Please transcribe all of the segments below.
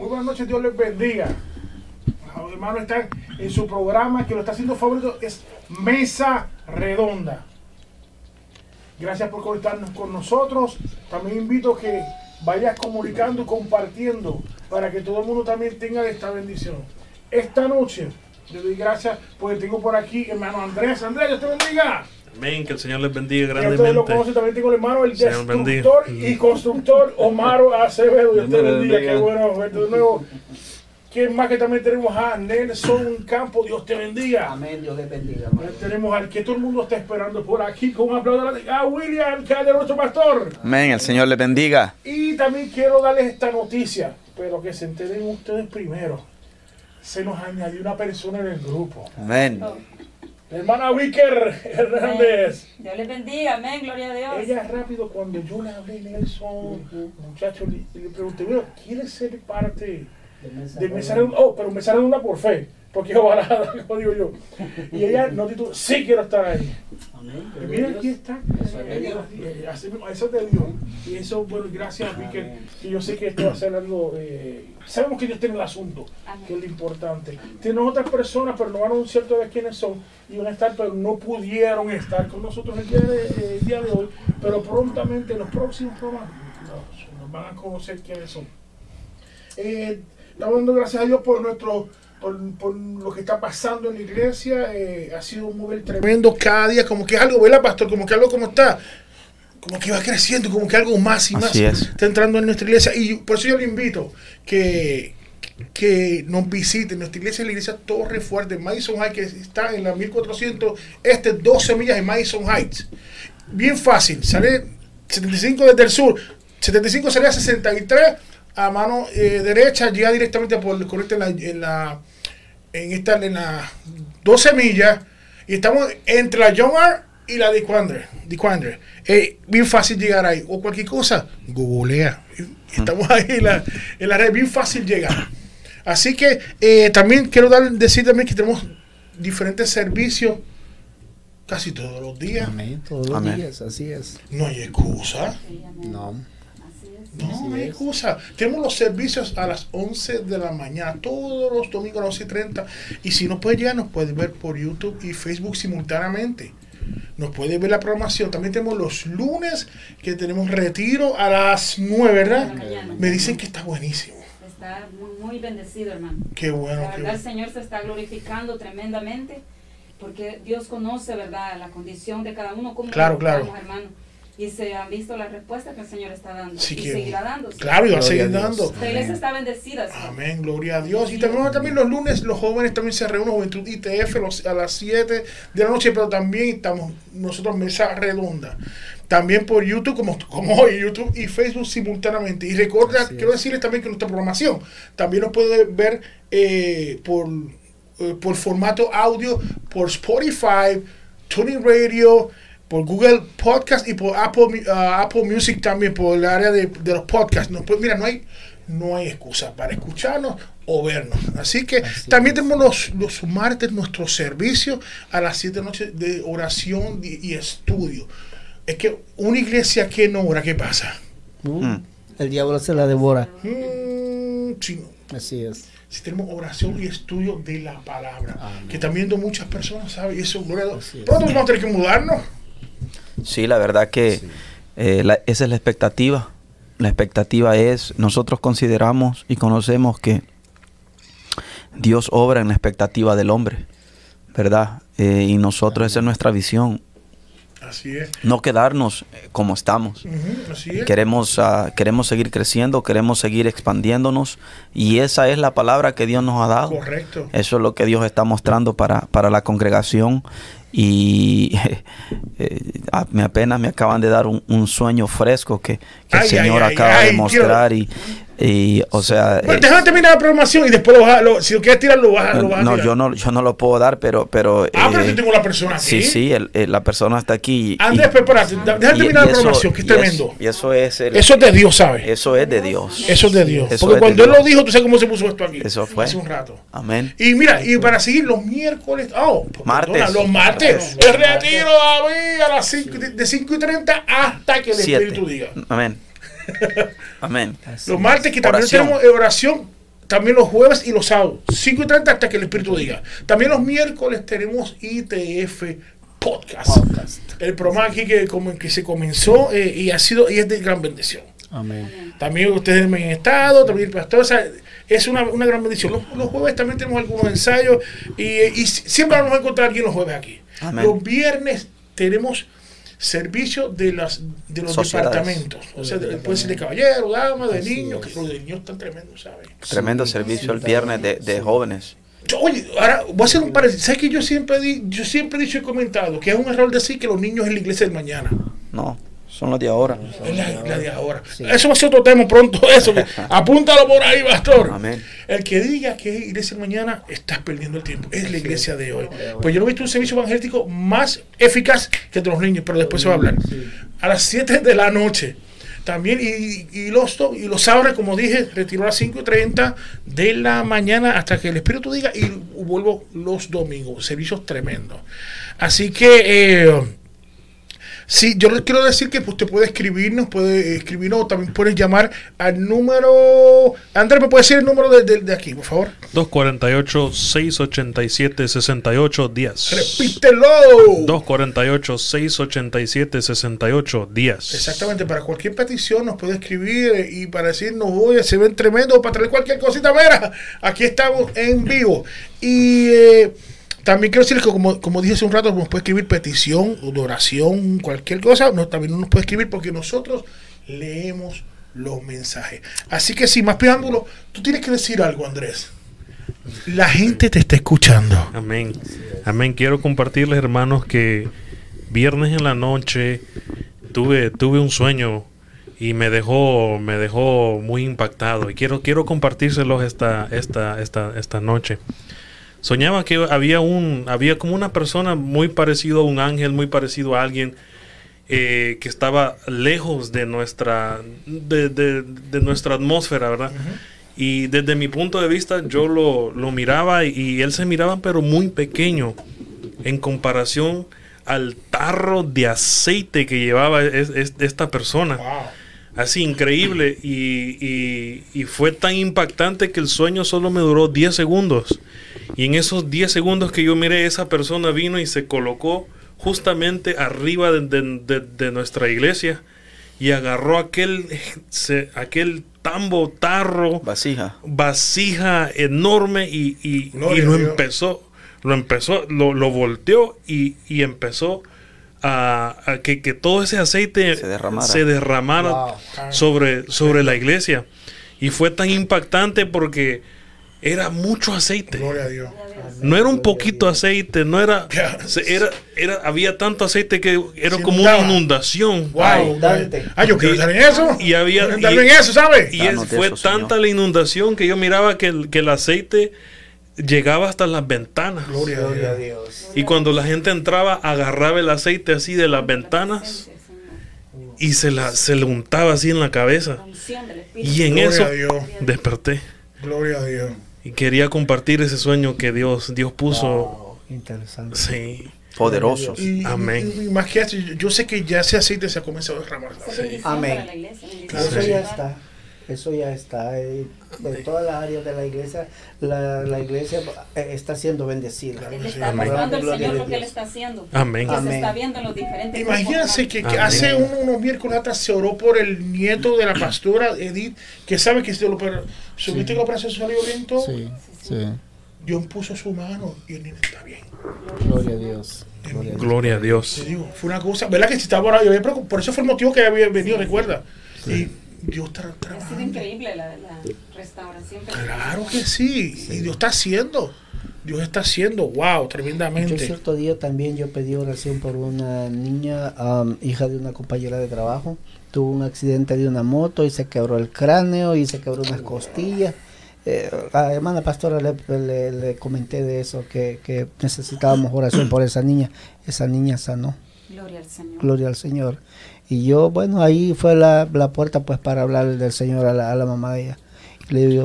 Muy buenas noches, Dios les bendiga. Los hermanos están en su programa que lo está haciendo favorito, es Mesa Redonda. Gracias por conectarnos con nosotros. También invito a que vayas comunicando y compartiendo para que todo el mundo también tenga esta bendición. Esta noche le doy gracias porque tengo por aquí hermano Andrés. Andrés, Dios te bendiga. Amén, que el Señor les bendiga Ya ustedes lo grandemente. conocen, también tengo el hermano, el Señor destructor bendiga. y constructor Omaro Acevedo. Dios te te bendiga, qué bueno verte de nuevo. ¿Quién más que también tenemos a Nelson Campo? Dios te bendiga. Amén, Dios les bendiga. Hermano. tenemos al que todo el mundo está esperando por aquí con un aplauso a William, que es nuestro pastor. Amén, el Señor les bendiga. Y también quiero darles esta noticia, pero que se enteren ustedes primero. Se nos añadió una persona en el grupo. Amén. La hermana Wicker Hernández. Dios les bendiga, amén, gloria a Dios. Ella rápido, cuando yo le hablé, Nelson, muchacho, le, le pregunté, bueno, ¿quieres ser parte de Mesa Redonda? Oh, pero Mesa Redonda por fe, porque es ovalada, como digo yo. Y ella no tituló, sí quiero estar ahí. Amén. Y mira, aquí está. Eso es de Dios. Así mismo, Eso es de Dios. Y eso, bueno, gracias a Wicker, que yo sé que esto va a ser algo... eh, sabemos que Dios tiene el asunto, que es lo importante. Tienen otras personas, pero no van a anunciar todavía quiénes son. Y van a estar, pero no pudieron estar con nosotros el día de, eh, el día de hoy. Pero prontamente, en los próximos programas, nos, nos van a conocer quiénes son. Eh, estamos dando gracias a Dios por nuestro por, por lo que está pasando en la iglesia. eh, ha sido un mover tremendo cada día, como que algo, ¿verdad, pastor? Como que algo como está. Como que va creciendo, como que algo más y más es. está entrando en nuestra iglesia. Y por eso yo le invito que, que nos visiten. Nuestra iglesia es la iglesia Torre Fuerte, Madison Heights, que está en la 1400, este 12 millas de Madison Heights. Bien fácil, sale 75 desde el sur, 75 sería 63 a mano eh, derecha, llega directamente por conecta en la, en la en esta en la 12 millas y estamos entre la John R y la de Quandre, de Quandre. Eh, bien fácil llegar ahí o cualquier cosa, googlea. Estamos ahí en la, en la red, bien fácil llegar. Así que eh, también quiero dar, decir también que tenemos diferentes servicios casi todos los días. Amén, todos los Amén. días, así es. No hay excusa. No. No, hay excusa. Tenemos los servicios a las 11 de la mañana, todos los domingos a las 11 y 30. Y si no puede llegar, nos puede ver por YouTube y Facebook simultáneamente. Nos puede ver la programación. También tenemos los lunes que tenemos retiro a las 9, ¿verdad? La. Me dicen que está buenísimo. Está muy, muy bendecido, hermano. Qué bueno. La qué verdad, el. Señor se está glorificando tremendamente porque Dios conoce, ¿verdad?, la condición de cada uno, como Claro, claro. hermano. Y se han visto las respuestas que el Señor está dando Sí, y que- seguirá dándose. Claro, y va a seguir dando. La iglesia está bendecida. Amén, gloria a Dios. Y también, también los lunes los jóvenes también se reúnen, Juventud ITF los- a las 7 de la noche, pero también estamos nosotros mesa redonda. También por YouTube, como, como hoy, YouTube y Facebook simultáneamente. Y recuerda, quiero es. decirles también que nuestra programación también nos puede ver eh, por, eh, por formato audio, por Spotify, Tuning Radio, por Google Podcast y por Apple, ah, Apple Music también, por el área de, de los podcasts. No, pues, mira, no hay, no hay excusa para escucharnos o vernos. Así que Así también es. tenemos los, los martes nuestro servicio a las 7 de la noche de oración y, y estudio. Es que una iglesia que no ora, ¿qué pasa? Uh, Mm. El diablo se la devora. Mm, sí, Así es. si tenemos oración y estudio de la palabra, Amén. que también muchas personas, ¿sabes? Y eso, gloria. Pronto vamos a tener que mudarnos. Sí, la verdad que Sí. eh, la- esa es la expectativa. La expectativa es, nosotros consideramos y conocemos que Dios obra en la expectativa del hombre, ¿verdad? Eh, y nosotros, esa es nuestra visión, Así es. no quedarnos eh, como estamos. Así es. Queremos, ah, queremos seguir creciendo, queremos seguir expandiéndonos y esa es la palabra que Dios nos ha dado. Correcto. Eso es lo que Dios está mostrando para, para la congregación y eh, me apenas me acaban de dar un, un sueño fresco que, que Ay, el Señor ay, acaba ay, de mostrar y, y, o sea Bueno, eh, déjame terminar la programación y después lo vas a, lo- si lo quieres tirar, lo vas lo vas a no tirar. yo no yo no lo puedo dar pero pero Ah, pero eh, yo tengo la persona aquí. sí sí el- el- la persona está aquí y- Andrés, da- Déjame terminar la eso- programación, que es y eso- tremendo. y eso es el- Eso es de Dios, ¿sabes? eso es de Dios Eso es de Dios. Eso Porque cuando Él Dios. lo dijo, tú sabes cómo se puso esto aquí. Eso fue. Hace un rato. amén Y mira, y para seguir los miércoles, oh, Martes. perdona, los martes, Martes. el retiro David, a las 5, de 5 y 30 hasta que el Siete. Espíritu diga. amén amén Así Los es. martes que también Oración. tenemos eh, oración también los jueves y los sábados, 5 y 30 hasta que el Espíritu diga. También los miércoles tenemos ITF Podcast. Podcast. El programa aquí que, como, que se comenzó eh, y ha sido y es de gran bendición. Amén. También ustedes me han estado, también el pastor, o sea, es una, una gran bendición. Los, los jueves también tenemos algunos ensayos y, y siempre vamos a encontrar aquí los jueves aquí. Amén. Los viernes tenemos servicio de las de los Sociedades. departamentos. O sea, de- puede ser de caballero, dama, de Así niños, es. que los de niños están tremendos, ¿sabes? Tremendo Sí, servicio el viernes de, sí. de jóvenes. Yo, Oye, ahora voy a hacer un paréntesis. ¿Sabes que yo siempre, di- yo siempre he dicho y comentado que es un error decir que los niños es la iglesia del mañana? No, son los de ahora. Es la, la de ahora. Sí. Eso va a ser otro tema pronto. Eso. apúntalo por ahí, pastor. Amén. El que diga que es iglesia mañana, estás perdiendo el tiempo. Es la iglesia de hoy. Pues yo no he visto un servicio evangélico más eficaz que el de los niños, pero después se va a hablar. A las 7 de la noche. También, y, y los, y los sábados, como dije, retiró a las 5.30 de la mañana hasta que el Espíritu diga y vuelvo los domingos. Servicios tremendos. Así que, eh, sí, yo les quiero decir que pues, usted puede escribirnos, puede escribirnos, o también puede llamar al número. Andrés, ¿me puede decir el número de, de- de aquí, por favor? 248-687-6810. Repítelo. 248-687-68 días. Exactamente, para cualquier petición nos puede escribir eh, y para decirnos, oye, se ven tremendos, para traer cualquier cosita, mira, aquí estamos en vivo. Y eh, también quiero decirles que, como, como dije hace un rato, nos puede escribir petición oración, cualquier cosa, no, también nos puede escribir porque nosotros leemos los mensajes. Así que sin más preámbulo, tú tienes que decir algo, Andrés. La gente te está escuchando. Amén. Amén. Quiero compartirles, hermanos, que viernes en la noche tuve, tuve un sueño y me dejó, me dejó muy impactado. Y quiero, quiero compartírselos esta, esta, esta, esta noche. Soñaba que había un, había como una persona muy parecido a un ángel, muy parecido a alguien eh, que estaba lejos de nuestra, de, de- de nuestra atmósfera, ¿verdad? Y desde mi punto de vista yo lo, lo miraba y, y él se miraba pero muy pequeño en comparación al tarro de aceite que llevaba es- es- esta persona. Wow. Así increíble y, y- y fue tan impactante que el sueño solo me duró 10 segundos. Y en esos 10 segundos que yo miré, esa persona vino y se colocó justamente arriba de, de- de- de nuestra iglesia y agarró aquel, se- aquel tambo, tarro, Vasija. vasija enorme y, y- y lo empezó, lo empezó, lo, lo volteó y, y empezó a, a que, que todo ese aceite Se derramara. se derramara Wow. sobre, sobre la iglesia. Y fue tan impactante porque era mucho aceite. Gloria a Dios. No era un poquito aceite, no era, era, era, había tanto aceite que era Se como una inundación. Wow. Ay, Dante. Ah, yo quiero estar en eso. Y había- y- en eso, ¿sabes? Y es- fue eso, Señor. tanta la inundación que yo miraba que el, que el aceite llegaba hasta las ventanas. Gloria a Gloria a Dios. Y cuando la gente entraba, agarraba el aceite así de las ventanas y se, la, se le untaba así en la cabeza. Y en Gloria eso desperté. Gloria a Dios. Y quería compartir ese sueño que Dios, Dios puso. Wow, interesante. Sí. Poderosos. Y, Amén. y- y más que eso, yo, sé que ya ese aceite se ha comenzado a derramar. Amén. Claro ya está. Eso ya está. eh, En todas las áreas de la iglesia, la, la iglesia eh, está siendo bendecida. Él sí. está Amén. mostrando Gloria Señor lo que Él está haciendo. Amén. Que se Amén. está viendo en los diferentes Imagínense que, que hace un- unos miércoles atrás se oró por el nieto de la pastora Edith, que sabe que se lo que la operación salió bien todo. Sí, sí. Dios puso su mano y el niño está bien. Gloria a Dios. Gloria a Dios. Gloria a Te Dios. digo, fue una cosa, ¿verdad que si estaba ahora? Yo había preocupado, por eso fue el motivo que había venido, recuerda. Y Dios está Ha sido trabajando. increíble la, la restauración. Claro que sí. Y Dios está haciendo. Dios está haciendo. Wow, Yo tremendamente. cierto día también yo pedí oración por una niña, am, hija de una compañera de trabajo. Tuvo un accidente de una moto y se quebró el cráneo y se quebró unas costillas. Eh, a la hermana pastora le, le- le comenté de eso, que, que necesitábamos oración por esa niña. Esa niña sanó, Gloria al Señor. gloria al Señor. Y yo, bueno, ahí fue la, la puerta pues para hablar del Señor a la, a la mamá de ella. Y le digo,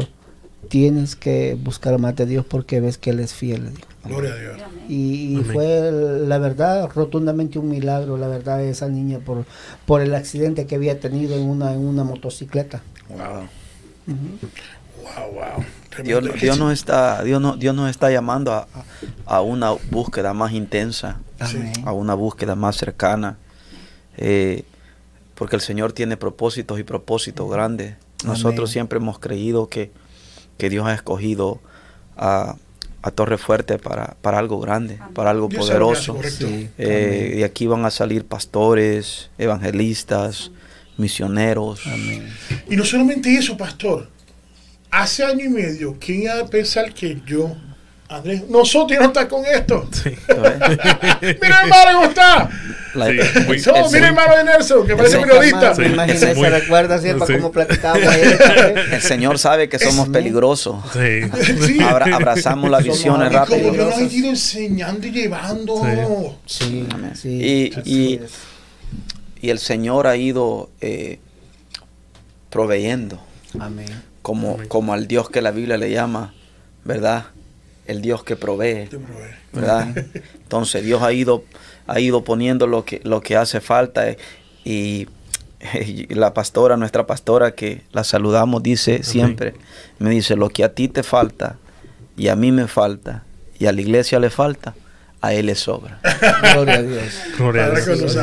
tienes que buscar más de Dios porque ves que Él es fiel. le digo. Gloria a Dios. Y, fue la verdad rotundamente un milagro, la verdad, esa niña por, por el accidente que había tenido en una, en una motocicleta. Wow. Wow, wow. Dios. Dios nos está, Dios, no, Dios nos está llamando a, a una búsqueda más intensa, Amén. a una búsqueda más cercana, eh, porque el Señor tiene propósitos y propósitos grandes. Nosotros Amén. siempre hemos creído que, que Dios ha escogido a, a Torre Fuerte para, para algo grande, para algo Dios poderoso. Sí. Eh, de aquí van a salir pastores, evangelistas, misioneros. Amén. Y no solamente eso, pastor. Hace año y medio, ¿quién iba a pensar que yo, Andrés, nosotros no está con esto? Sí. Mira, hermano, ¿cómo está? Sí, muy- So, el, mira, hermano de Nelson, que parece periodista. Sí. Imagínese, Ese muy- recuerda siempre sí. cómo platicábamos ayer. el Señor sabe que somos Es- peligrosos. Sí. Sí. Abra- abrazamos las visiones Y como rápido. Dios nos ha ido enseñando y llevando. Sí. Y-. Y el Señor ha ido eh, proveyendo, Amén. como, Amén. como al Dios que la Biblia le llama, ¿verdad? El Dios que provee, ¿verdad? Entonces Dios ha ido, ha ido poniendo lo que, lo que hace falta eh, y, y la pastora, nuestra pastora que la saludamos, dice siempre, me dice, lo que a ti te falta y a mí me falta y a la iglesia le falta, a él le sobra. Gloria a Dios. Gloria a Dios.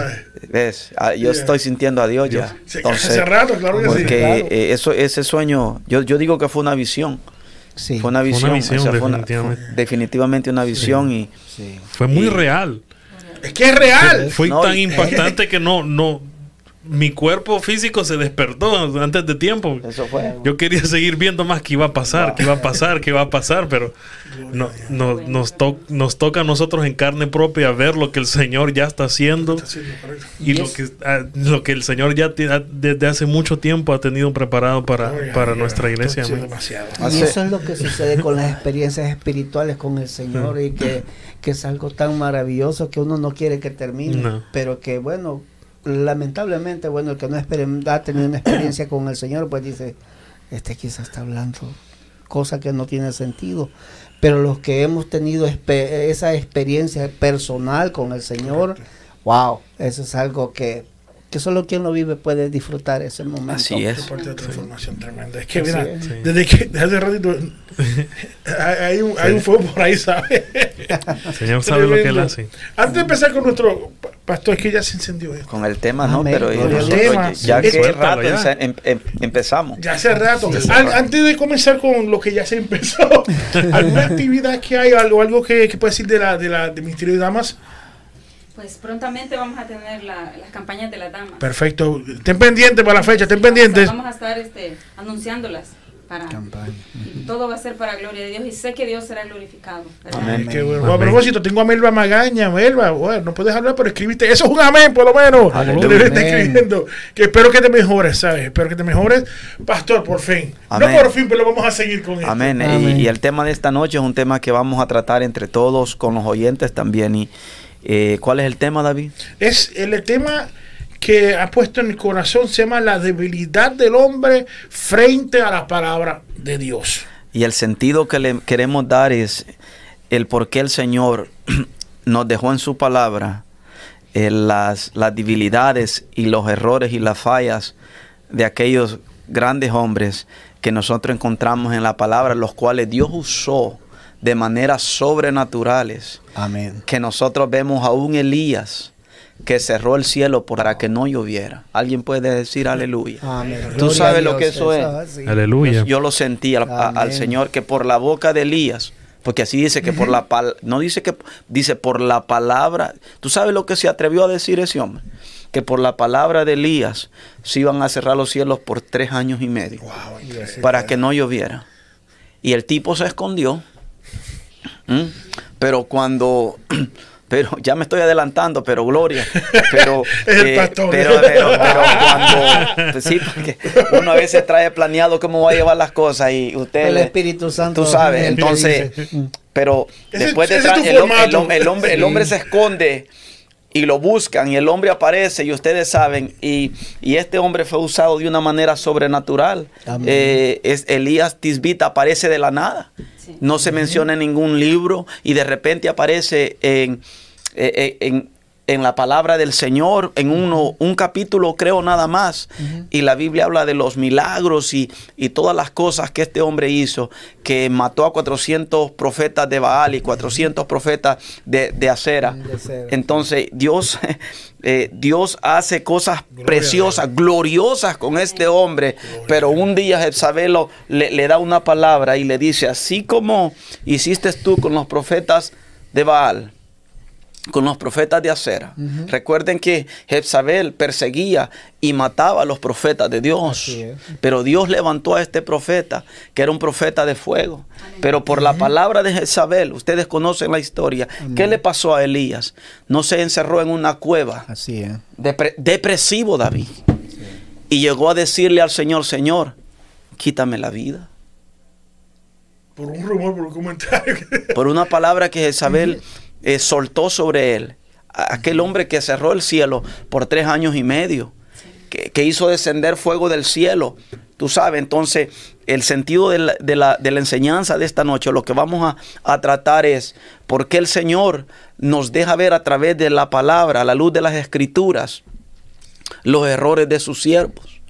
¿Ves? Ah, Yo Yeah. estoy sintiendo a Dios ya. Sí, Entonces, hace rato, claro que sí. porque Claro. eh, eso, ese sueño, yo, yo digo que fue una visión. Sí. Fue una Fue una visión. visión, esa fue una- definitivamente. definitivamente una visión y Sí. Fue muy Y- real. Es que es real. Fue No, tan y- impactante que no, no, mi cuerpo físico se despertó antes de tiempo. eso fue. Yo quería seguir viendo más qué iba a pasar, qué iba a pasar, qué iba a pasar, pero no, no- nos, to- nos toca a nosotros en carne propia ver lo que el Señor ya está haciendo y lo que, ah, lo que el Señor ya desde hace mucho tiempo ha tenido preparado para, para nuestra iglesia. Y eso es lo que sucede con las experiencias espirituales con el Señor y que, que es algo tan maravilloso que uno no quiere que termine, No. pero que bueno, lamentablemente, bueno, el que no ha tenido una experiencia con el Señor, pues dice, este quizás está hablando cosa que no tiene sentido, pero los que hemos tenido esa experiencia personal con el Señor, wow, eso es algo que, que solo quien lo vive puede disfrutar ese momento. Así es. Esa parte de transformación tremenda. Es que, Así mira, es. Sí. desde que desde hace ratito hay, un, hay un fuego por ahí, ¿sabes? El Señor sabe lo que Él hace. Antes de empezar con nuestro pa- pastor, es que ya se encendió esto. Con el tema, ¿no? Amén. Pero Gloria a nosotros Dios. ya- ya Sí, que suéltalo rato ya. em- em- empezamos. Ya hace rato. Sí, An- sí. antes de comenzar con lo que ya se empezó, ¿alguna actividad que hay, algo, algo que, que puede decir de la, de la de Ministerio de Damas? Pues prontamente vamos a tener la- las campañas de las damas. Perfecto. Estén pendientes para la fecha, estén pendientes. Vamos a estar este, anunciándolas para Campaña. y todo va a ser para gloria de Dios y sé que Dios será glorificado. Amén. Qué bueno. Amén. A propósito, tengo a Melba Magaña. Melba, bueno, no puedes hablar, pero escribiste. Eso es un amén, por lo menos. Aleluya. Escribiendo. Que espero que te mejores, ¿sabes? Espero que te mejores. Pastor, por fin. Amén. No por fin, pero vamos a seguir con esto. Amén. Y- Amén. Y, el tema de esta noche es un tema que vamos a tratar entre todos, con los oyentes también. Y eh, ¿Cuál es el tema, David? Es el tema que ha puesto en mi corazón, se llama la debilidad del hombre frente a la palabra de Dios. Y el sentido que le queremos dar es el por qué el Señor nos dejó en su palabra eh, las, las debilidades y los errores y las fallas de aquellos grandes hombres que nosotros encontramos en la palabra, los cuales Dios usó de maneras sobrenaturales, Amén. que nosotros vemos a un Elías que cerró el cielo para que no lloviera. ¿Alguien puede decir aleluya? Amén. Tú Gloria sabes lo que eso es. Aleluya. Yo, yo lo sentí al, a- al Amén. Señor que por la boca de Elías, porque así dice que por la pal- no dice que dice por la palabra. ¿Tú sabes lo que se atrevió a decir ese hombre? Que por la palabra de Elías se iban a cerrar los cielos por tres años y medio para que no lloviera. Y el tipo se escondió. ¿Mm? Pero cuando pero ya me estoy adelantando, pero gloria. Pero, eh, pero, pero, pero cuando, pues sí, porque uno a veces trae planeado cómo va a llevar las cosas y usted, El Espíritu Santo. tú sabes, entonces, pero después de el, el hombre, el hombre se esconde y lo buscan y el hombre aparece y ustedes saben y, y este hombre fue usado de una manera sobrenatural. Eh, es Elías Tisbita aparece de la nada. Sí. No se menciona en ningún libro y de repente aparece en, eh, eh, en, en la palabra del Señor, en uno, un capítulo creo nada más, y la Biblia habla de los milagros y, y todas las cosas que este hombre hizo, que mató a 400 profetas de Baal y 400 profetas de, de Acera. Entonces Dios, eh, Dios hace cosas Gloria preciosas, gloriosas con este hombre, pero un día Jezabel le, le da una palabra y le dice, así como hiciste tú con los profetas de Baal, con los profetas de Acera. Recuerden que Jezabel perseguía y mataba a los profetas de Dios. Pero Dios levantó a este profeta, que era un profeta de fuego. Pero por la palabra de Jezabel, ustedes conocen la historia. ¿Qué le pasó a Elías? No se encerró en una cueva. Así es. Depre- depresivo David. Y llegó a decirle al Señor, Señor, quítame la vida. Por un rumor, por un comentario. Por una palabra que Jezabel eh, soltó sobre él. Aquel hombre que cerró el cielo por tres años y medio. Que, que hizo descender fuego del cielo. Tú sabes, entonces el sentido de la, de la- de la enseñanza de esta noche, lo que vamos a, a tratar es por qué el Señor nos deja ver a través de la palabra, a la luz de las escrituras, los errores de sus siervos.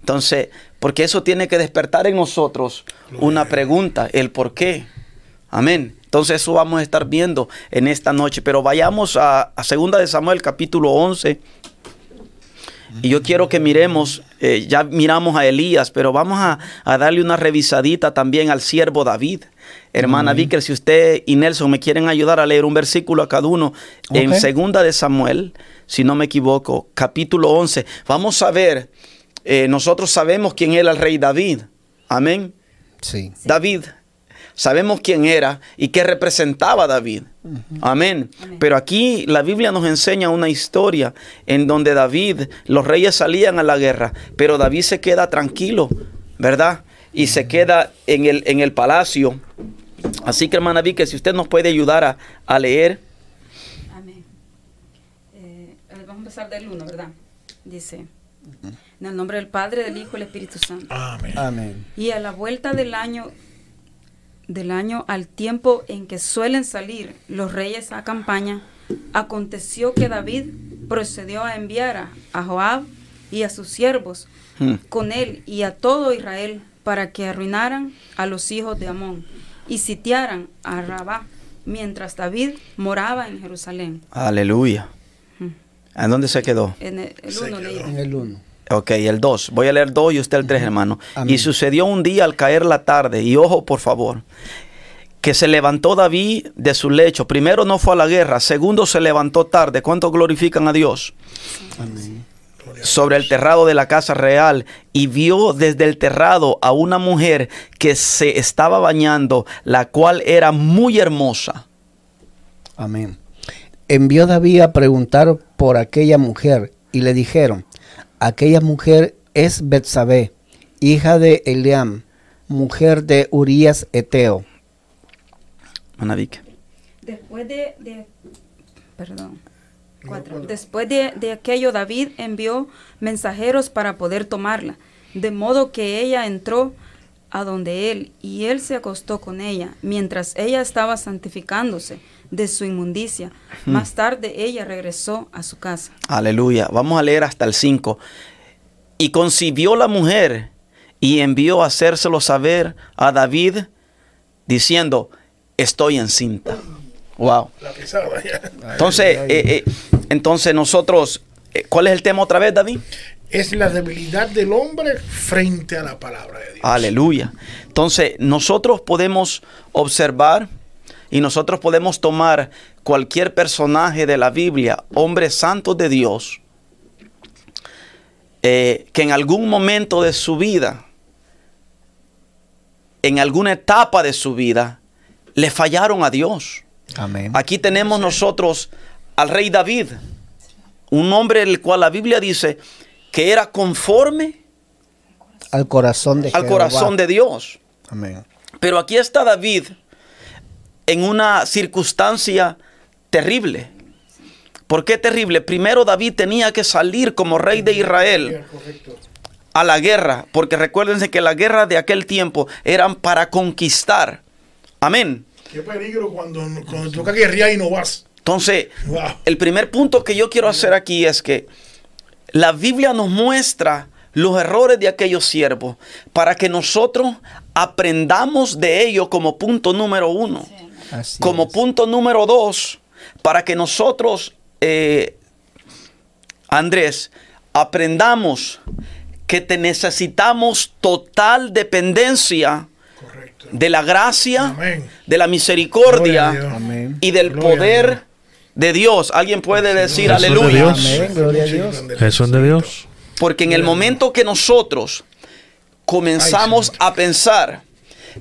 Entonces, porque eso tiene que despertar en nosotros una pregunta, el por qué. Amén. Entonces eso vamos a estar viendo en esta noche. Pero vayamos a, a Segunda de Samuel capítulo 11. Y yo quiero que miremos, eh, ya miramos a Elías, pero vamos a, a darle una revisadita también al siervo David. Hermana Vicker, si usted y Nelson me quieren ayudar a leer un versículo a cada uno en. Segunda de Samuel, si no me equivoco, capítulo 11. Vamos a ver, eh, nosotros sabemos quién era el rey David. Amén. Sí. David. Sabemos quién era y qué representaba David. Amén. Amén. Pero aquí la Biblia nos enseña una historia en donde David, los reyes salían a la guerra, pero David se queda tranquilo, ¿verdad? Y se queda en el, en el palacio. Así que hermana Vicky, si usted nos puede ayudar a, a leer. Amén. Eh, vamos a empezar del 1, ¿verdad? Dice, en el nombre del Padre, del Hijo y del Espíritu Santo. Amén. Amén. Y a la vuelta del año, del año al tiempo en que suelen salir los reyes a campaña, aconteció que David procedió a enviar a, a Joab y a sus siervos Hmm. con él y a todo Israel para que arruinaran a los hijos de Amón y sitiaran a Rabá, mientras David moraba en Jerusalén. Aleluya. Hmm. ¿En dónde se quedó? En el, el Se uno quedó. leí. En el 1. Ok, el 2. Voy a leer 2 y usted el 3, hermano. Amén. Y sucedió un día al caer la tarde, y ojo por favor, que se levantó David de su lecho. Primero no fue a la guerra, segundo se levantó tarde. ¿Cuántos glorifican a Dios? Amén. Sobre el terrado de la casa real y vio desde el terrado a una mujer que se estaba bañando, la cual era muy hermosa. Amén. Envió David a preguntar por aquella mujer y le dijeron, aquella mujer es Betsabé, hija de Eliam, mujer de Urías Eteo. Manavique. Después de, de- perdón, cuatro. Después de, de aquello, David envió mensajeros para poder tomarla, de modo que ella entró a donde él y él se acostó con ella, mientras ella estaba santificándose de su inmundicia. Más tarde ella regresó a su casa. Aleluya. Vamos a leer hasta el 5. Y concibió la mujer y envió a hacérselo saber a David diciendo, estoy encinta. Wow. La pisada ya. Entonces, Ay, ay. eh, eh, entonces nosotros, eh, ¿cuál es el tema otra vez, David? Es la debilidad del hombre frente a la palabra de Dios. Aleluya. Entonces, nosotros podemos observar y nosotros podemos tomar cualquier personaje de la Biblia, hombres santos de Dios, eh, que en algún momento de su vida, en alguna etapa de su vida, le fallaron a Dios. Amén. Aquí tenemos nosotros al rey David, un hombre el cual la Biblia dice que era conforme Al corazón de al corazón de Dios. Amén. Pero aquí está David en una circunstancia terrible. ¿Por qué terrible? Primero David tenía que salir como rey de Israel a la guerra, porque recuérdense que las guerras de aquel tiempo eran para conquistar. Amén. Qué peligro cuando, cuando toca guerrear y no vas. Entonces, Wow. el primer punto que yo quiero hacer aquí es que la Biblia nos muestra los errores de aquellos siervos para que nosotros aprendamos de ellos como punto número uno. Así Como es. punto número dos, para que nosotros, eh, Andrés, aprendamos que te necesitamos total dependencia Correcto. de la gracia, Amén. de la misericordia y del Gloria poder de Dios. Alguien puede decir de aleluya. Dios. Amén, gloria a Dios. Eso es de Dios. Porque en el momento que nosotros comenzamos Ay, a pensar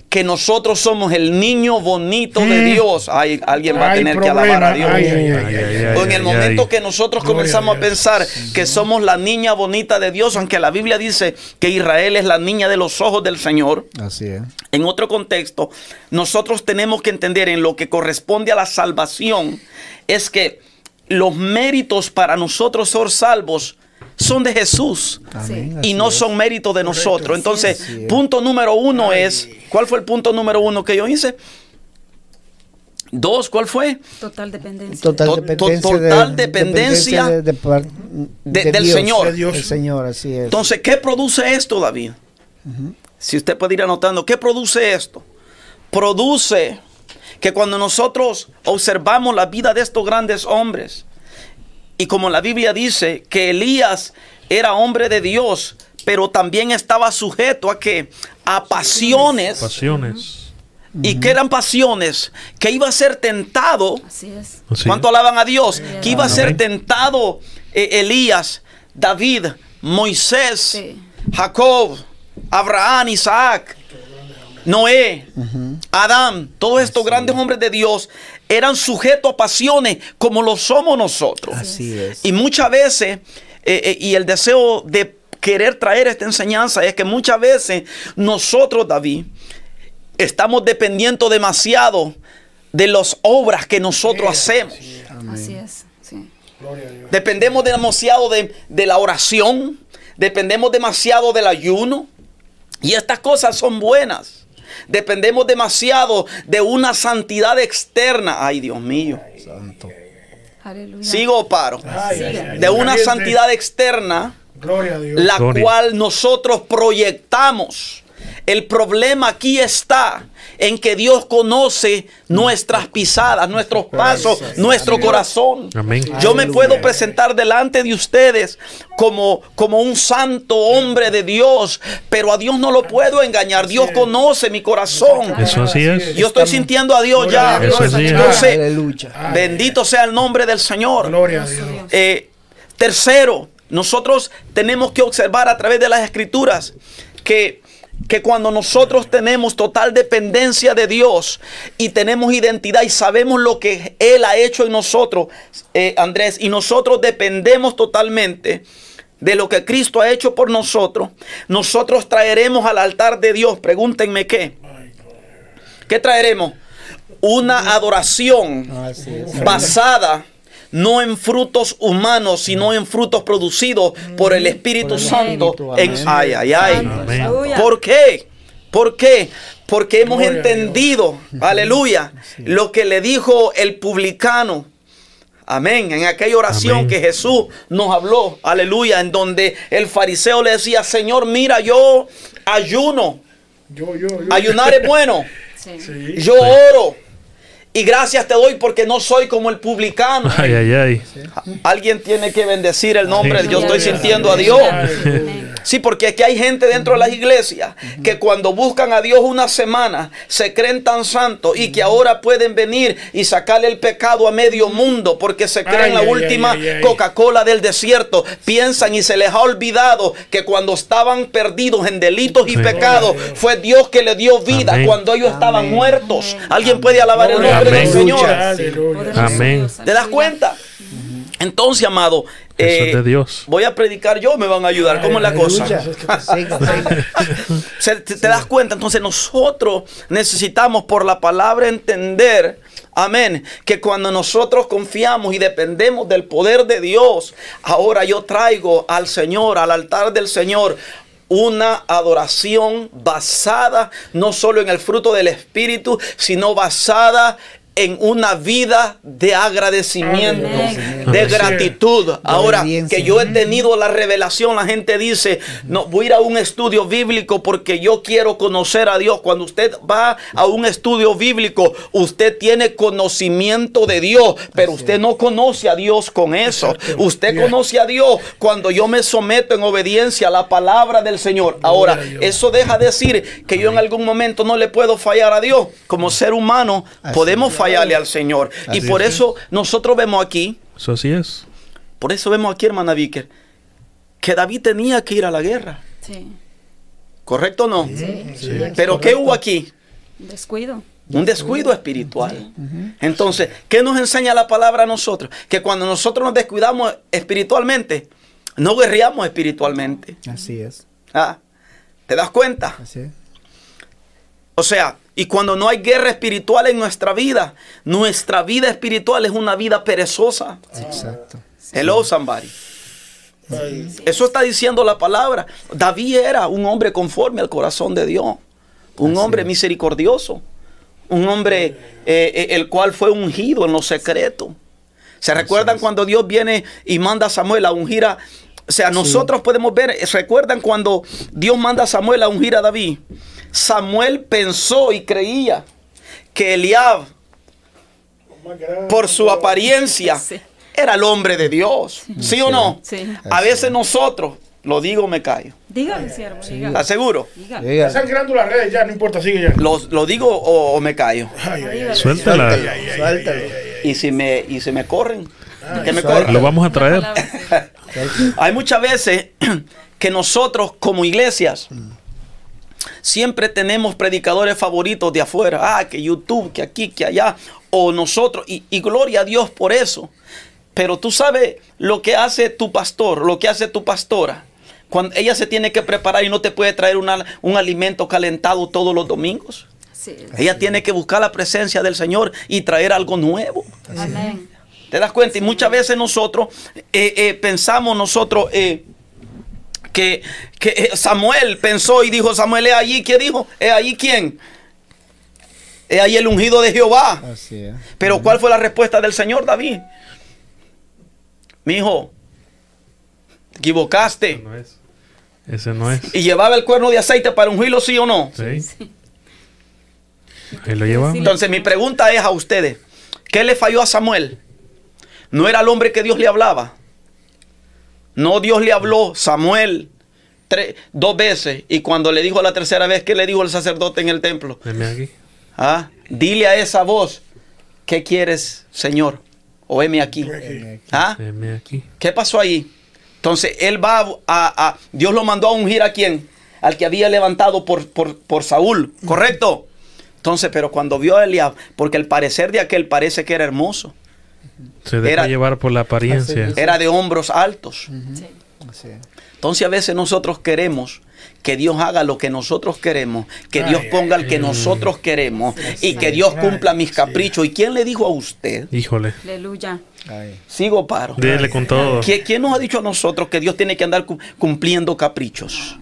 que nosotros somos el niño bonito de Mm. Dios, ay, alguien va a tener que alabar a Dios. Ay, ay, ay, Ay, ay, ay, ay. ay. O en el momento que nosotros comenzamos a pensar que somos la niña bonita de Dios, aunque la Biblia dice que Israel es la niña de los ojos del Señor, Así es. en otro contexto, nosotros tenemos que entender en lo que corresponde a la salvación, es que los méritos para nosotros ser salvos son de Jesús Amén. y no es. son méritos de nosotros. Entonces, punto número uno Ay. es, ¿cuál fue el punto número uno que yo hice? Dos, ¿cuál fue? Total dependencia. Total To- to- dependencia, total dependencia de, de par- de- de del Dios, Señor. De Dios. Del Señor, así es. Entonces, ¿qué produce esto, David? Si usted puede ir anotando, ¿qué produce esto? Produce que cuando nosotros observamos la vida de estos grandes hombres, y como la Biblia dice que Elías era hombre de Dios, pero también estaba sujeto a que a pasiones, Pasiones. y que eran pasiones, que iba a ser tentado Así es. ¿Cuánto alaban a Dios? Que iba a ser tentado eh, Elías, David, Moisés, Sí. Jacob, Abraham, Isaac, Noé, Adán, todos estos grandes hombres de Dios eran sujetos a pasiones como lo somos nosotros. Así es. Y muchas veces, eh, eh, y el deseo de querer traer esta enseñanza es que muchas veces nosotros, David, estamos dependiendo demasiado de las obras que nosotros hacemos. Así es. Sí. Gloria a Dios. Dependemos demasiado de, de la oración, dependemos demasiado del ayuno. Y estas cosas son buenas. Dependemos demasiado de una santidad externa. Ay, Dios mío. Santo. Aleluya. ¿Sigo o paro? Ay, ay, ay. De una santidad externa, Gloria a Dios. la Gloria. cual nosotros proyectamos. El problema aquí está en que Dios conoce nuestras pisadas, nuestros pasos, nuestro corazón. Amén. Yo me puedo presentar delante de ustedes como, como un santo hombre de Dios, pero a Dios no lo puedo engañar. Dios conoce mi corazón. Eso así es. Yo estoy sintiendo a Dios ya. Entonces, bendito sea el nombre del Señor. Gloria a Dios. Eh, tercero, nosotros tenemos que observar a través de las escrituras que, que cuando nosotros tenemos total dependencia de Dios y tenemos identidad y sabemos lo que Él ha hecho en nosotros, eh, Andrés, y nosotros dependemos totalmente de lo que Cristo ha hecho por nosotros, nosotros traeremos al altar de Dios, pregúntenme qué, ¿qué traeremos? Una adoración basada no en frutos humanos, sino en frutos producidos por el Espíritu Por el Santo. Espíritu, En, amén. ay, ay, ay. Amén. ¿Por qué? ¿Por qué? Porque hemos Gloria entendido, aleluya, lo que le dijo el publicano. Amén. En aquella oración Amén. que Jesús nos habló, aleluya, en donde el fariseo le decía, Señor, mira, yo ayuno. Yo, yo, yo. Ayunar es bueno. Sí. Sí. Yo oro. Y gracias te doy porque no soy como el publicano. Ay, ay, ay. Alguien tiene que bendecir el nombre. Yo estoy sintiendo a Dios. Sí, porque aquí hay gente dentro de las iglesias que cuando buscan a Dios una semana se creen tan santos y que ahora pueden venir y sacarle el pecado a medio mundo porque se creen la última. Coca-Cola del desierto. Piensan y se les ha olvidado que cuando estaban perdidos en delitos y pecados fue Dios que le dio vida cuando ellos estaban muertos. Alguien puede alabar el nombre del Amén. ¿Te das cuenta? Entonces, amado, Eso eh, es de Dios. voy a predicar yo, me van a ayudar. ¿Cómo es la cosa? Te, te das cuenta, entonces nosotros necesitamos por la palabra entender, amén, que cuando nosotros confiamos y dependemos del poder de Dios, ahora yo traigo al Señor, al altar del Señor, una adoración basada no solo en el fruto del Espíritu, sino basada en una vida de agradecimiento, Amén. de gratitud. Ahora que yo he tenido la revelación, la gente dice, no, voy a ir a un estudio bíblico porque yo quiero conocer a Dios. Cuando usted va a un estudio bíblico, usted tiene conocimiento de Dios, pero usted no conoce a Dios con eso. Usted conoce a Dios cuando yo me someto en obediencia a la palabra del Señor. Ahora, eso deja decir que yo en algún momento no le puedo fallar a Dios. Como ser humano, podemos es. Fallarle al Señor. y por es. eso nosotros vemos aquí, Eso así es. por eso vemos aquí, hermana Víquer, que David tenía que ir a la guerra. Sí. ¿Correcto o no? Sí. Pero ¿qué hubo aquí? Descuido. Un descuido espiritual. Entonces, ¿qué nos enseña la palabra a nosotros? Que cuando nosotros nos descuidamos espiritualmente, no guerreamos espiritualmente. Así es. Ah, ¿Te das cuenta? Así es. O sea, y cuando no hay guerra espiritual en nuestra vida, nuestra vida espiritual es una vida perezosa. Exacto. Hello, somebody. Eso está diciendo la palabra. David era un hombre conforme al corazón de Dios. Un hombre misericordioso. Un hombre eh, eh, el cual fue ungido en lo secreto. ¿Se recuerdan cuando Dios viene y manda a Samuel a ungir a... O sea, nosotros podemos ver, ¿recuerdan cuando Dios manda a Samuel a ungir a David? Samuel pensó y creía que Eliab, por su apariencia, Sí. era el hombre de Dios. ¿Sí o no? Sí. A veces nosotros, lo digo o me callo. Dígale, siervo, dígale. ¿Estás seguro? Dígale. Diga. Está sangrando las redes ya, no importa, sigue ya. Lo, lo digo o, o me callo. Suéltala. Ay, Y si me, y si me corren, que me suelta. corren. Lo vamos a traer. Hay muchas veces que nosotros como iglesias siempre tenemos predicadores favoritos de afuera. Ah, que YouTube, que aquí, que allá. O nosotros. Y, y gloria a Dios por eso. Pero tú sabes lo que hace tu pastor, lo que hace tu pastora. Cuando ella se tiene que preparar y no te puede traer una- un alimento calentado todos los domingos. Ella tiene que buscar la presencia del Señor y traer algo nuevo. Amén. ¿Te das cuenta? Y muchas veces nosotros eh, eh, pensamos nosotros eh, que, que, Samuel pensó y dijo, Samuel, ¿es allí? ¿Qué dijo? ¿Es allí quién? Es ahí el ungido de Jehová. Así es. Pero ¿cuál fue la respuesta del Señor David? Mi hijo, te equivocaste. No es. Ese no es. Y llevaba el cuerno de aceite para ungirlo, sí o no. Sí. Ahí lo lleva. Sí. Entonces mi pregunta es a ustedes, ¿qué le falló a Samuel? ¿No era el hombre que Dios le hablaba? No Dios le habló, Samuel, tres, dos veces. Y cuando le dijo la tercera vez, ¿qué le dijo el sacerdote en el templo? Venme aquí. Ah, dile a esa voz, ¿qué quieres, Señor? O heme aquí. ¿Ah? Venme aquí. ¿Qué pasó ahí? Entonces él va a, a- a- Dios lo mandó a ungir a quién? Al que había levantado por, por, por Saúl, ¿correcto? Entonces, pero cuando vio a Eliab, porque el parecer de aquel parece que era hermoso, Se deja Era- llevar por la apariencia. Era de hombros altos. Entonces a veces nosotros queremos que Dios haga lo que nosotros queremos, que Dios ponga el que nosotros queremos y que. Dios cumpla mis caprichos. ¿Y quién le dijo a usted? Híjole. Aleluya. Sigo paro. Dele con todo. ¿Qui- ¿Quién nos ha dicho a nosotros que Dios tiene que andar cu- cumpliendo caprichos?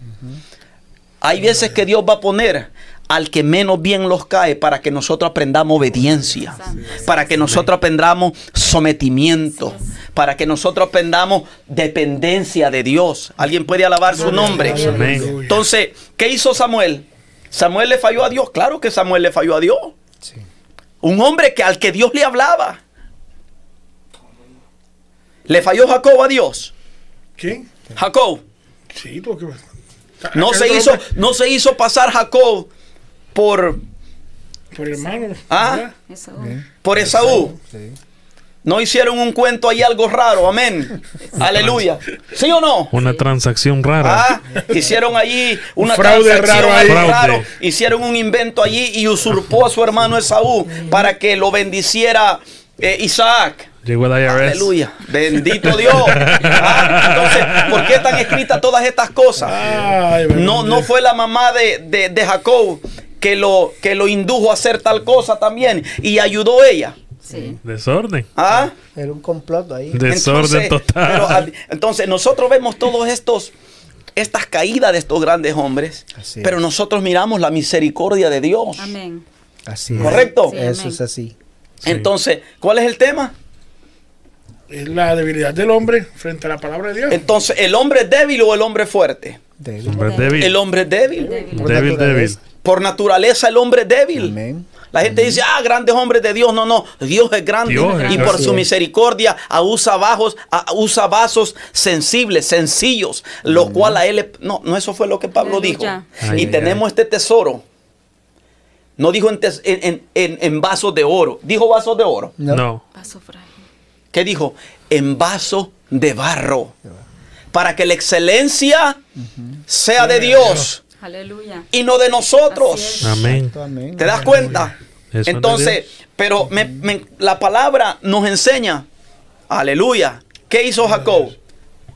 Hay veces que Dios va a poner al que menos bien los cae para que nosotros aprendamos obediencia, para que nosotros aprendamos sometimiento, para que nosotros aprendamos dependencia de Dios. ¿Alguien puede alabar su nombre? Amén. Entonces, ¿qué hizo Samuel? ¿Samuel le falló a Dios? Claro que Samuel le falló a Dios. Sí. Un hombre que al que Dios le hablaba. ¿Le falló Jacob a Dios? ¿Quién? Jacob. Sí, porque. No se hizo, no se hizo pasar Jacob por, Por hermano. Ah. por Esaú. Sí. No hicieron un cuento ahí algo raro, amén. Aleluya. ¿Sí o no? Una transacción rara. Ah, hicieron allí una Un fraude transacción, raro ahí. raro. Hicieron un invento allí y usurpó a su hermano Esaú para que lo bendiciera eh, Isaac. Llegó el IRS. Aleluya. Bendito Dios. Ah, entonces, ¿por qué están escritas todas estas cosas? No, no fue la mamá de, de- de Jacob que lo, que lo indujo a hacer tal cosa también y ayudó ella. Sí. Desorden. ¿Ah? Era un complot ahí. Desorden Entonces, total. pero, entonces nosotros vemos todos estos estas caídas de estos grandes hombres, Así es. pero nosotros miramos la misericordia de Dios. Amén. Así es. ¿Correcto? Sí, Eso amén. es así. Sí. Entonces, ¿cuál es el tema? Es la debilidad del hombre frente a la palabra de Dios. Entonces, ¿el hombre es débil o el hombre es fuerte? Débil. Hombre débil. El hombre es débil. Débil. Por Débil, naturaleza. Por naturaleza el hombre es débil. Amén. La gente dice, ah, grandes hombres de Dios. No, no, Dios es grande. Dios es y por su misericordia a- usa, bajos, a- usa vasos sensibles, sencillos, lo cual a él... No, no, eso fue lo que Pablo dijo. Ay, y ay, tenemos este tesoro. No dijo en, tes- en- en- en- vasos de oro. Dijo vasos de oro. No. No. ¿Qué dijo? En vaso de barro. Para que la excelencia sea de Dios Aleluya. y no de nosotros. Amén. ¿Te das cuenta? Entonces, pero me- me- la palabra nos enseña, aleluya, ¿qué hizo Jacob?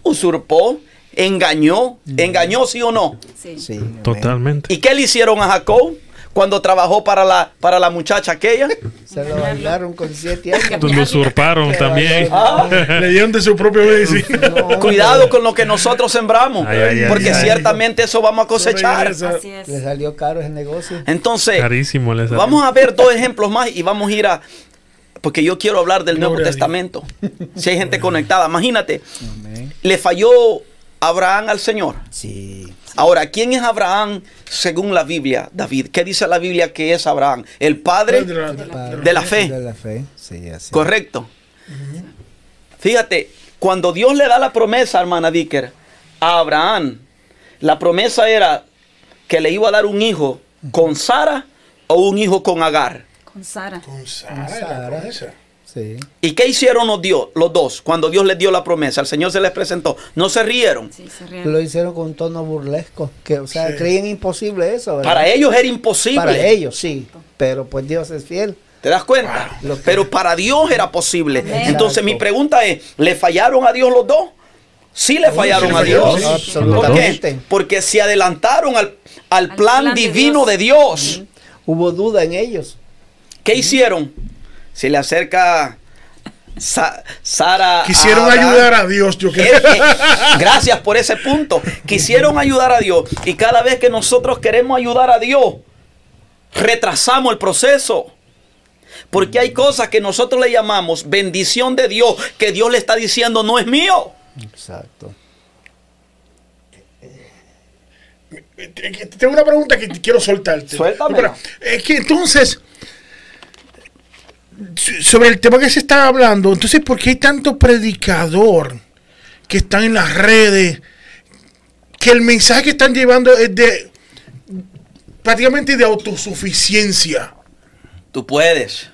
Usurpó, engañó, engañó sí o no. Sí. Totalmente. ¿Y qué le hicieron a Jacob cuando trabajó para la, para la muchacha aquella? Se lo bailaron con siete años. Lo usurparon también. Ah, Le dieron de su propia medicina. No, cuidado con lo que nosotros sembramos, Ay, ay, ay, porque ay. ciertamente eso vamos a cosechar. Así es. Le salió caro ese negocio. Entonces, Carísimo salió. Vamos a ver dos ejemplos más y vamos a ir a... Porque yo quiero hablar del Nuevo. Testamento. Si hay gente conectada, imagínate, Amén. le falló Abraham al Señor. Sí. Ahora, ¿quién es Abraham según la Biblia, David? ¿Qué dice la Biblia que es Abraham? El padre De la- de la fe. De la fe. Sí, así. Correcto. Fíjate, cuando Dios le da la promesa, hermana Dicker, a Abraham, la promesa era que le iba a dar un hijo con Sara o un hijo con Agar. Con Sara. Con Sara, Con Sara. Sí. ¿Y qué hicieron los, Dios, los dos cuando Dios les dio la promesa? El Señor se les presentó. No se rieron. Sí, se ríen. Lo hicieron con un tono burlesco. Que, o sea, Sí. creían imposible eso. ¿verdad? Para ellos era imposible. Para ellos, sí. Pero pues Dios es fiel. ¿Te das cuenta? Que- Pero para Dios era posible. Amén. Entonces mi pregunta es, ¿le fallaron a Dios los dos? Sí le fallaron a Dios. ¿Por qué? Absolutamente. Porque se adelantaron al, al Al plan, plan de divino Dios. de Dios. Hubo duda en ellos. ¿Qué hicieron? Se le acerca Sa- Sara. Quisieron Abraham. ayudar a Dios, yo Eh, creo. eh, gracias por ese punto. Quisieron ayudar a Dios. Y cada vez que nosotros queremos ayudar a Dios, retrasamos el proceso. Porque hay cosas que nosotros le llamamos bendición de Dios, que Dios le está diciendo no es mío. Exacto. Eh, Tengo una pregunta que quiero soltarte. Pero, Es que entonces, sobre el tema que se está hablando, entonces, ¿por qué hay tanto predicador que están en las redes? Que el mensaje que están llevando es de prácticamente de autosuficiencia. Tú puedes.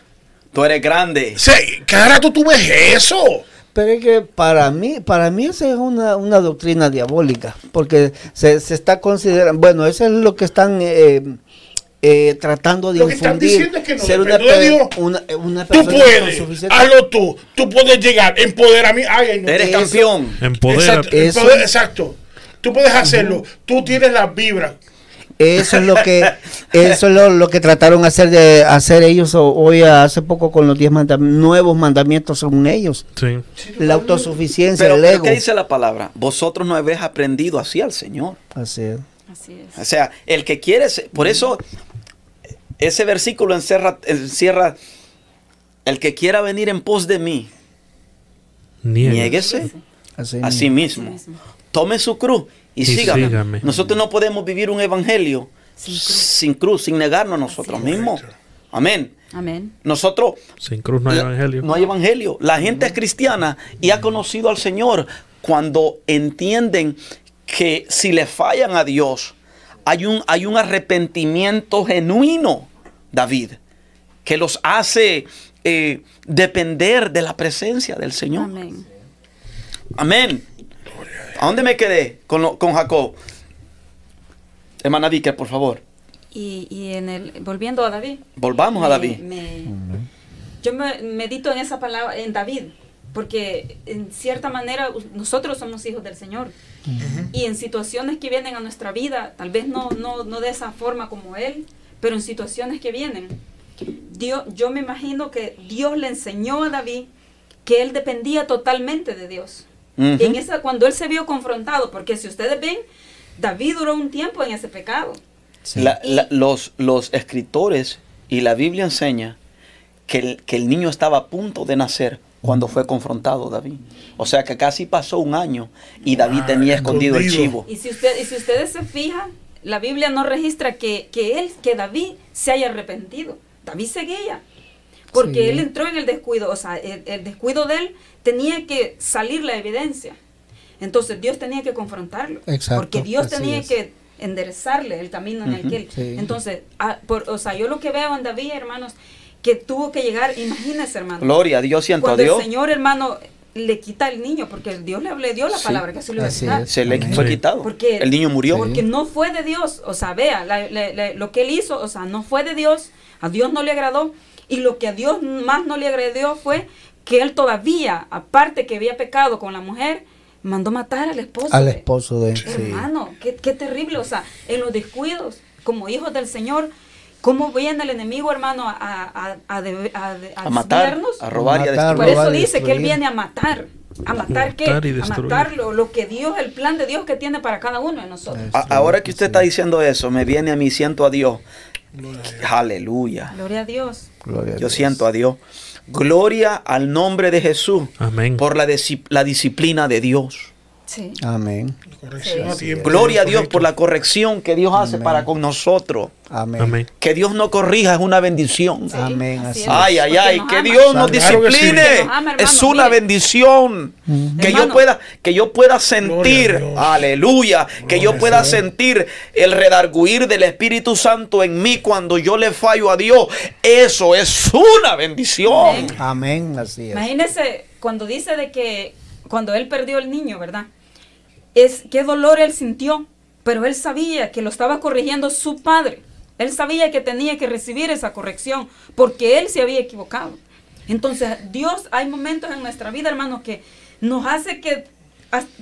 Tú eres grande. Sea, cada rato tú ves eso. Pero es que para mí, para mí esa es una, una doctrina diabólica, porque se, se está considerando, bueno, eso es lo que están eh, eh, tratando de Lo que están infundir. diciendo es que no ser una, una, una Tú persona puedes, autosuficiente. hazlo tú. Tú puedes llegar, empoderamiento. Ay, ay, no. Eres Eso- campeón. Exacto, exacto. Tú puedes hacerlo. Tú tienes las vibras. Eso es lo que, eso es lo, lo que trataron de hacer de hacer ellos ho- hoy hace poco con los diez mandam- nuevos mandamientos según ellos. Sí. La autosuficiencia, Pero, el pero ego. ¿qué dice la palabra? Vosotros no habéis aprendido así al Señor. Así es. Así es. O sea, el que quiere, por eso ese versículo encierra, encierra el que quiera venir en pos de mí, niéguese Así, a sí mismo, tome su cruz y, Y sígame. sígame. Nosotros no podemos vivir un evangelio Sin sin cruz. sin, negarnos a nosotros Así es. mismos. Amén. Amén. Nosotros Sin cruz no hay la- evangelio. No hay evangelio. La gente es cristiana y ha conocido al Señor cuando entienden que si le fallan a Dios, hay un, hay un arrepentimiento genuino, David, que los hace eh, depender de la presencia del Señor. Amén. Amén. ¿A dónde me quedé con, lo- con Jacob? Hermana Dicker, por favor. Y, y en el, volviendo a David. Volvamos a me- David. me- yo me medito en esa palabra, en David, porque en cierta manera nosotros somos hijos del Señor. Y en situaciones que vienen a nuestra vida, tal vez no, no, no de esa forma como Él, pero en situaciones que vienen, Dios, yo me imagino que Dios le enseñó a David que él dependía totalmente de Dios. Ujú. En esa, cuando él se vio confrontado, porque si ustedes ven, David duró un tiempo en ese pecado. Sí. La- la- los, los escritores y la Biblia enseña que el, que el niño estaba a punto de nacer cuando fue confrontado David. O sea que casi pasó un año y David Ah, tenía escondido el chivo. Y si, usted, y si ustedes se fijan, la Biblia no registra que, que él, que David se haya arrepentido. David seguía. Porque Sí. él entró en el descuido, o sea, el, el descuido de él tenía que salir la evidencia. Entonces Dios tenía que confrontarlo. Exacto, Porque Dios tenía es. que enderezarle el camino en el que él. sí. Entonces, ah, por- o sea, yo lo que veo en David, hermanos, que tuvo que llegar, imagínense, hermano. Gloria a Dios, siento a Cuando Dios. el Señor, hermano, le quita al niño, porque Dios le, le dio la Sí, palabra que se lo iba a quitar. Se le fue Sí. quitado. Porque, el niño murió. Porque no fue de Dios. O sea, vea, la- la- la- lo que él hizo, o sea, no fue de Dios. A Dios no le agradó. Y lo que a Dios más no le agradó fue que él todavía, aparte que había pecado con la mujer, mandó matar al esposo. Al esposo de sí. Hermano, qué, qué terrible. O sea, en los descuidos, como hijos del Señor, ¿cómo viene el enemigo, hermano, a, a, a, de- a, de- a a matar, desviarnos? a robar y a destruir. Por eso dice que él viene a matar. ¿A matar qué? Matar y a matar lo, lo que Dios, el plan de Dios que tiene para cada uno de nosotros. Ahora que usted está diciendo eso, me viene a mí, siento a Dios. Aleluya. Gloria a Dios. Gloria a Yo Dios. siento a Dios. Gloria al nombre de Jesús Amén. por la disciplina de Dios. Sí. Amén. A. Gloria a Dios por la corrección que Dios hace Amén. para con nosotros. Amén. Amén. Que Dios no corrija es una bendición. Sí, Amén, así es. Ay, ay, ay, nos que ama. Dios nos Claro que sí. discipline. Que nos ama, hermano, es una mire. bendición. Que yo pueda, que yo pueda sentir, Gloria aleluya, que yo pueda sentir el redarguir del Espíritu Santo en mí cuando yo le fallo a Dios. Eso es una bendición. Amén. Amén, así es. Imagínese cuando dice de que cuando él perdió el niño, ¿verdad? Es qué dolor él sintió, pero él sabía que lo estaba corrigiendo su padre. Él sabía que tenía que recibir esa corrección porque él se había equivocado. Entonces, Dios, hay momentos en nuestra vida, hermanos, que nos hace que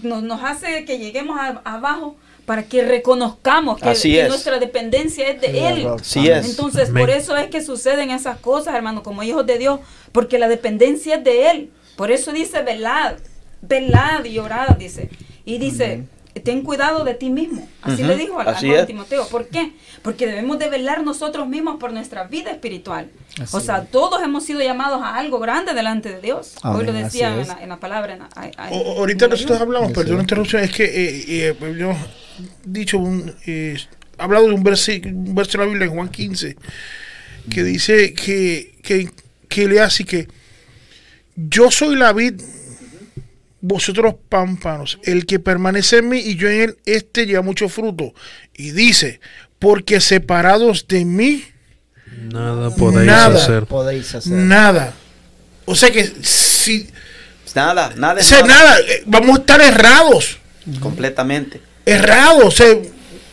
nos, nos hace que lleguemos a- abajo para que reconozcamos que, Así que es. nuestra dependencia es de él. Así es. Entonces, Amén. por eso es que suceden esas cosas, hermano, como hijos de Dios, porque la dependencia es de Él. Por eso dice, velad, velad y orad, dice. Y dice, ten cuidado de ti mismo. Así Ujú, le dijo a, a así Juan es. Timoteo. ¿Por qué? Porque debemos de velar nosotros mismos por nuestra vida espiritual. Así o sea, es. todos hemos sido llamados a algo grande delante de Dios. Hoy lo Amén, decía en la, en la palabra. en la- a- a- O- en ahorita la nosotros hablamos, Sí, perdón interrupción, es que eh, eh, yo he dicho un, eh, hablado de un, versi- un verso de la Biblia en Juan 15 que dice que, que, que le hace que yo soy la vid, vosotros pámpanos, el que permanece en mí y yo en él, este lleva mucho fruto. Y dice, porque separados de mí, Nada podéis Nada. hacer. Podéis hacer. nada. O sea que si, Nada, nada o es sea, nada. nada, eh, vamos a estar errados. Completamente. errado, o sea,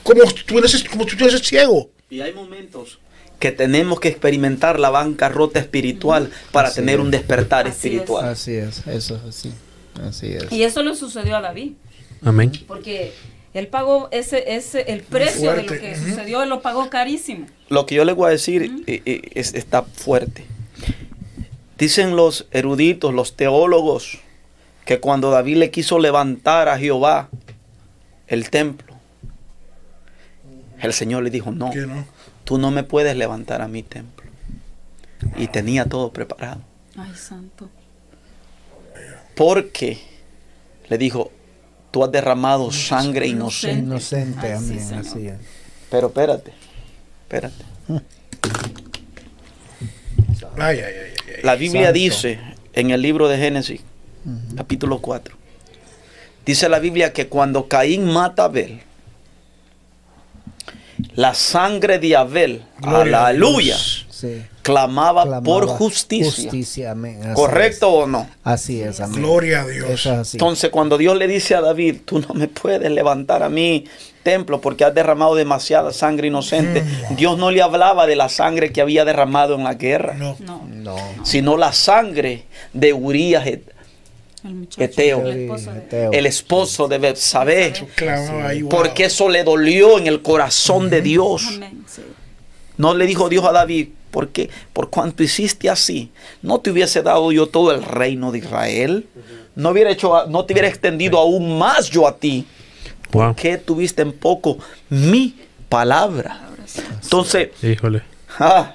como si tú eres, como tú eres ciego. Y hay momentos que tenemos que experimentar la bancarrota espiritual para Así tener es. un despertar Así es. espiritual. Así es, eso es así. Así es. Y eso le sucedió a David. Amén. Porque él pagó ese, ese, el precio de lo que sucedió, él lo pagó carísimo. Lo que yo les voy a decir eh, eh, es- está fuerte. Dicen los eruditos, los teólogos, que cuando David le quiso levantar a Jehová el templo, el Señor le dijo, no. tú no me puedes levantar a mi templo. Y tenía todo preparado. Ay, santo. Porque le dijo, tú has derramado sangre inocente. Inocente, amén, Señor. así es. Pero espérate, espérate. Ay, ay, ay. La Biblia Santo. dice en el libro de Génesis, capítulo 4, dice la Biblia que cuando Caín mata a Abel, la sangre de Abel, Gloria aleluya. Sí. clamaba, Clamaba por justicia. Justicia, amén. así ¿Correcto o no? Así es, amén. Gloria a Dios. Es. Entonces cuando Dios le dice a David, tú no me puedes levantar a mi templo porque has derramado demasiada sangre inocente, Dios no le hablaba de la sangre que había derramado en la guerra, No. No, no. sino la sangre de Urías, et- el muchacho, Eteo. el esposo de- Eteo. el esposo de Betsabé, Clamaba ahí, wow. porque eso le dolió en el corazón de Dios. Amén, sí. No le dijo Dios a David, ¿por qué? Por cuanto hiciste así, no te hubiese dado yo todo el reino de Israel, no hubiera hecho, no te hubiera extendido aún más yo a ti. Wow. ¿Qué tuviste en poco? Mi palabra. Entonces, Híjole. ah.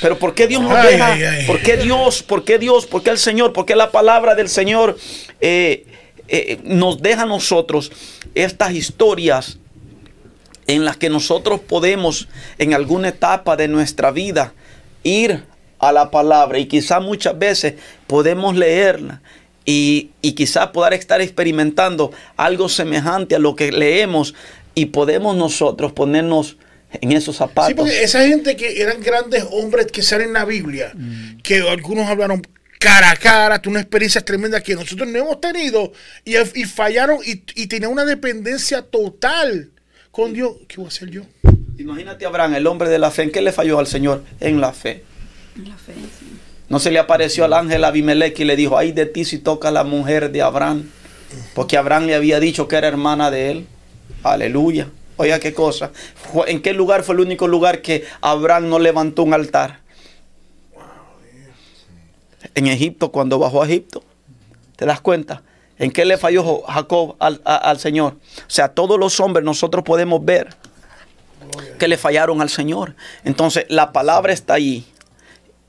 Pero ¿por qué Dios nos Ay, deja? ay, ay. ¿Por qué Dios? ¿Por qué Dios? ¿Por qué el Señor? ¿Por qué la palabra del Señor eh, eh, nos deja a nosotros estas historias en las que nosotros podemos en alguna etapa de nuestra vida ir a la palabra y quizá muchas veces podemos leerla y, y quizá poder estar experimentando algo semejante a lo que leemos y podemos nosotros ponernos en esos zapatos. Sí, porque esa gente que eran grandes hombres que salen en la Biblia, que algunos hablaron cara a cara, tuvo una experiencia tremenda que nosotros no hemos tenido y, y fallaron y, y tenían una dependencia total con Dios. ¿Qué voy a hacer yo? Imagínate a Abraham, el hombre de la fe, ¿en qué le falló al Señor? En la fe. La fe, sí. No se le apareció al ángel Abimelech y le dijo, ay de ti si toca la mujer de Abraham. Porque Abraham le había dicho que era hermana de él. Aleluya. Oiga qué cosa. ¿En qué lugar fue el único lugar que Abraham no levantó un altar? En Egipto, cuando bajó a Egipto. ¿Te das cuenta? ¿En qué le falló Jacob al, al Señor? O sea, todos los hombres nosotros podemos ver que le fallaron al Señor. Entonces, la palabra está ahí.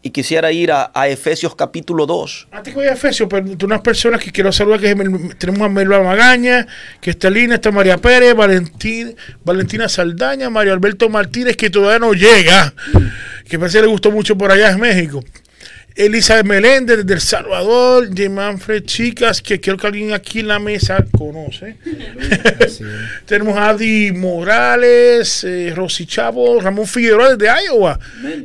Y quisiera ir a, a Efesios capítulo 2. Antes que vaya a Efesios, pero unas personas que quiero saludar, que tenemos a Melba Magaña, que está Lina, está María Pérez, Valentín, Valentina Saldaña, Mario Alberto Martínez, que todavía no llega, que parece que le gustó mucho por allá en México. Elizabeth Meléndez desde El Salvador, J. Manfred Chicas, que creo que alguien aquí en la mesa conoce. Tenemos a Adi Morales, eh, Rosy Chavo, Ramón Figueroa desde Iowa,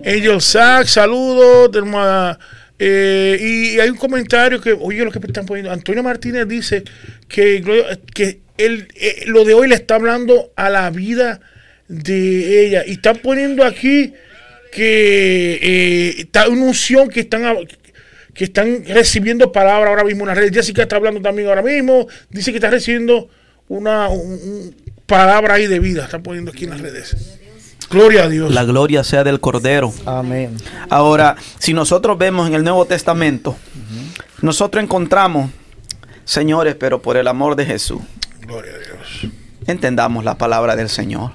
Angel Sack, saludos. Tenemos a, eh, y, y hay un comentario que, oye, lo que están poniendo. Antonio Martínez dice que, que él, eh, lo de hoy le está hablando a la vida de ella. Y están poniendo aquí que eh, está una unción que están que están recibiendo palabra ahora mismo en las redes. Jessica está hablando también ahora mismo. Dice que está recibiendo una un- un palabra ahí de vida. Está poniendo aquí en las redes. Gloria a Dios. La gloria sea del Cordero. Amén. Ahora, si nosotros vemos en el Nuevo Testamento, nosotros encontramos, señores, pero por el amor de Jesús, Gloria a Dios. entendamos la palabra del Señor.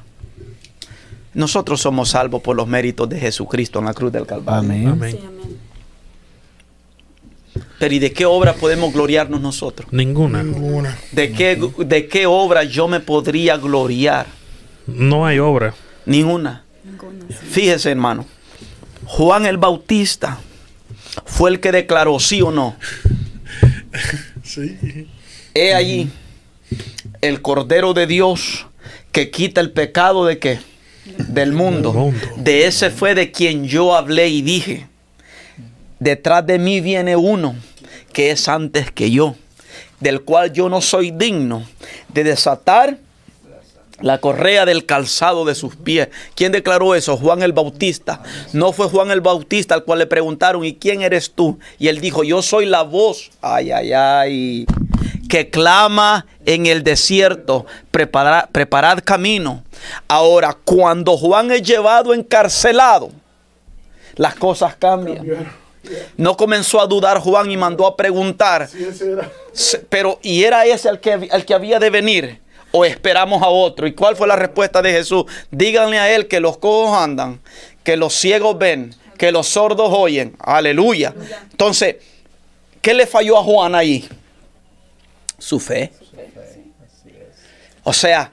Nosotros somos salvos por los méritos de Jesucristo en la cruz del Calvario. Amén. Amén. Sí, amén. Pero ¿y de qué obra podemos gloriarnos nosotros? Ninguna. Ninguna. ¿De qué, ¿De qué obra yo me podría gloriar? No hay obra. Ninguna. Ninguna, sí. Fíjese, hermano. Juan el Bautista fue el que declaró, sí o no. Sí. He allí el Cordero de Dios que quita el pecado de qué? Del mundo. De ese fue de quien yo hablé y dije, detrás de mí viene uno que es antes que yo, del cual yo no soy digno de desatar la correa del calzado de sus pies. ¿Quién declaró eso? Juan el Bautista. No fue Juan el Bautista al cual le preguntaron, ¿y quién eres tú? Y él dijo, yo soy la voz, ay, ay, ay, que clama en el desierto, preparad, preparad camino. Ahora, cuando Juan es llevado encarcelado, las cosas cambian. No comenzó a dudar Juan y mandó a preguntar, Pero, ¿y era ese el que, el que había de venir? ¿O esperamos a otro? ¿Y cuál fue la respuesta de Jesús? Díganle a él que los cojos andan, que los ciegos ven, que los sordos oyen. Aleluya. Entonces, ¿qué le falló a Juan ahí? Su fe. O sea,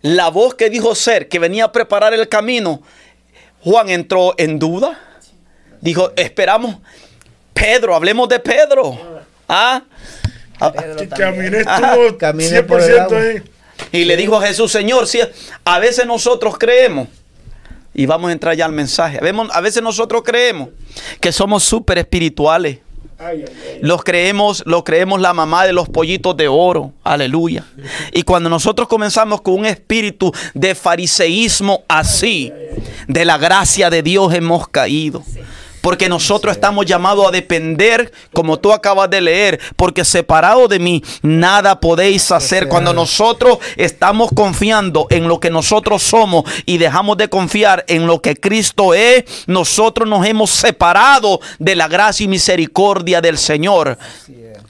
la voz que dijo ser, que venía a preparar el camino, Juan entró en duda. Dijo, esperamos. Pedro, hablemos de Pedro. ¿Ah? Ah, Que caminé Ajá. estuvo Caminé por el 100% agua. ahí. Y le dijo a Jesús, Señor, si a veces nosotros creemos, y vamos a entrar ya al mensaje, a veces nosotros creemos que somos súper espirituales. Los creemos, lo creemos la mamá de los pollitos de oro. Aleluya. Y cuando nosotros comenzamos con un espíritu de fariseísmo así, de la gracia de Dios hemos caído. Porque nosotros estamos llamados a depender, como tú acabas de leer, porque separado de mí nada podéis hacer. Cuando nosotros estamos confiando en lo que nosotros somos y dejamos de confiar en lo que Cristo es, nosotros nos hemos separado de la gracia y misericordia del Señor.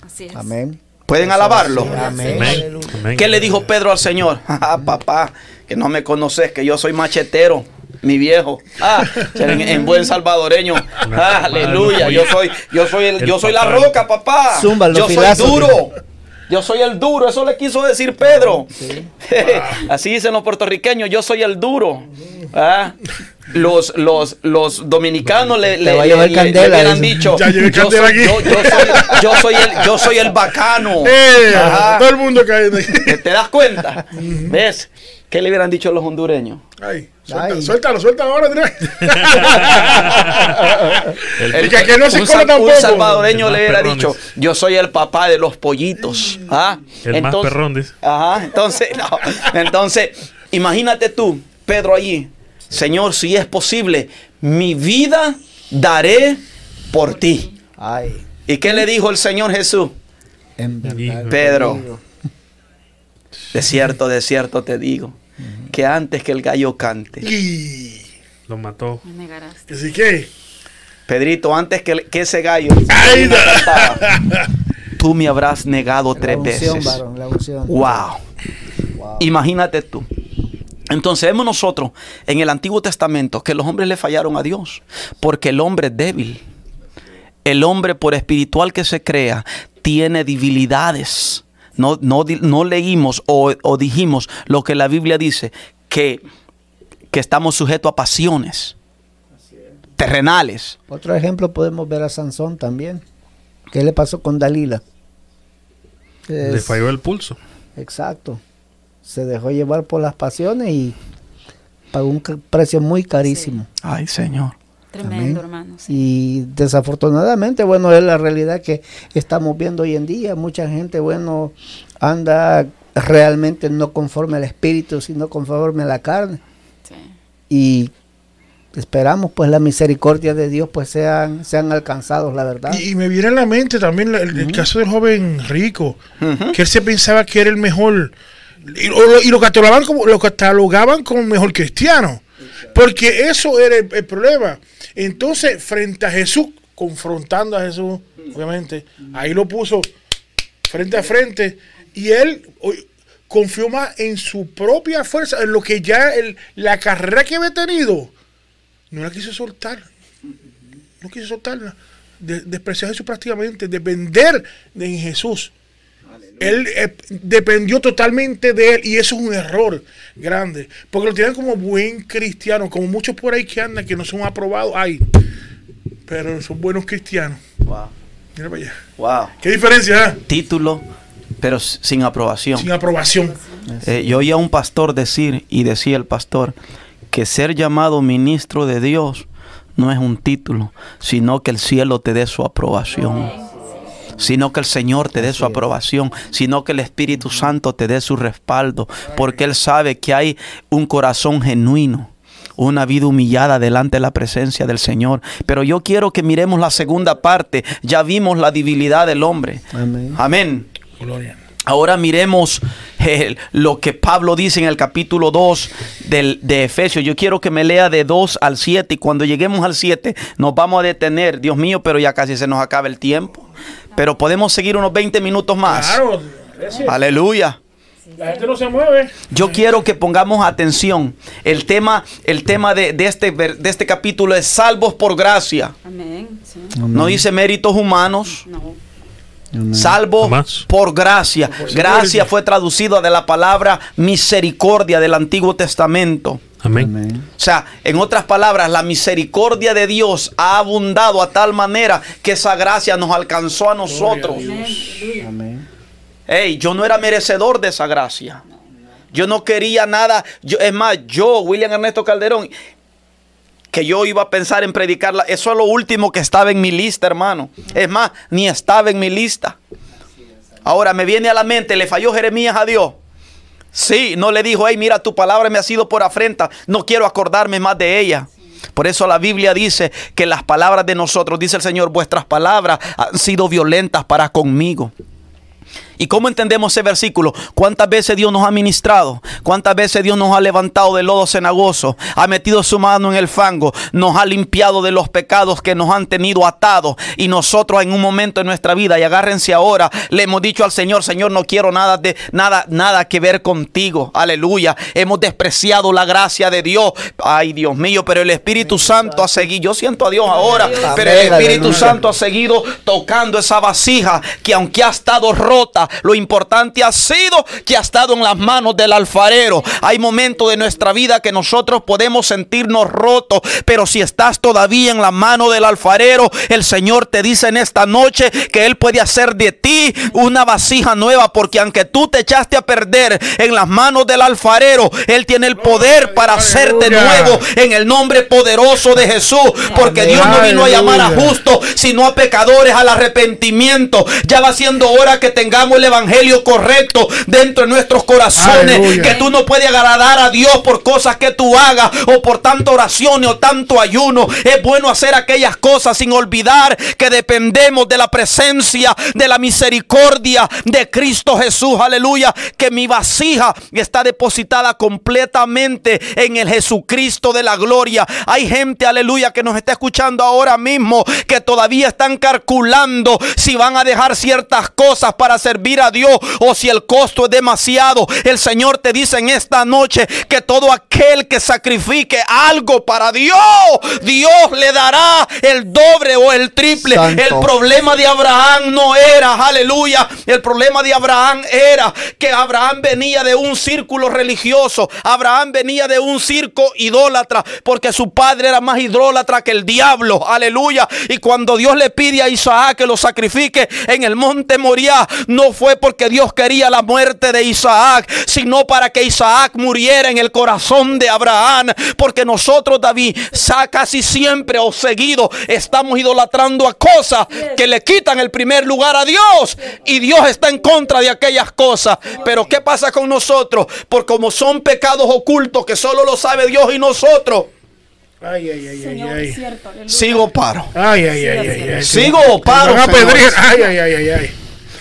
Así es. Amén. ¿Pueden alabarlo? Amén. ¿Qué le dijo Pedro al Señor? Ah, papá, que no me conoces, que yo soy machetero. Mi viejo. Ah, en, en buen salvadoreño. Ah, aleluya. Yo soy, yo soy el, yo soy la roca, papá. Yo soy duro. Yo soy el duro, eso le quiso decir Pedro. Sí. Así dicen los puertorriqueños, yo soy el duro. Ah, Los, los, los dominicanos le, le, va a le- le- candela, le hubieran dice. dicho, yo soy, yo, yo soy, yo soy el, yo soy el bacano. ¡Eh! Todo el mundo cae ¿Te, te das cuenta? ¿Ves? ¿Qué le hubieran dicho los hondureños? Ay, suelta, Ay. suéltalo, suelta ahora, Andrés. El- Y que no se un, cola sal- un tampoco. salvadoreño le hubiera perrones. dicho, yo soy el papá de los pollitos. ¿Ah? El más perrón, dice. Ajá, entonces, no, entonces, imagínate tú, Pedro allí, Señor, si es posible, mi vida daré por ti. Ay, ¿Y qué le dijo el Señor Jesús? en verdad. Pedro. De cierto, de cierto te digo, que antes que el gallo cante, Y Lo mató. Me negaste. así que, Pedrito, antes que, que ese gallo Ay, no. cantara, tú me habrás negado La tres unción, veces. varón, la unción. Wow. Wow. Imagínate tú. Entonces vemos nosotros en el Antiguo Testamento que los hombres le fallaron a Dios porque el hombre es débil. El hombre por espiritual que se crea tiene debilidades. No, no, no leímos o, o dijimos lo que la Biblia dice, que, que estamos sujetos a pasiones terrenales. Otro ejemplo podemos ver a Sansón también. ¿Qué le pasó con Dalila? Le falló el pulso. Exacto. Se dejó llevar por las pasiones y pagó un precio muy carísimo. Ay, Señor. Tremendo, Amén. hermano. sí. Y desafortunadamente, bueno, es la realidad que estamos viendo hoy en día. Mucha gente, bueno, anda realmente no conforme al espíritu, sino conforme a la carne. Sí. Y esperamos pues la misericordia de Dios pues sean, sean alcanzados, la verdad. y, y me viene a la mente también la- el, el caso del joven rico, que él se pensaba que era el mejor. Y, lo- y lo catalogaban como lo catalogaban como mejor cristiano. Porque eso era el, problema. Entonces, frente a Jesús, confrontando a Jesús, obviamente, ahí lo puso frente a frente. Y él confió más en su propia fuerza, en lo que ya la carrera que había tenido, no la quiso soltar. No quiso soltarla. De, despreciar a Jesús prácticamente, depender de en Jesús. Él eh, dependió totalmente de él y eso es un error grande. Porque lo tienen como buen cristiano, como muchos por ahí que andan que no son aprobados. Ay, pero son buenos cristianos. Wow. Mira para allá. Wow. ¿Qué diferencia? ah? Título, pero sin aprobación. Sin aprobación. Eh, yo oía a un pastor decir, y decía el pastor, que ser llamado ministro de Dios no es un título, sino que el cielo te dé su aprobación. Sino que el Señor te dé su aprobación, sino que el Espíritu Santo te dé su respaldo, porque Él sabe que hay un corazón genuino, una vida humillada delante de la presencia del Señor. Pero yo quiero que miremos la segunda parte. Ya vimos la debilidad del hombre. Amén. Amén. Gloria. Ahora miremos eh, lo que Pablo dice en el capítulo 2 del, de Efesios. Yo quiero que me lea de 2 al 7 y cuando lleguemos al 7 nos vamos a detener. Dios mío, pero ya casi se nos acaba el tiempo. Pero podemos seguir unos 20 minutos más. Claro. Aleluya. La gente no se mueve. Yo quiero que pongamos atención. El tema, el tema de, de este, de este capítulo es salvos por gracia. Amén. Sí. No dice méritos humanos. No. Salvo Jamás. por gracia. Gracia fue traducido de la palabra misericordia del Antiguo Testamento. Amén. Amén. O sea, en otras palabras, la misericordia de Dios ha abundado a tal manera que esa gracia nos alcanzó a nosotros. Amén. Hey, yo no era merecedor de esa gracia. Yo no quería nada. Yo, es más, yo, William Ernesto Calderón, que yo iba a pensar en predicarla, eso es lo último que estaba en mi lista, hermano. Es más, ni estaba en mi lista. Ahora me viene a la mente, le falló Jeremías a Dios. Sí, no le dijo, hey, mira, tu palabra me ha sido por afrenta, no quiero acordarme más de ella. Por eso la Biblia dice que las palabras de nosotros, dice el Señor, vuestras palabras han sido violentas para conmigo. ¿Y cómo entendemos ese versículo? ¿Cuántas veces Dios nos ha ministrado? ¿Cuántas veces Dios nos ha levantado del lodo cenagoso? Ha metido su mano en el fango, nos ha limpiado de los pecados que nos han tenido atados. Y nosotros en un momento de nuestra vida, y agárrense ahora, le hemos dicho al Señor, Señor, no quiero nada de nada, nada que ver contigo. Aleluya. Hemos despreciado la gracia de Dios. Ay, Dios mío, pero el Espíritu Santo ha seguido. Yo siento a Dios ahora, pero el Espíritu Santo ha seguido tocando esa vasija que aunque ha estado rota, lo importante ha sido que ha estado en las manos del alfarero. Hay momentos de nuestra vida que nosotros podemos sentirnos rotos, pero si estás todavía en la mano del alfarero, el Señor te dice en esta noche que Él puede hacer de ti una vasija nueva, porque aunque tú te echaste a perder en las manos del alfarero, Él tiene el poder para hacerte nuevo en el nombre poderoso de Jesús, porque Dios no vino a llamar a justos, sino a pecadores al arrepentimiento. Ya va siendo hora que tengamos el evangelio correcto dentro de nuestros corazones, Aleluya. que tú no puedes agradar a Dios por cosas que tú hagas o por tanta oración o tanto ayuno. Es bueno hacer aquellas cosas sin olvidar que dependemos de la presencia, de la misericordia de Cristo Jesús. Aleluya, que mi vasija está depositada completamente en el Jesucristo de la gloria. Hay gente, aleluya, que nos está escuchando ahora mismo que todavía están calculando si van a dejar ciertas cosas para servir a Dios o si el costo es demasiado. El Señor te dice en esta noche que todo aquel que sacrifique algo para Dios, Dios le dará el doble o el triple. Santo. El problema de Abraham no era, aleluya, el problema de Abraham era que Abraham venía de un círculo religioso, Abraham venía de un circo idólatra, porque su padre era más idólatra que el diablo, aleluya. Y cuando Dios le pide a Isaac que lo sacrifique en el monte Moriah, no fue porque Dios quería la muerte de Isaac, sino para que Isaac muriera en el corazón de Abraham, porque nosotros, David, sa- casi siempre o seguido estamos idolatrando a cosas que le quitan el primer lugar a Dios y Dios está en contra de aquellas cosas. Pero ¿qué pasa con nosotros? Por como son pecados ocultos que solo lo sabe Dios y nosotros. Ay, ay, ay, ay, Señor, ay. es cierto. aleluya. Sigo paro. Ay, ay, ay, ay, ay. Sigo paro. Ay, ay, ay, ay.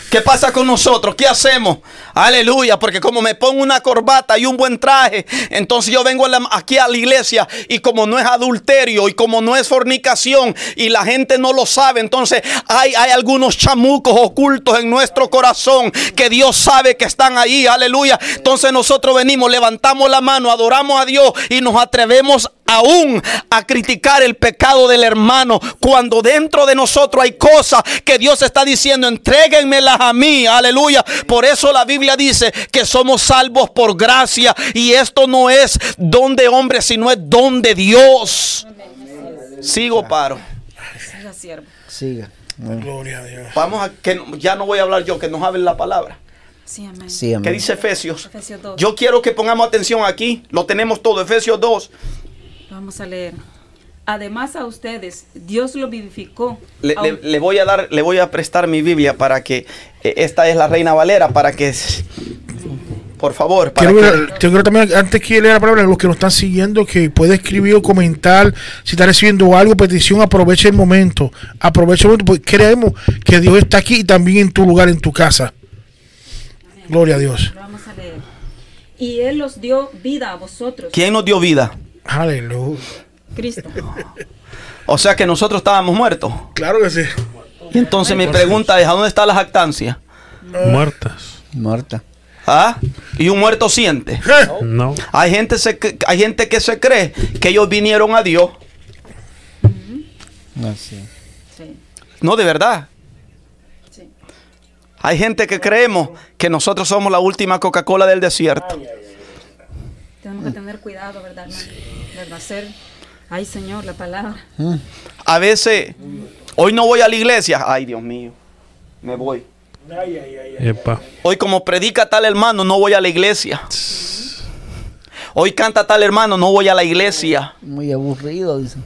¿Qué pasa con nosotros? ¿Qué hacemos? Aleluya, porque como me pongo una corbata y un buen traje, entonces yo vengo aquí a la iglesia y como no es adulterio y como no es fornicación y la gente no lo sabe, entonces hay, hay algunos chamucos ocultos en nuestro corazón que Dios sabe que están ahí, aleluya. Entonces nosotros venimos, levantamos la mano, adoramos a Dios y nos atrevemos aún a criticar el pecado del hermano cuando dentro de nosotros hay cosas que Dios está diciendo, entréguenmelas a mí, aleluya. Por eso la Biblia dice que somos salvos por gracia y esto no es don de hombre, sino es don de Dios. Sigo paro. Siga, siervo. Siga. Bueno, Gloria a Dios. Vamos a que ya no voy a hablar yo, que nos hable la palabra. Sí, amén. sí, ¿Qué dice Efesios? Efesios 2. Yo quiero que pongamos atención aquí. Lo tenemos todo. Efesios 2. Vamos a leer. Además a ustedes, Dios lo vivificó. Le, Au- le- le voy a dar, le voy a prestar mi Biblia para que eh, esta es la Reina Valera para que por favor, para Quiero, que quiero también, antes que leer la palabra, los que nos están siguiendo, que puede escribir o comentar. Si está recibiendo algo, petición, aproveche el momento. Aproveche el momento, porque creemos que Dios está aquí y también en tu lugar, en tu casa. Gloria a Dios. Lo Vamos a leer. Y Él los dio vida a vosotros. ¿quién nos dio vida? Aleluya. Cristo. O sea que nosotros estábamos muertos. Claro que sí. Y entonces mi pregunta es, ¿a dónde está la jactancia? Muertas. Muerta. ¿Ah? Y un muerto siente. No. Hay gente, se hay gente que se cree que ellos vinieron a Dios. Así. Sí, No, de verdad. sí. Hay gente que creemos que nosotros somos la última Coca-Cola del desierto. Tenemos que tener cuidado, ¿verdad, hermano? ¿Verdad? Ser. Ay, Señor, la palabra. A veces, hoy no voy a la iglesia. Ay, Dios mío, me voy. Epa. Hoy como predica tal hermano, no voy a la iglesia. Hoy canta tal hermano, no voy a la iglesia. Muy aburrido, dicen.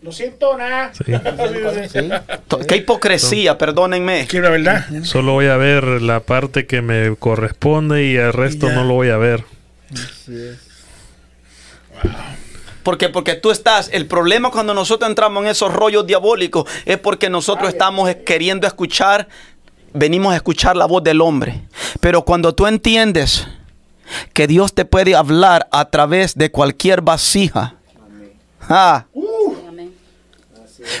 No siento nada. Sí. Sí. To- Qué hipocresía, perdónenme. Que la verdad. Solo voy a ver la parte que me corresponde y el resto no lo voy a ver. Así es. Porque, porque tú estás, el problema cuando nosotros entramos en esos rollos diabólicos es porque nosotros estamos queriendo escuchar venimos a escuchar la voz del hombre. Pero cuando tú entiendes que Dios te puede hablar a través de cualquier vasija. ah, Amén.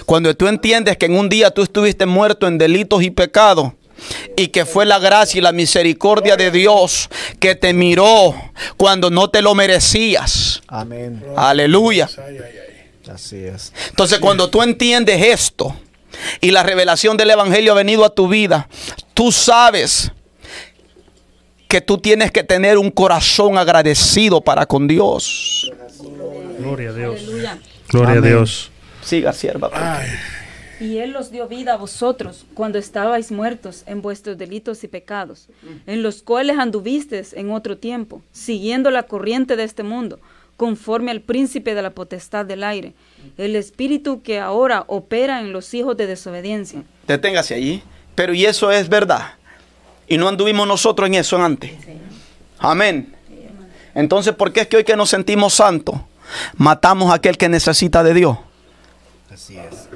Cuando tú entiendes que en un día tú estuviste muerto en delitos y pecados y que fue la gracia y la misericordia de Dios que te miró cuando no te lo merecías. Amén. Aleluya. Así es. Entonces cuando tú entiendes esto y la revelación del Evangelio ha venido a tu vida, tú sabes que tú tienes que tener un corazón agradecido para con Dios. Gloria a Dios. Aleluya. Gloria Amén. a Dios. Siga, sierva. Y Él os dio vida a vosotros cuando estabais muertos en vuestros delitos y pecados, en los cuales anduvisteis en otro tiempo, siguiendo la corriente de este mundo, conforme al príncipe de la potestad del aire, el espíritu que ahora opera en los hijos de desobediencia. Deténgase allí. Pero y eso es verdad. Y no anduvimos nosotros en eso antes. Amén. Entonces, ¿por qué es que hoy que nos sentimos santos, matamos a aquel que necesita de Dios? Así es.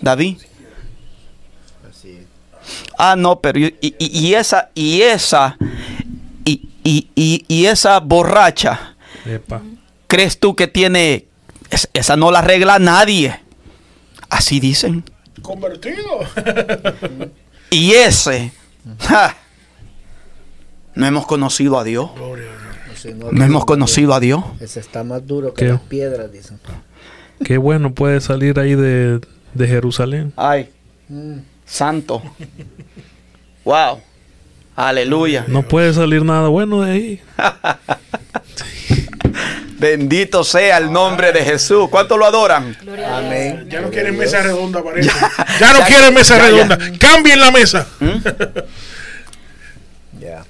David. Así es. Ah, no, pero y, y- y esa, y esa, y, y- y- y esa borracha, Epa. ¿crees tú que tiene, es- esa no la arregla nadie? Así dicen. convertido. Y ese, ja, no hemos conocido a Dios. No hemos conocido a Dios. Ese está más duro que ¿Qué? las piedras, dicen. Qué bueno puede salir ahí de, de Jerusalén. Ay, Mm. santo. Wow. Aleluya. No puede salir nada bueno de ahí. Bendito sea el nombre de Jesús. ¿Cuánto lo adoran? Gloria a Dios. Amén. Ya no quieren mesa redonda, parece. Ya no Ya, quieren mesa ya, ya. redonda. Cambien la mesa. Ya.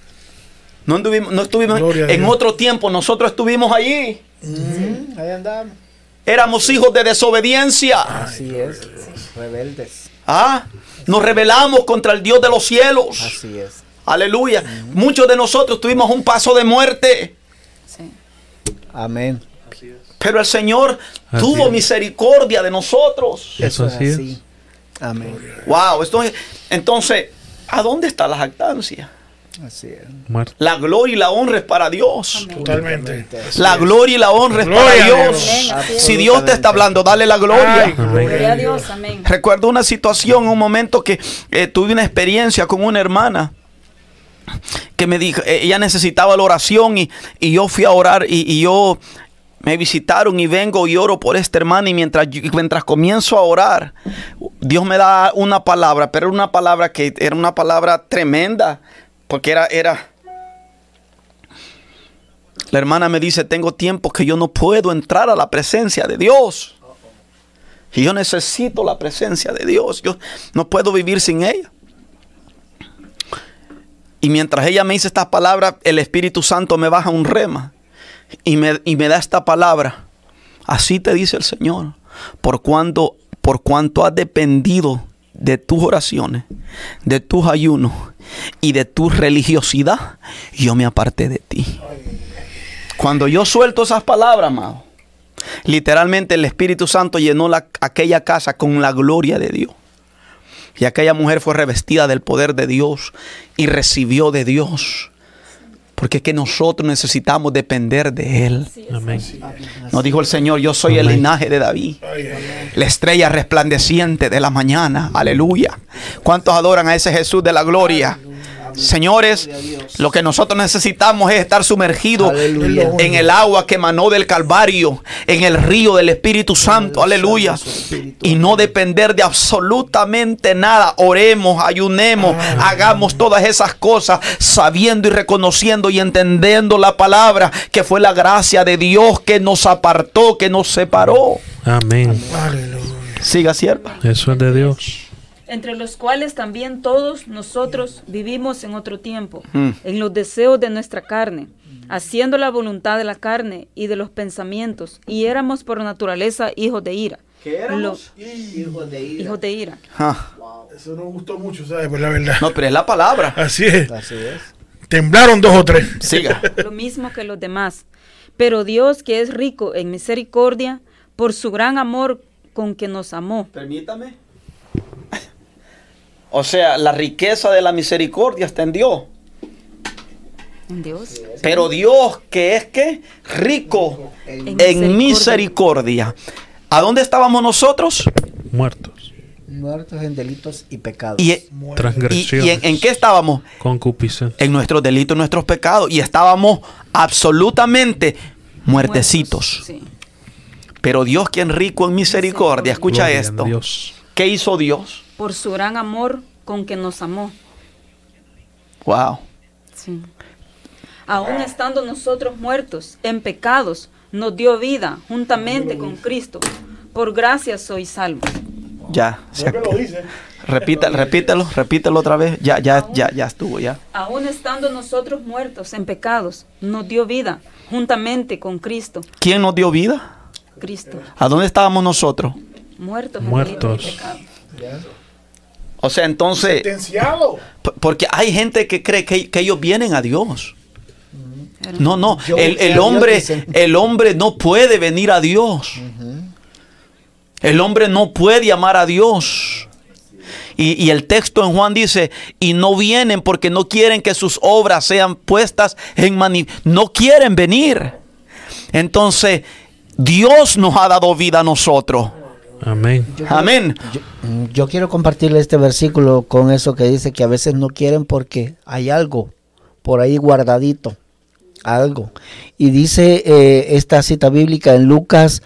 No, anduvimos- no estuvimos en otro tiempo. Nosotros estuvimos allí. Mm, Ahí andamos. Éramos hijos de desobediencia. Así es. Rebeldes. Ah, nos rebelamos contra el Dios de los cielos. Así es. Aleluya. Muchos de nosotros tuvimos un paso de muerte. Sí. Amén. Pero el Señor Así tuvo es. misericordia de nosotros. Eso es así es. así. Amén. Wow. Esto es- entonces, ¿a dónde está la jactancia? Así es. Muerto. La gloria y la honra es para Dios. Totalmente. La gloria y la honra es para Dios. Amén. Si Dios te está hablando, dale la gloria. Ay, Gloria a Dios. Amén. Recuerdo una situación, un momento que eh, tuve una experiencia con una hermana que me dijo, eh, ella necesitaba la oración y, y yo fui a orar y, y yo me visitaron y vengo y oro por esta hermana y mientras, yo- mientras comienzo a orar, Dios me da una palabra, pero era una palabra que era una palabra tremenda, porque era, era, la hermana me dice, tengo tiempo que yo no puedo entrar a la presencia de Dios. Y yo necesito la presencia de Dios. Yo no puedo vivir sin ella. Y mientras ella me dice estas palabras, el Espíritu Santo me baja un rema y me, y me da esta palabra. Así te dice el Señor. Por cuanto, por cuanto has dependido de tus oraciones, de tus ayunos y de tu religiosidad, yo me aparté de ti. Cuando yo suelto esas palabras, amado, literalmente el Espíritu Santo llenó la- aquella casa con la gloria de Dios. Y aquella mujer fue revestida del poder de Dios y recibió de Dios. Porque es que nosotros necesitamos depender de Él. Amén. Nos dijo el Señor, yo soy el linaje de David. La estrella resplandeciente de la mañana. Aleluya. ¿Cuántos adoran a ese Jesús de la gloria? Señores, lo que nosotros necesitamos es estar sumergidos Aleluya. en el agua que emanó del Calvario, en el río del Espíritu Santo. Aleluya. Y no depender de absolutamente nada. Oremos, ayunemos, hagamos todas esas cosas sabiendo y reconociendo y entendiendo la palabra que fue la gracia de Dios que nos apartó, que nos separó. Amén. Aleluya. Siga, sierva. Eso es de Dios. Entre los cuales también todos nosotros vivimos en otro tiempo, Mm. en los deseos de nuestra carne, haciendo la voluntad de la carne y de los pensamientos, y éramos por naturaleza hijos de ira. Lo- Hijo de ira. hijos de ira. Ah, Eso no gustó mucho, ¿sabes? Pues la verdad. No, pero es la palabra. Así es. Así es. Temblaron dos o tres. Siga. lo mismo que los demás. Pero Dios, que es rico en misericordia, por su gran amor con que nos amó. Permítame. O sea, la riqueza de la misericordia está en Dios. En Dios. Pero Dios que es que rico En en misericordia. ¿A dónde estábamos nosotros? Muertos. Muertos en delitos y pecados. ¿Y, y- Transgresiones. y en, en qué estábamos? Concupiscencia. En nuestros delitos, nuestros pecados. Y estábamos absolutamente muertecitos. Sí. Pero Dios quien rico en misericordia, escucha Gloria esto. Dios. ¿Qué hizo Dios? Por su gran amor con que nos amó. Wow. Sí. Aún estando nosotros muertos en pecados, nos dio vida juntamente con Cristo. Por gracia soy salvo. Ya. se dice. Repita, repítelo, repítelo otra vez. Ya, ya, ya, ya estuvo, ya. Aún estando nosotros muertos en pecados, nos dio vida juntamente con Cristo. ¿Quién nos dio vida? Cristo. ¿A dónde estábamos nosotros? Muertos, Muertos. en pecados. O sea, entonces, Sentenciado. porque hay gente que cree que, que ellos vienen a Dios. No, no, el, hombre, el hombre no puede venir a Dios. El hombre no puede amar a Dios. Y, y el texto en Juan dice, y no vienen porque no quieren que sus obras sean puestas en mani no quieren venir. Entonces, Dios nos ha dado vida a nosotros. Amén. Amén. Yo, mm, yo quiero compartirle este versículo con eso que dice que a veces no quieren porque hay algo por ahí guardadito, algo. Y dice eh, esta cita bíblica en Lucas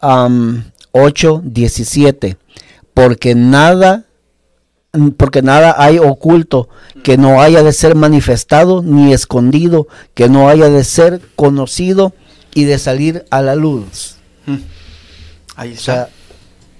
am, 8, 17, porque nada, mm, porque nada hay oculto que no haya de ser manifestado ni escondido, que no haya de ser conocido y de salir a la luz. Ahí O está. sea,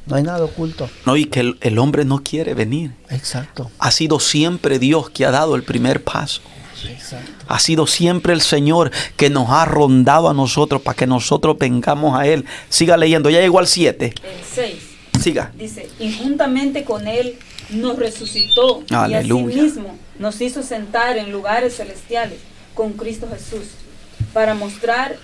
no hay nada oculto. No, y que el, el hombre no quiere venir. Exacto. Ha sido siempre Dios que ha dado el primer paso. Exacto. Ha sido siempre el Señor que nos ha rondado a nosotros para que nosotros vengamos a Él. Siga leyendo, ya llegó al 7. El 6. Siga. Dice, y juntamente con él nos resucitó Aleluya. y asimismo nos hizo sentar en lugares celestiales con Cristo Jesús, para mostrar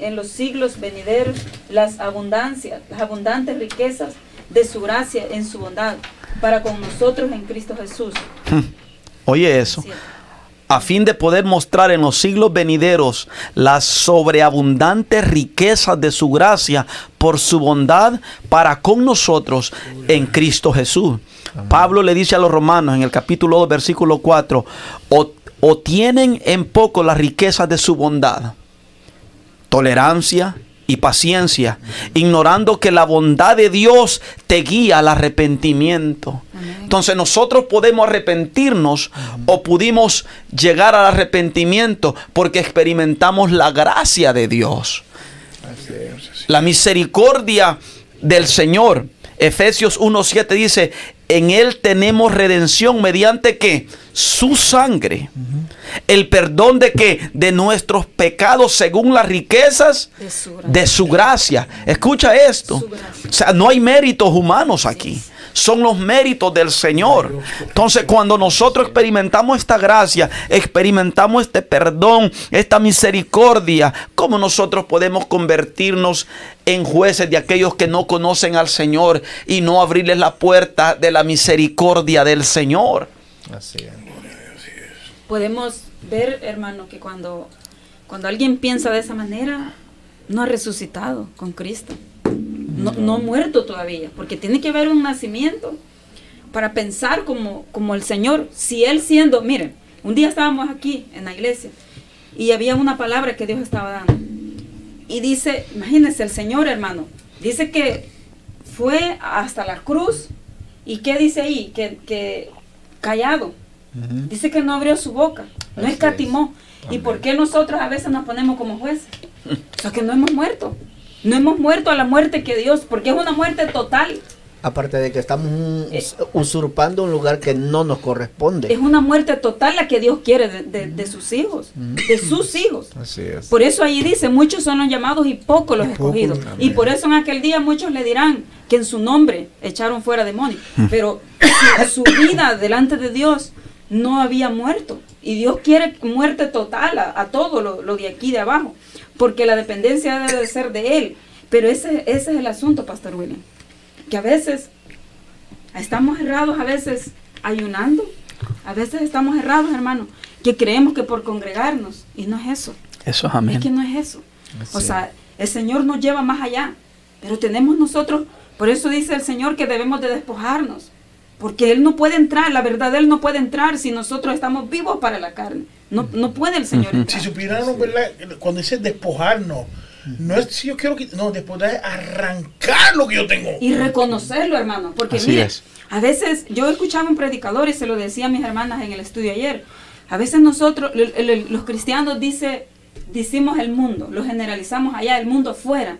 en los siglos venideros las abundancias, las abundantes riquezas de su gracia en su bondad, para con nosotros en Cristo Jesús. Oye eso. A fin de poder mostrar en los siglos venideros las sobreabundantes riquezas de su gracia por su bondad para con nosotros en Cristo Jesús. Pablo le dice a los romanos en el capítulo 2, versículo 4, o, o tienen en poco las riquezas de su bondad, tolerancia y paciencia, ignorando que la bondad de Dios te guía al arrepentimiento. Entonces nosotros podemos arrepentirnos o pudimos llegar al arrepentimiento porque experimentamos la gracia de Dios. La misericordia del Señor. Efesios 1.7 dice, en Él tenemos redención mediante que su sangre. El perdón de que de nuestros pecados según las riquezas De su gracia. de su gracia. Escucha esto. O sea, no hay méritos humanos aquí. Son los méritos del Señor. Entonces, cuando nosotros experimentamos esta gracia, experimentamos este perdón, esta misericordia, ¿cómo nosotros podemos convertirnos en jueces de aquellos que no conocen al Señor y no abrirles la puerta de la misericordia del Señor? Así es. Podemos ver, hermano, que cuando, cuando alguien piensa de esa manera, no ha resucitado con Cristo. No, no ha muerto todavía, porque tiene que haber un nacimiento para pensar como, como el Señor. Si Él siendo, miren, un día estábamos aquí en la iglesia y había una palabra que Dios estaba dando. Y dice, imagínense, el Señor, hermano, dice que fue hasta la cruz. ¿Y qué dice ahí? Que, que callado. Dice que no abrió su boca, no Así escatimó. ¿Y por qué nosotros a veces nos ponemos como jueces? O sea, que no hemos muerto. No hemos muerto a la muerte que Dios, porque es una muerte total. Aparte de que estamos us- usurpando un lugar que no nos corresponde. Es una muerte total la que Dios quiere de, de- de sus hijos, de sus hijos. Así es. Por eso ahí dice, muchos son los llamados y pocos los escogidos. Y por eso en aquel día muchos le dirán que en su nombre echaron fuera demonios. Pero su, su vida delante de Dios no había muerto. Y Dios quiere muerte total a, a todo lo, lo de aquí de abajo. Porque la dependencia debe de ser de Él. Pero ese, ese es el asunto, Pastor William. Que a veces estamos errados, a veces ayunando. A veces estamos errados, hermano, que creemos que por congregarnos, y no es eso. Eso es amén. Es que no es eso. O sea, el Señor nos lleva más allá. Pero tenemos nosotros, por eso dice el Señor que debemos de despojarnos. Porque Él no puede entrar, la verdad Él no puede entrar si nosotros estamos vivos para la carne. No, no puede el Señor entrar. Si supieran, ¿verdad? Cuando dice despojarnos, no es si yo quiero que. No, despojar es arrancar lo que yo tengo. Y reconocerlo, hermano. Porque Así mire, es. a veces yo escuchaba un predicador y se lo decía a mis hermanas en el estudio ayer. A veces nosotros, los cristianos, dice, decimos el mundo, lo generalizamos allá, el mundo afuera.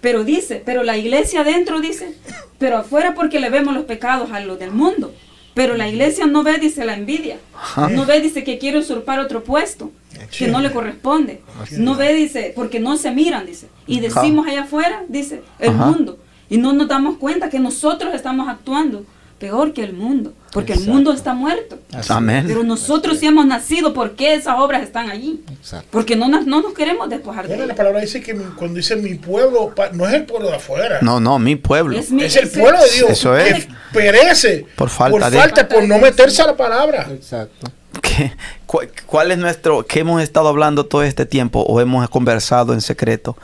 Pero dice, pero la iglesia adentro dice, pero afuera porque le vemos los pecados a los del mundo. Pero la iglesia no ve, dice, la envidia. Ajá. No ve, dice, que quiere usurpar otro puesto, que no le corresponde. No ve, dice, porque no se miran, dice. Y decimos allá afuera, dice, el Ajá. mundo. Y no nos damos cuenta que nosotros estamos actuando peor que el mundo. Porque el mundo está muerto. Amén. Pero nosotros sí hemos nacido, ¿por qué esas obras están allí? Exacto. Porque no, nas- no nos queremos despojar de Bueno, la palabra dice que cuando dice mi pueblo, no es el pueblo de afuera. No, no, mi pueblo. Es mi- Es el ese- pueblo de Dios Eso que es. perece Por falta por, de- falta, por no meterse a la palabra. Exacto. ¿Qué, cu- ¿Cuál es nuestro, qué hemos estado hablando todo este tiempo o hemos conversado en secreto?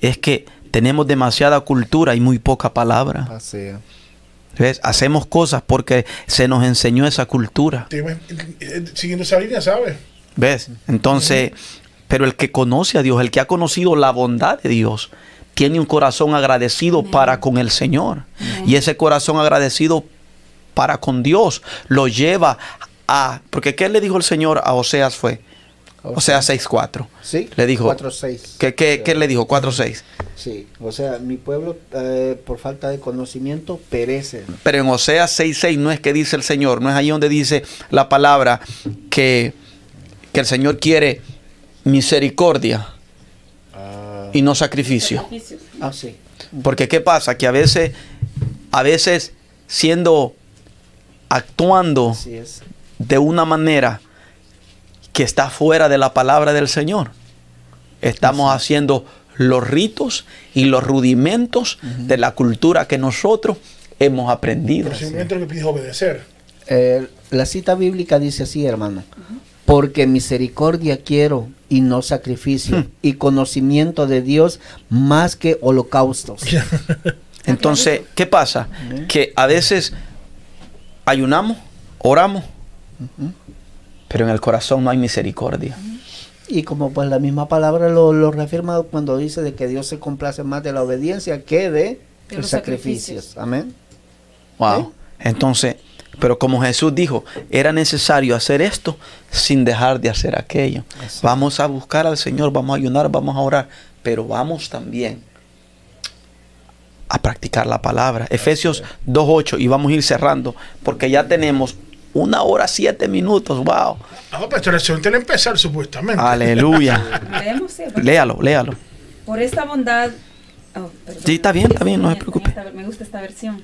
Es que tenemos demasiada cultura y muy poca palabra. Así es. ¿Ves? Hacemos cosas porque se nos enseñó esa cultura. Eh, Siguiendo esa línea, ¿sabes? ¿Ves? Entonces, pero el que conoce a Dios, el que ha conocido la bondad de Dios, tiene un corazón agradecido para con el Señor. Y ese corazón agradecido para con Dios lo lleva a... Porque ¿qué le dijo el Señor a Oseas fue? Oseas 6.4. Sí. Le dijo... 4-6. ¿Qué, qué, qué le dijo? 4.6. Sí. O sea, mi pueblo, eh, por falta de conocimiento, perece. Pero en Oseas 6.6 no es que dice el Señor, no es ahí donde dice la palabra que, que el Señor quiere misericordia y no sacrificio. Ah, sí. Porque qué pasa que a veces a veces siendo actuando de una manera que está fuera de la palabra del Señor. Estamos haciendo los ritos y los rudimentos de la cultura que nosotros hemos aprendido. Pero simplemente lo que pide es obedecer. Eh, la cita bíblica dice así, hermano. Porque misericordia quiero y no sacrificio, Hmm. y conocimiento de Dios más que holocaustos. Entonces, ¿qué pasa? Que a veces ayunamos, oramos, pero en el corazón no hay misericordia. Y como pues la misma palabra lo, lo reafirma cuando dice de que Dios se complace más de la obediencia que de, De los sacrificios. sacrificios. Amén. Wow. Entonces, pero como Jesús dijo, era necesario hacer esto sin dejar de hacer aquello. Así. Vamos a buscar al Señor, vamos a ayunar, vamos a orar, pero vamos también a practicar la palabra. Efesios 2.8 y vamos a ir cerrando porque ya tenemos una hora siete minutos. Wow. Ah, pero esta lección tiene que empezar supuestamente. Aleluya. Leemos, sí, hermano. léalo, léalo. Por esta bondad. oh, perdón. Sí, está bien, está bien, no se preocupe. esta- me gusta esta versión.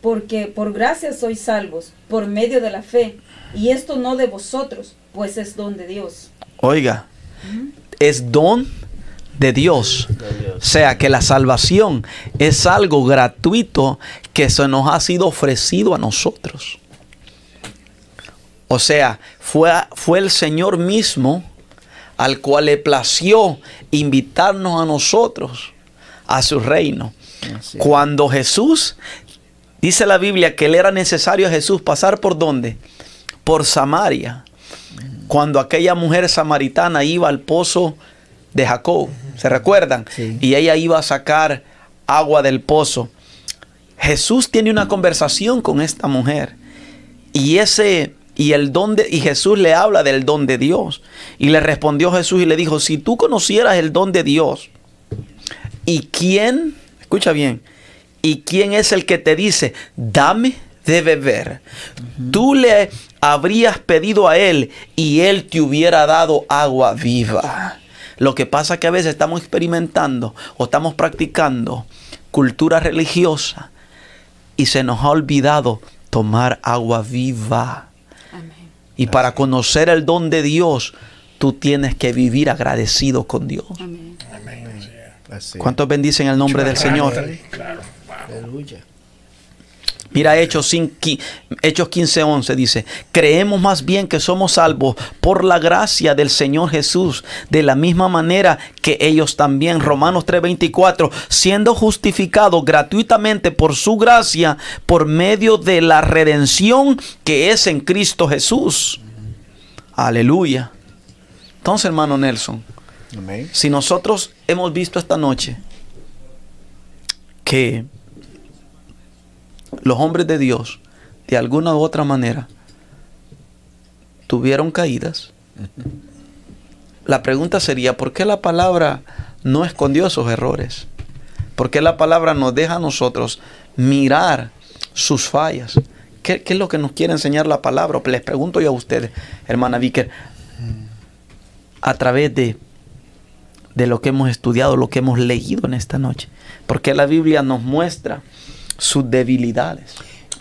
Porque por gracia sois salvos, por medio de la fe. Y esto no de vosotros, pues es don de Dios. Oiga, es don de Dios. O sea que la salvación es algo gratuito que se nos ha sido ofrecido a nosotros. O sea, fue, fue el Señor mismo al cual le plació invitarnos a nosotros a su reino. Cuando Jesús, dice la Biblia que le era necesario a Jesús pasar por dónde? Por Samaria. Cuando aquella mujer samaritana iba al pozo de Jacob, ¿se recuerdan? Sí. Y ella iba a sacar agua del pozo. Jesús tiene una conversación con esta mujer. Y ese y el don de y Jesús le habla del don de Dios. Y le respondió Jesús y le dijo, "Si tú conocieras el don de Dios, ¿y quién, escucha bien, y quién es el que te dice, dame de beber? Tú le habrías pedido a él y él te hubiera dado agua viva." Lo que pasa es que a veces estamos experimentando o estamos practicando cultura religiosa y se nos ha olvidado tomar agua viva. Y para conocer el don de Dios, tú tienes que vivir agradecido con Dios. Amén. ¿Cuántos bendicen el nombre del Señor? Claro. Aleluya. Mira Hechos, 5 qui- Hechos 15, 11 dice, creemos más bien que somos salvos por la gracia del Señor Jesús, de la misma manera que ellos también. Romanos 3, 24, siendo justificados gratuitamente por su gracia, por medio de la redención que es en Cristo Jesús. Aleluya. Entonces, hermano Nelson, Amén. si nosotros hemos visto esta noche que los hombres de Dios, de alguna u otra manera, tuvieron caídas, la pregunta sería, ¿por qué la palabra no escondió esos errores? ¿Por qué la palabra nos deja a nosotros mirar sus fallas? ¿Qué, es lo que nos quiere enseñar la palabra? Les pregunto yo a ustedes, hermana Vicker, a través de de lo que hemos estudiado, lo que hemos leído en esta noche. Porque la Biblia nos muestra sus debilidades.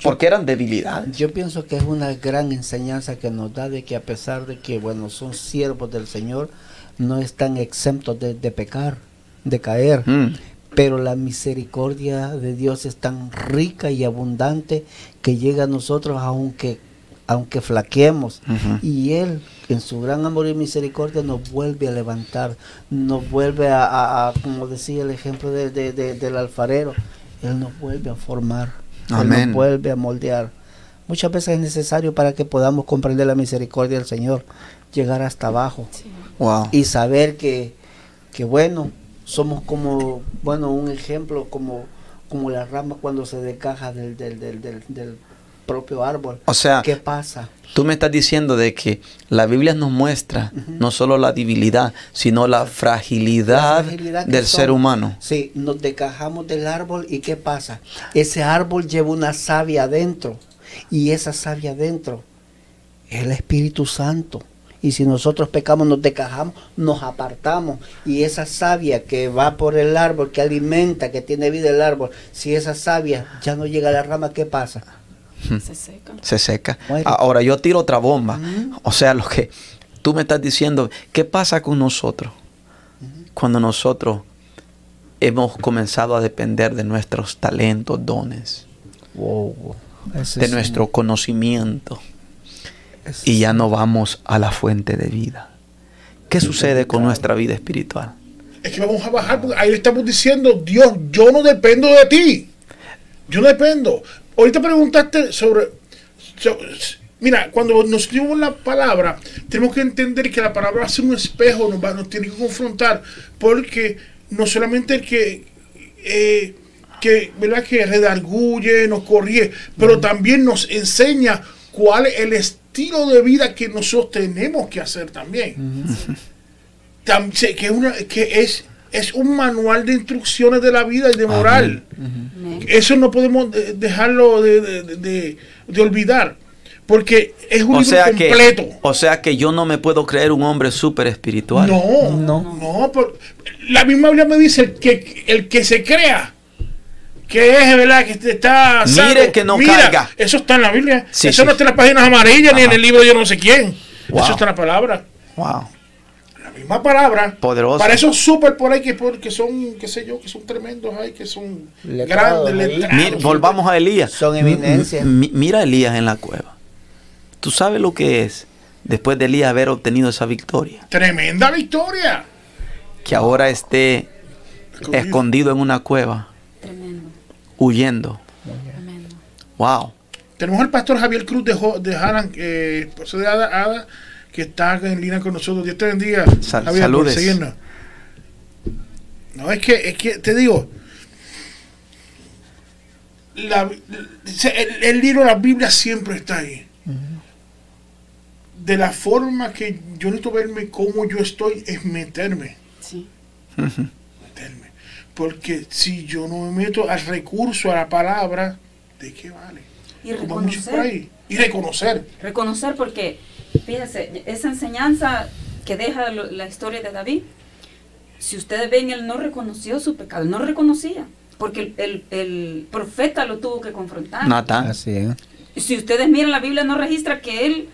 Porque eran debilidades. Yo pienso que es una gran enseñanza que nos da de que a pesar de que, bueno, son siervos del Señor, no están exentos de, de pecar, de caer. Mm. Pero la misericordia de Dios es tan rica y abundante que llega a nosotros aunque, aunque flaqueemos. Y Él, en su gran amor y misericordia, nos vuelve a levantar, nos vuelve a, a- a, como decía el ejemplo de- de- de- del alfarero, Él nos vuelve a formar, Él nos vuelve a moldear. Muchas veces es necesario para que podamos comprender la misericordia del Señor, llegar hasta abajo Wow. y saber que, que bueno, somos como, bueno, un ejemplo como, como la rama cuando se descaja del, del, del, del, del propio árbol. O sea, ¿Qué pasa? Tú me estás diciendo de que la Biblia nos muestra no solo la debilidad, sino la fragilidad, La fragilidad que del ser humano. Sí, nos descajamos del árbol y ¿qué pasa? Ese árbol lleva una savia adentro y esa savia adentro es el Espíritu Santo. Y si nosotros pecamos, nos descajamos, nos apartamos. Y esa savia que va por el árbol, que alimenta, que tiene vida el árbol, si esa savia ya no llega a la rama, ¿qué pasa? Se seca. Se seca. Muere. Ahora yo tiro otra bomba. O sea, lo que tú me estás diciendo, ¿qué pasa con nosotros? Cuando nosotros hemos comenzado a depender de nuestros talentos, dones, Wow, de es nuestro un- conocimiento ese y ya no vamos a la fuente de vida. ¿Qué sucede con nuestra vida espiritual? Es que vamos a bajar, porque ahí le estamos diciendo, Dios, yo no dependo de ti. Yo no dependo. Ahorita preguntaste sobre... so- mira, cuando nos escribimos la palabra, tenemos que entender que la palabra hace un espejo, nos, va, nos tiene que confrontar, porque no solamente el que... eh, que, ¿verdad? que redarguye, nos corrige, pero también nos enseña cuál es el estilo de vida que nosotros tenemos que hacer también. Una, que es, es un manual de instrucciones de la vida y de moral. Eso no podemos eh, dejarlo de, de- de- olvidar, porque es un O libro sea, que, completo. o sea que yo no me puedo creer un hombre súper espiritual. No, No. no, por- la misma Biblia me dice el que, el que se crea que es verdad que está Mire sano, que no mira, caiga. Eso está en la Biblia. Sí, eso sí. no está en las páginas amarillas ni en el libro de yo no sé quién. Wow. Eso está en la palabra. Wow. Misma palabra. Poderoso. Para esos súper por ahí que, que son, qué sé yo, que son tremendos ahí, que son Letrados grandes, letrados. Mira, volvamos a Elías. Son mi- mira a Elías en la cueva. ¿Tú sabes lo que es después de Elías haber obtenido esa victoria? Tremenda victoria. Que ahora esté Escondido. escondido en una cueva, Tremendo. huyendo. Tremendo. Wow. Tenemos al pastor Javier Cruz de, de Haran, eh, de Ada, Ada, que está en línea con nosotros. Dios te bendiga. Sal- Javier, por saludes. seguirnos. No, es que, es que te digo, la- el, el libro de la Biblia siempre está ahí. De la forma que yo necesito verme como yo estoy, es meterme. Sí. meterme. Porque si yo no me meto al recurso, a la palabra, ¿de qué vale? Y Como muchos por reconocer. ahí. Y reconocer. Reconocer porque, fíjese, esa enseñanza que deja lo- la historia de David, si ustedes ven, él no reconoció su pecado, no reconocía, porque el, el- el profeta lo tuvo que confrontar. Natán. Así es. Si ustedes miran la Biblia, no registra que él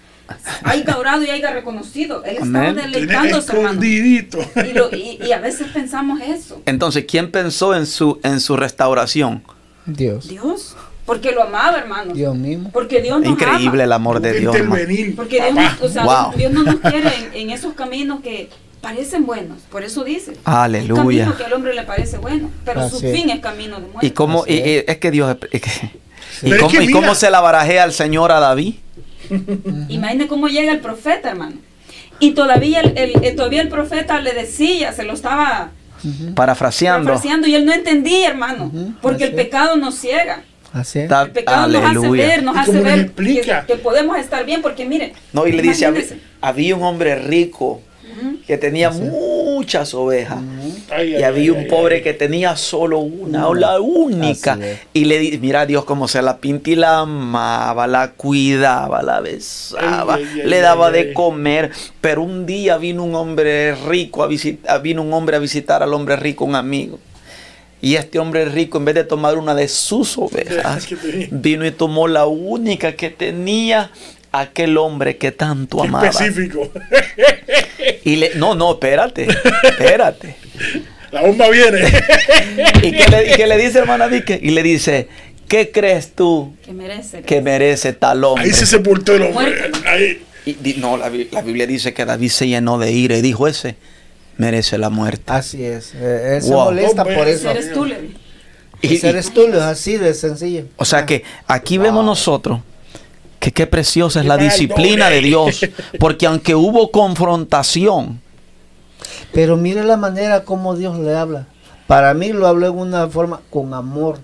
haya orado y haya reconocido. Él estaba deleitándose, hermano. escondidito. Y, lo- y- y a veces pensamos eso. Entonces, ¿quién pensó en su, en su restauración? Dios. Dios. Porque lo amaba, hermano. Dios mismo. Porque Dios nos Increíble el ama. amor de Dios. Intervenir, Porque Dios, papá. no- o sea, Wow. Dios no nos quiere en, en esos caminos que parecen buenos. Por eso dice. Aleluya. Un camino que al hombre le parece bueno, pero su Así es. fin es camino de muerte. Y cómo, y- es. y- es que Dios, es que- y, Pero es cómo, que y cómo se la barajea el Señor a David. Imagine cómo llega el profeta, hermano. Y todavía el, el- el- todavía el profeta le decía, se lo estaba Parafraseando. parafraseando y él no entendía, hermano. Ujú, porque el así es. pecado nos ciega. Así es. El pecado nos hace Aleluya. ver, nos ¿Y hace ver que, que podemos estar bien, porque miren. No, y le dice, había, un hombre rico que tenía muchas ovejas. Ay, Y ay, había ay, un ay, pobre ay. que tenía solo una, o la única. Y le di, mira Dios cómo se la pinta y la amaba, la cuidaba, la besaba, Ay, ay, ay, le daba ay, de ay. comer. Pero un día vino un hombre rico a visitar, vino un hombre a visitar al hombre rico, un amigo. Y este hombre rico, en vez de tomar una de sus ovejas, vino y tomó la única que tenía aquel hombre que tanto amaba. específico. Y le, no, no, espérate, espérate. La bomba viene. ¿Y qué le, y qué le dice hermana Vique? Y le dice, ¿qué crees tú Que merece. que merece tal hombre? Ahí se sepultó el hombre. Ahí. Y no, la, la Biblia dice que David se llenó de ira y dijo, ese merece la muerte. Así es. Eh, él se Wow. molesta por ese eso. Eres tú, Levi. Y- eres tú, es así de sencillo. o sea que aquí vemos nosotros que qué preciosa es la disciplina de Dios. Porque aunque hubo confrontación, Pero mire la manera como Dios le habla. Para mí lo habló en una forma con amor.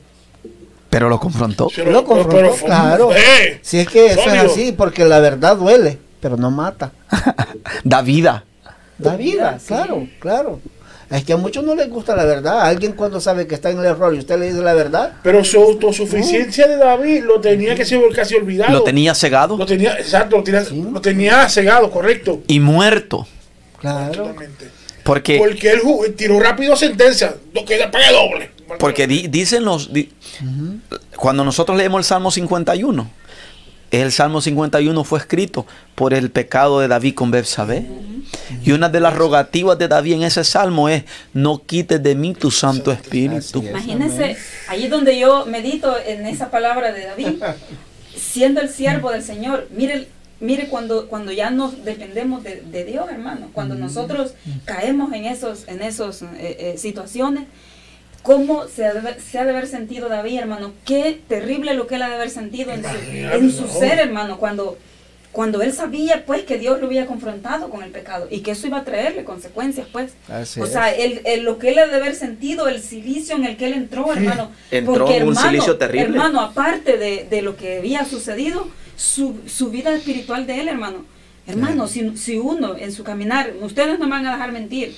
pero lo confrontó. Pero- lo confrontó, pero claro. ¡Eh! Si es que eso es así, porque la verdad duele, pero no mata. da vida. Da vida, Sí. claro, claro. Es que a muchos no les gusta la verdad. Alguien cuando sabe que está en el error y usted le dice la verdad, Pero su autosuficiencia de David lo tenía que ser casi olvidado. Lo tenía cegado Lo tenía, exacto, lo tenía, Sí. lo tenía cegado, correcto. y muerto. claro. Totalmente. Porque Porque él ju- tiró rápido sentencia, lo que le pague doble. Porque di- dicen los... di- cuando nosotros leemos el Salmo 51, el Salmo 51 fue escrito por el pecado de David con Betsabé. Y una de las rogativas de David en ese salmo es, no quites de mí tu Santo Espíritu. Imagínense, ahí es donde yo medito en esa palabra de David, siendo el siervo del Señor. Mire, mire cuando, cuando ya nos dependemos de, de Dios, hermano, cuando nosotros caemos en esos, en esos eh, eh, situaciones, cómo se ha, de, haber- se ha de haber sentido David, hermano. Qué terrible lo que él ha de haber sentido en su, en su ser, hermano, cuando, cuando él sabía pues que Dios lo había confrontado con el pecado y que eso iba a traerle consecuencias, pues. Así o es. sea, el, el- lo que él ha de haber sentido, el silicio en el que él entró, hermano. Entró en un silicio terrible. Hermano, aparte de, de lo que había sucedido, su, su vida espiritual de él, hermano. Hermano, si, si uno en su caminar, ustedes no me van a dejar mentir,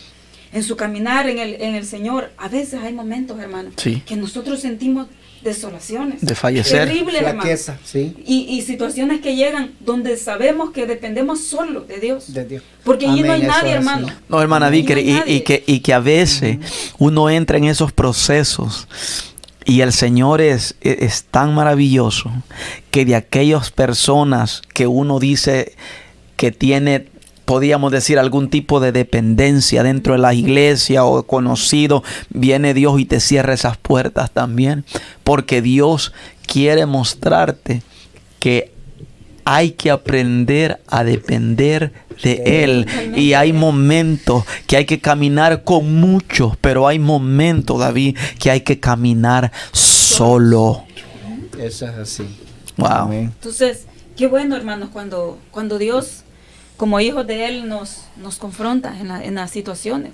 en su caminar en el, en el Señor, a veces hay momentos, hermano, Sí. que nosotros sentimos desolaciones. De fallecer. Terribles, hermano. Flaqueza, sí. Y, y situaciones que llegan donde sabemos que dependemos solo de Dios. De Dios. Porque allí no hay nadie, hermano. No, hermana no hay y, que, y que a veces uno entra en esos procesos y el Señor es, e, es es tan maravilloso que de aquellas personas que uno dice que tiene, podríamos decir, algún tipo de dependencia dentro de la iglesia o conocido, viene Dios y te cierra esas puertas también, porque Dios quiere mostrarte que hay que aprender a depender de Él. Y hay momentos que hay que caminar con muchos, pero hay momentos, David, que hay que caminar solo. Eso es así. Wow. Entonces, qué bueno, hermanos, cuando, cuando Dios, como hijos de Él, nos, nos confronta en, la- en las situaciones.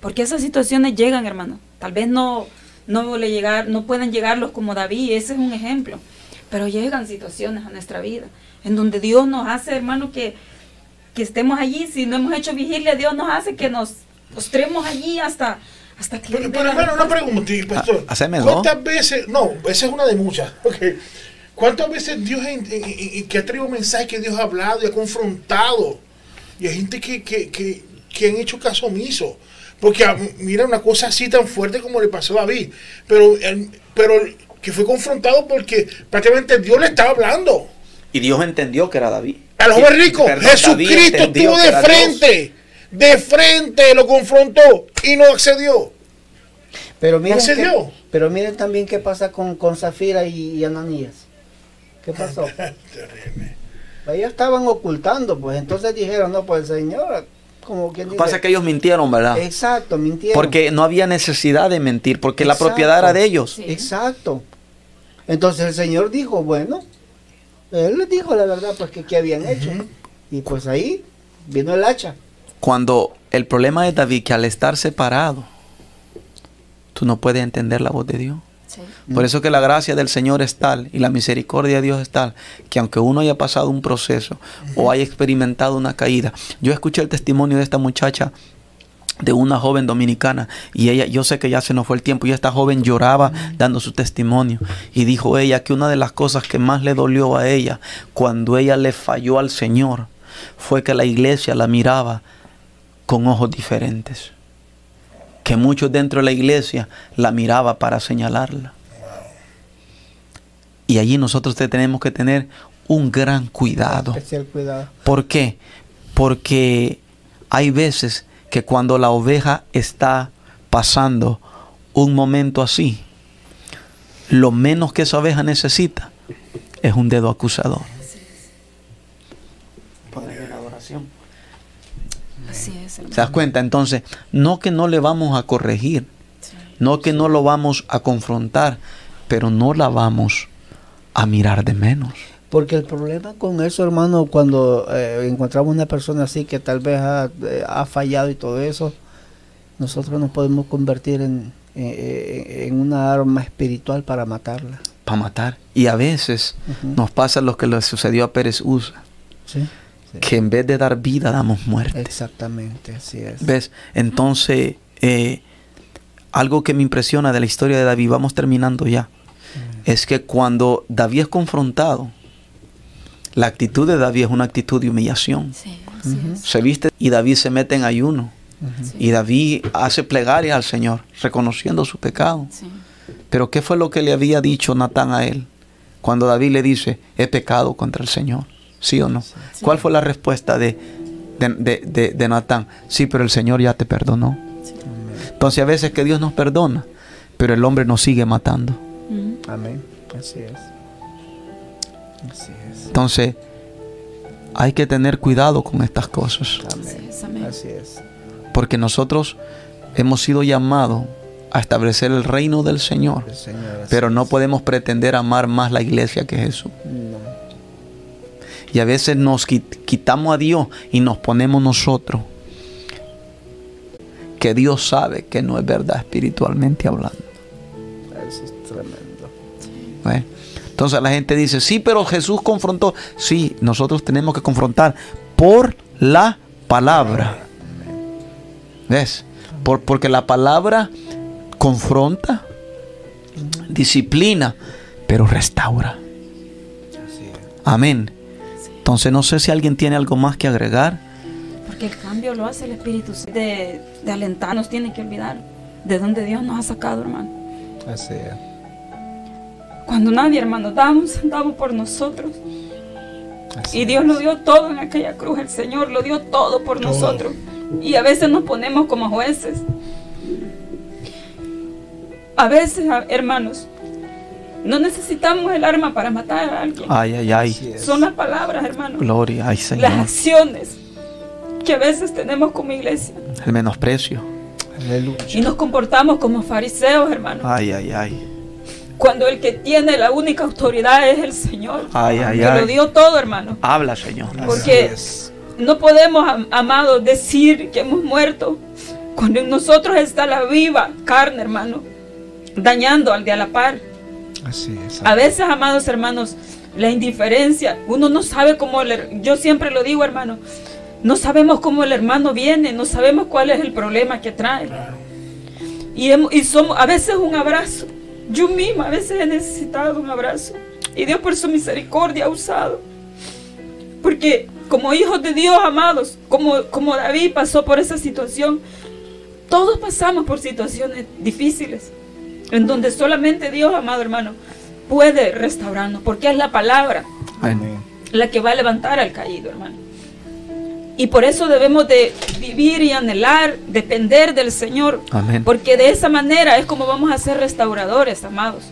Porque esas situaciones llegan, hermano. Tal vez no, no, le llegar, no pueden llegarlos como David, ese es un ejemplo. Pero llegan situaciones a nuestra vida en donde Dios nos hace, hermano, que, que estemos allí. Si no hemos hecho vigilia, Dios nos hace que nos postremos allí hasta, hasta que Pero, pero hermano, una pregunta, pastor. Ah, haceme dos. ¿Cuántas veces, no, esa es una de muchas, ok. ¿Cuántas veces Dios, en- en- en- que ha traído mensajes que Dios ha hablado y ha confrontado? Y hay gente que, que, que, que han hecho caso omiso. Porque ah, mira una cosa así tan fuerte como le pasó a David. Pero, pero que fue confrontado porque prácticamente Dios le estaba hablando. Y Dios entendió que era David. Al joven rico, Perdón, Jesucristo estuvo de Dios. frente. De frente lo confrontó y no accedió. Pero miren, qué- dio. pero miren también qué pasa con, con Zafira y, y Ananías. ¿Qué pasó? Terrible. Ellos estaban ocultando, pues entonces dijeron, no, pues el Señor, como quien Lo que pasa es que ellos mintieron, ¿verdad? Exacto, mintieron. Porque no había necesidad de mentir, porque la propiedad era de ellos. Sí. Exacto. Entonces el Señor dijo, bueno, Él les dijo la verdad, pues que qué habían hecho. Y pues ahí vino el hacha. Cuando el problema de David, que al estar separado, tú no puedes entender la voz de Dios. Sí. Por eso que la gracia del Señor es tal y la misericordia de Dios es tal que aunque uno haya pasado un proceso o haya experimentado una caída, yo escuché el testimonio de esta muchacha de una joven dominicana y ella, yo sé que ya se nos fue el tiempo y esta joven lloraba dando su testimonio. Y dijo ella que una de las cosas que más le dolió a ella cuando ella le falló al Señor fue que la iglesia la miraba con ojos diferentes que muchos dentro de la iglesia la miraba para señalarla. Y allí nosotros te- tenemos que tener un gran cuidado. Especial cuidado. ¿Por qué? Porque hay veces que cuando la oveja está pasando un momento así, lo menos que esa oveja necesita es un dedo acusador. Así es. ¿Se das cuenta? Entonces, no que no le vamos a corregir, Sí. no que no lo vamos a confrontar, pero no la vamos a mirar de menos. Porque el problema con eso, hermano, cuando eh, encontramos una persona así que tal vez ha, eh, ha fallado y todo eso, nosotros nos podemos convertir en, eh, en una arma espiritual para matarla. Para matar. Y a veces nos pasa lo que le sucedió a Pérez Usa, Sí, sí. que en vez de dar vida damos muerte. Exactamente, así es. ¿Ves? Entonces, eh, algo que me impresiona de la historia de David, vamos terminando ya, es que cuando David es confrontado, la actitud de David es una actitud de humillación. Sí, así Ujú. es. Se viste y David se mete en ayuno. Y David hace plegaria al Señor, reconociendo su pecado. Sí. Pero ¿qué fue lo que le había dicho Natán a él? Cuando David le dice, he pecado contra el Señor. ¿Sí o no? Sí. ¿Cuál fue la respuesta de, de, de- de- de Natán? Sí, pero el Señor ya te perdonó. Sí. Entonces a veces que Dios nos perdona, pero el hombre nos sigue matando. Amén. Así es. Así es. Entonces hay que tener cuidado con estas cosas. Amén. Así es. Porque nosotros hemos sido llamados a establecer el reino del Señor. Señor, Pero no es. podemos pretender amar más la iglesia que Jesús. No. Y a veces nos quit- quitamos a Dios y nos ponemos nosotros. Que Dios sabe que no es verdad espiritualmente hablando. Eso es tremendo. ¿Ve? Entonces la gente dice, sí, pero Jesús confrontó. Sí, nosotros tenemos que confrontar por la palabra. ¿Ves? Por, porque la palabra confronta, disciplina, pero restaura. Amén. Entonces no sé si alguien tiene algo más que agregar. Porque el cambio lo hace el Espíritu Santo. de, de alentarnos, tiene que olvidar de dónde Dios nos ha sacado, hermano. Así es. Cuando nadie, hermano, daba un centavo por nosotros. Así Y Dios lo dio todo en aquella cruz. El Señor lo dio todo por Todo. nosotros. Y a veces nos ponemos como jueces. A veces, hermanos, no necesitamos el arma para matar a alguien. Ay, ay, ay. Son las palabras, hermanos. Gloria, ay Las Señor. acciones que a veces tenemos como iglesia. El menosprecio. Aleluya. Y nos comportamos como fariseos, hermanos. Ay, ay, ay. Cuando el que tiene la única autoridad es el Señor. Ay, ay, que lo ay. dio todo, hermano. Habla, Señor. Porque no podemos, am- amados, decir que hemos muerto cuando en nosotros está la viva carne, hermano, dañando al de a la par. Así es. A veces, amados hermanos, la indiferencia, uno no sabe cómo, el yo siempre lo digo, hermano, no sabemos cómo el hermano viene, no sabemos cuál es el problema que trae. Y somos, a veces un abrazo. Yo misma a veces he necesitado un abrazo. Y Dios por su misericordia ha usado. Porque como hijos de Dios amados, como, como David pasó por esa situación, todos pasamos por situaciones difíciles. En donde solamente Dios, amado hermano, puede restaurarnos. Porque es la palabra Amén. la que va a levantar al caído, hermano. Y por eso debemos de vivir y anhelar, depender del Señor. Amén. Porque de esa manera es como vamos a ser restauradores, amados.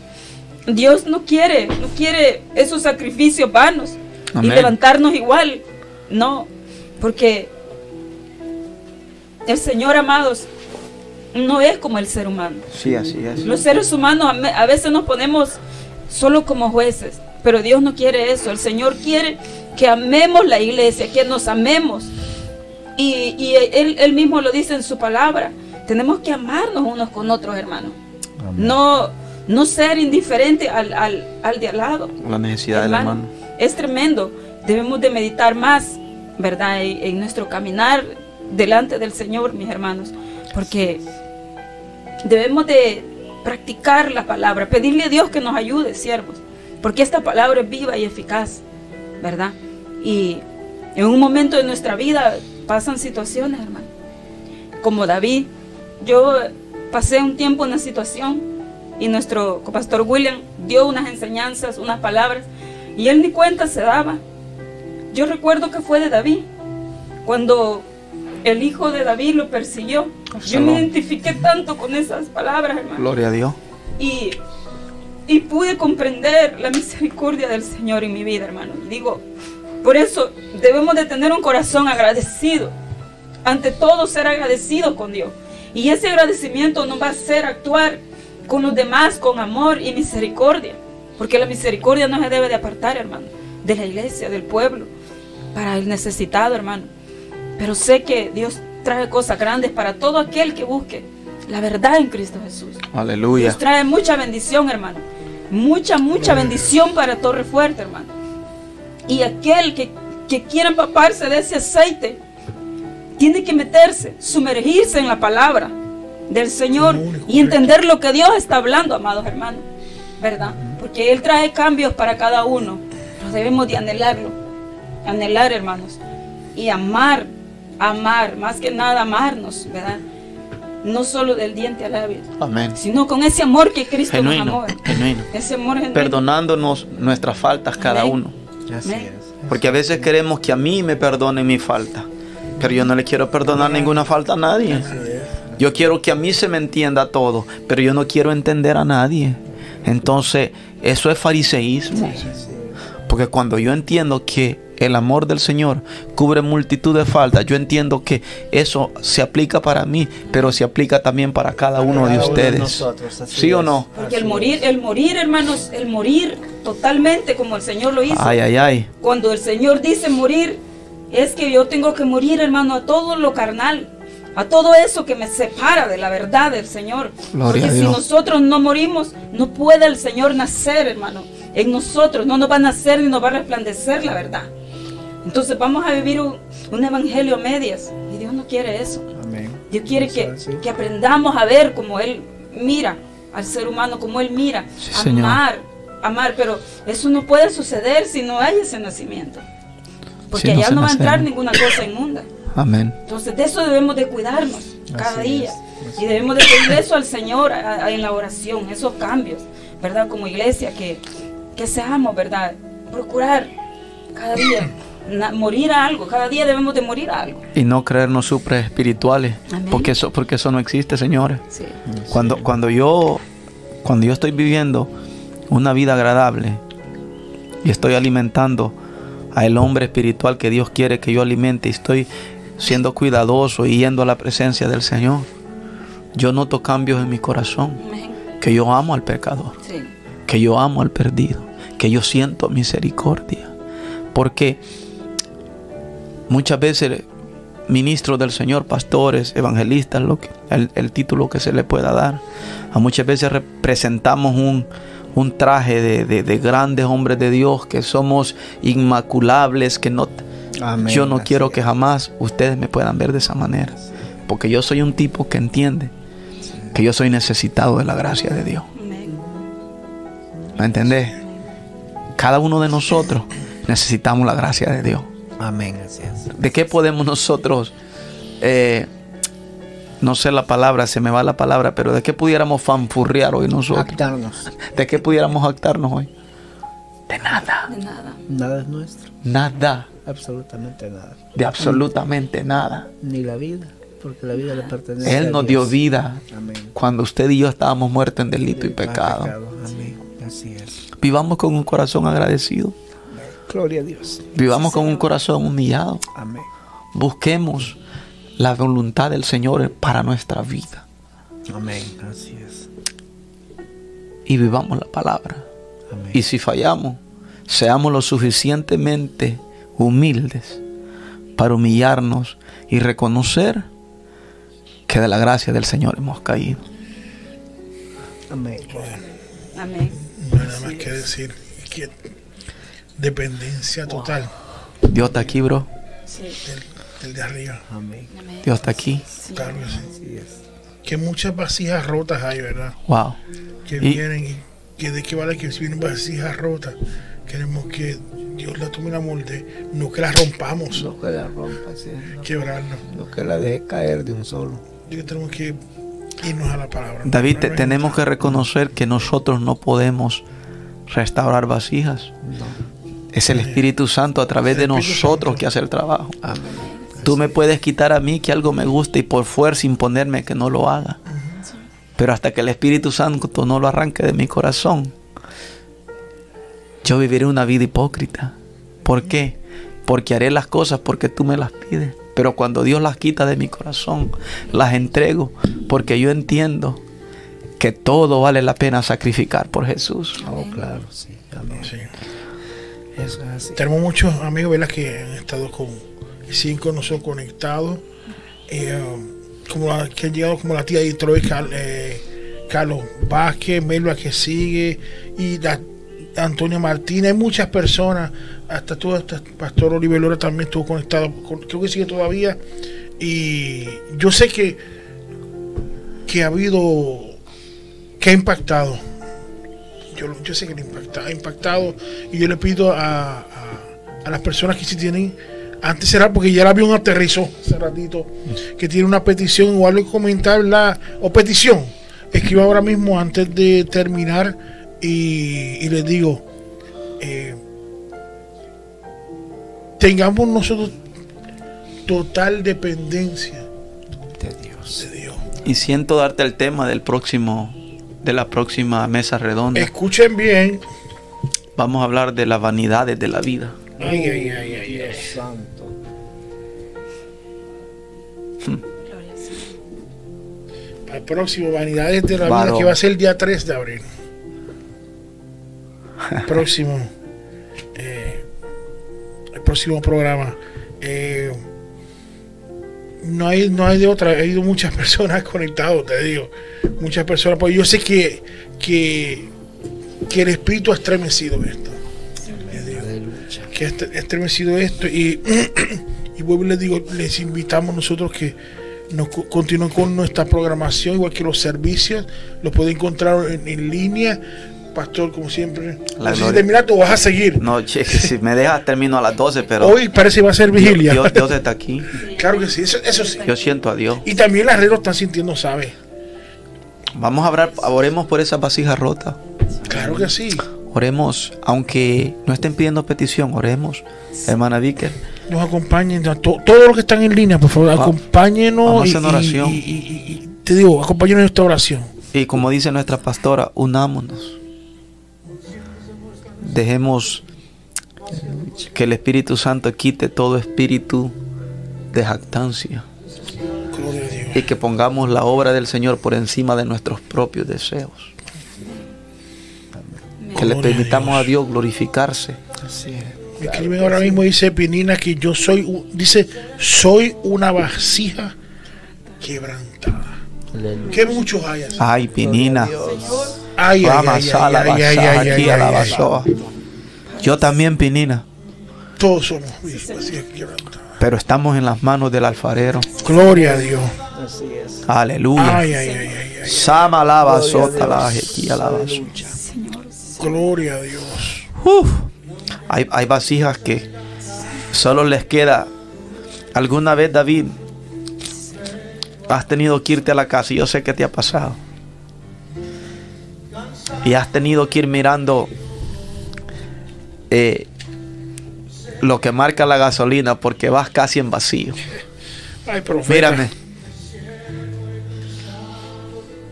Dios no quiere, no quiere esos sacrificios vanos y levantarnos igual. No, porque el Señor, amados, no es como el ser humano. Sí, así es. Los seres humanos a veces nos ponemos solo como jueces, pero Dios no quiere eso. El Señor quiere que amemos la iglesia, que nos amemos. Y, y él, él mismo lo dice en su palabra. Tenemos que amarnos unos con otros, hermanos. No, no ser indiferente al, al, al de al lado. La necesidad del Hermano, hermano. Es tremendo. Debemos de meditar más, ¿verdad? En, en nuestro caminar delante del Señor, mis hermanos. Porque debemos de practicar la palabra, pedirle a Dios que nos ayude, siervos. Porque esta palabra es viva y eficaz, ¿verdad? Y en un momento de nuestra vida pasan situaciones, hermano. Como David, yo pasé un tiempo en una situación y nuestro pastor William dio unas enseñanzas, unas palabras, y él ni cuenta se daba. Yo recuerdo que fue de David, cuando el hijo de David lo persiguió. Yo me identifiqué tanto con esas palabras, hermano. Gloria a Dios. Y, y pude comprender la misericordia del Señor en mi vida, hermano. Y digo, por eso debemos de tener un corazón agradecido. Ante todo, ser agradecido con Dios. Y ese agradecimiento nos va a hacer actuar con los demás con amor y misericordia. Porque la misericordia no se debe de apartar, hermano, de la iglesia, del pueblo, para el necesitado, hermano. Pero sé que Dios trae cosas grandes para todo aquel que busque la verdad en Cristo Jesús. Aleluya. Dios trae mucha bendición, hermano. Mucha, mucha bendición para Torre Fuerte, hermano. Y aquel que, que quiera empaparse de ese aceite, tiene que meterse, sumergirse en la palabra del Señor y entender lo que Dios está hablando, amados hermanos. ¿Verdad? Porque Él trae cambios para cada uno. Pero debemos de anhelarlo. Anhelar, hermanos. Y amar, amar, más que nada amarnos, ¿verdad? No solo del diente al labio, Amén. sino con ese amor que Cristo Genuino. nos amó. Genuino. Ese amor genuino. Perdonándonos nuestras faltas cada Amén. uno. Así Amén. es. Porque a veces queremos que a mí me perdonen mi falta. Pero yo no le quiero perdonar ninguna falta a nadie. Yo quiero que a mí se me entienda todo. Pero yo no quiero entender a nadie. Entonces, eso es fariseísmo. Porque cuando yo entiendo que el amor del Señor cubre multitud de faltas, yo entiendo que eso se aplica para mí, pero se aplica también para cada uno de ustedes. nosotros, ¿Sí o no? Porque el morir, el morir, hermanos, el morir totalmente como el Señor lo hizo. Ay, ay, ay. Cuando el Señor dice morir, es que yo tengo que morir, hermano, a todo lo carnal, a todo eso que me separa de la verdad del Señor. Gloria Porque a si nosotros no morimos, no puede el Señor nacer, hermano, en nosotros, no nos va a nacer ni nos va a resplandecer la verdad. Entonces vamos a vivir un, un evangelio a medias y Dios no quiere eso. Amén. Dios quiere que, que aprendamos a ver como Él mira al ser humano, como Él mira, Sí, Señor. amar, amar, pero eso no puede suceder si no hay ese nacimiento. Porque no allá no va a entrar ninguna cosa inmunda. Amén. Entonces de eso debemos de cuidarnos cada Así día. es, Y debemos de pedir eso al Señor a- a- en la oración, esos cambios, ¿verdad? Como iglesia, que, que seamos, ¿verdad? Procurar cada día morir a algo, cada día debemos de morir a algo. Y no creernos super espirituales. Amén. Porque eso, porque eso no existe, señores. Sí. Cuando, cuando yo cuando yo estoy viviendo una vida agradable y estoy alimentando al hombre espiritual que Dios quiere que yo alimente y estoy siendo cuidadoso y yendo a la presencia del Señor, yo noto cambios en mi corazón, Amén. que yo amo al pecador, Sí. que yo amo al perdido, que yo siento misericordia. Porque muchas veces ministros del Señor, pastores, evangelistas, lo que, el, el título que se le pueda dar, a muchas veces representamos un, un traje de, de- de grandes hombres de Dios, que somos inmaculables, que no... Amén. Yo no quiero es. que jamás ustedes me puedan ver de esa manera, porque yo soy un tipo que entiende que yo soy necesitado de la gracia de Dios. ¿Me entendés? Cada uno de nosotros necesitamos la gracia de Dios. Amén, así es. ¿De qué podemos nosotros, eh, no sé la palabra, se me va la palabra, pero de qué pudiéramos fanfurrear hoy nosotros? Actarnos. ¿De qué pudiéramos actarnos hoy? De nada. De nada. Nada es nuestro, Nada. absolutamente nada. De absolutamente nada. Ni la vida, porque la vida le pertenece a Él nos dio Dios. vida Amén. cuando usted y yo estábamos muertos en delito y Más pecado. Amén. Así es. Vivamos con un corazón agradecido. Gloria a Dios. Vivamos con un corazón humillado. Amén. Busquemos la voluntad del Señor para nuestra vida. Amén. Así es. Y vivamos la palabra. Amén. Y si fallamos, seamos lo suficientemente humildes para humillarnos y reconocer que de la gracia del Señor hemos caído. Amén. Amén. No hay nada más que decir. Que dependencia total Dios está aquí, bro. Sí. del, del de arriba. Amén. Dios está aquí. Sí. Claro que sí. Así es. Que muchas vasijas rotas hay, ¿verdad? Wow. Que Y- vienen y que de qué vale que vienen vasijas rotas. Queremos que Dios la tome la molde, no que la rompamos, No que la rompa, sí, no, quebrarla. no que la deje caer de un solo. Yo tenemos que irnos a la palabra. David, tenemos que reconocer que nosotros no podemos restaurar vasijas. No. Es el Espíritu Santo a través de nosotros Santo. que hace el trabajo. Amén. Tú me puedes quitar a mí que algo me guste y por fuerza imponerme que no lo haga. Pero hasta que el Espíritu Santo no lo arranque de mi corazón, yo viviré una vida hipócrita. ¿Por qué? Porque haré las cosas porque tú me las pides. Pero cuando Dios las quita de mi corazón, las entrego porque yo entiendo que todo vale la pena sacrificar por Jesús. Oh, claro, sí. Amén. Sí. Eso es así. Tenemos muchos amigos ¿verdad? que han estado con, siguen con nosotros conectados. eh, como la, que han llegado como la tía de Cal- eh, Carlos Vázquez, Melba que sigue, y la, Antonia Martínez, hay muchas personas, hasta tú, hasta Pastor Oliver Lora también estuvo conectado, con- creo que sigue todavía. Y yo sé que, que ha habido, que ha impactado yo, yo sé que le impacta, ha impactado y yo le pido a, a- a las personas que sí tienen antes será porque ya el avión aterrizó hace ratito que tiene una petición o algo que comentar la o petición escriba ahora mismo antes de terminar y, y les digo eh, tengamos nosotros total dependencia De Dios. de Dios Y siento darte el tema del próximo, de la próxima mesa redonda. escuchen bien Vamos a hablar de las vanidades de la vida. ay, ay, ay, ay, Dios santo. Para el próximo, Vanidades de la. Vida, que va a ser el día 3 de abril. próximo. eh, el próximo programa. Eh, no hay, no hay de otra. He ido muchas personas conectadas, te digo. Muchas personas. Porque yo sé que, que, que el espíritu ha estremecido esto. Les digo, Aleluya. que ha estre- estremecido esto. Y, y vuelvo y les digo, les invitamos nosotros que nos co- continúen con nuestra programación, igual que los servicios. Los pueden encontrar en, en línea. Pastor, como siempre. La si gloria. terminas o vas a seguir. No, che, si me dejas termino a las 12, pero Hoy parece que va a ser vigilia. Dios, Dios está aquí. Claro que sí, eso, eso sí. Yo siento a Dios. Y también las redes lo están sintiendo, ¿sabe? Vamos a hablar, oremos por esa vasija rota. Claro que sí. Oremos, aunque no estén pidiendo petición, oremos. Hermana Vicker, Nos acompañen, a to- todos los que están en línea, por favor, Va- acompáñenos. y, oración. y- y- y- y te digo, acompáñenos en esta oración. y como dice nuestra pastora, unámonos. Dejemos que el Espíritu Santo quite todo espíritu de jactancia y que pongamos la obra del Señor por encima de nuestros propios deseos. Que le permitamos a Dios. Glorificarse. Así es. Me escriben ahora mismo, dice Pinina, que yo soy, dice, soy una vasija quebrantada. Aleluya. Que muchos hay así. Ay, Pinina. Ay, Vamos ay, a la ay, ay, ay, basada ay, aquí ay, a la ay, ay. basoa. Yo también, Pinina. Todos somos quebrantadas. Pero estamos en las manos del alfarero. Gloria a Dios. Así es. Aleluya. Ay, ay, ay, ay, ay. Sama la Gloria a basota la Dios. jequilla la baso. Aleluya. Gloria a Dios. Uf. Hay, hay vasijas que solo les queda. Alguna vez, David, has tenido que irte a la casa y yo sé que te ha pasado. Y has tenido que ir mirando eh, lo que marca la gasolina porque vas casi en vacío. Ay, profeta. Mírame,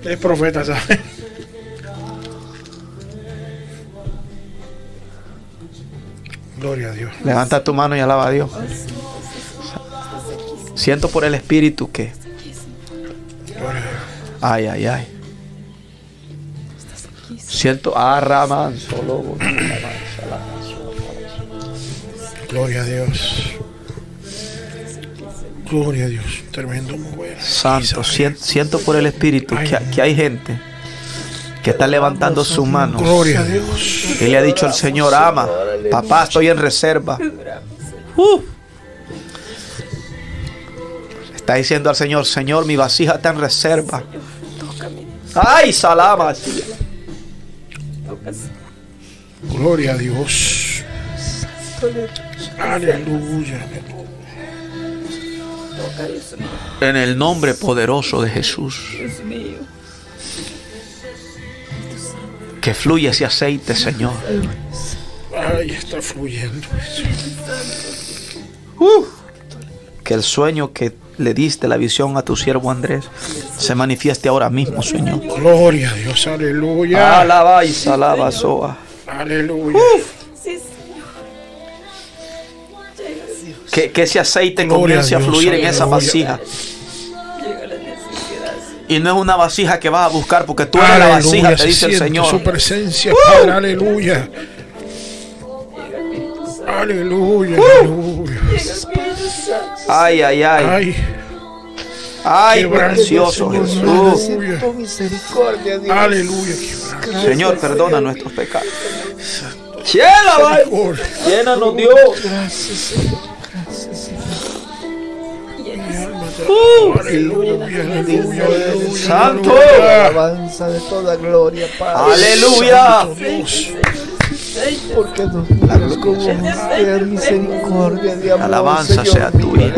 Es profeta, ¿sabes? Gloria a Dios. levanta tu mano y alaba a Dios. Siento por el Espíritu que... Ay, ay, ay. Siento... Ah, Raman, solo... Gloria a Dios. Gloria a Dios. Tremendo. Santo, sien- siento por el Espíritu que, que hay gente que está levantando su mano Gloria a Dios. y le ha dicho al Señor, ama, papá, estoy en reserva. Uh. Está diciendo al Señor, Señor, mi vasija está en reserva. Ay, Gloria a Dios. Aleluya. En el nombre poderoso de Jesús. Que fluya ese aceite, Señor. Ay, está fluyendo. Que el sueño que le diste la visión a tu siervo Andrés se manifieste ahora mismo, Señor. Gloria a Dios. Aleluya. Alaba y salaba, Soa. Aleluya. Que, que ese aceite Gloria comience a Dios, fluir en esa vasija. Y no es una vasija que vas a buscar porque tú eres la vasija, te dice el Señor. Su presencia, Padre. Aleluya. Aleluya. Aleluya. Ay, ay, ay. Ay, Ay, precioso Señor. Jesús. Aleluya. misericordia, Dios. Aleluya. Señor, perdona nuestros pecados. Llena, vaya. Gloria. Llénanos, Dios. Aleluya. Aleluya. Aleluya. Santo. aleluya. Alabanza de toda gloria, Padre. Aleluya. Porque nos miras con misericordia de amor. Alabanza Señor sea mío.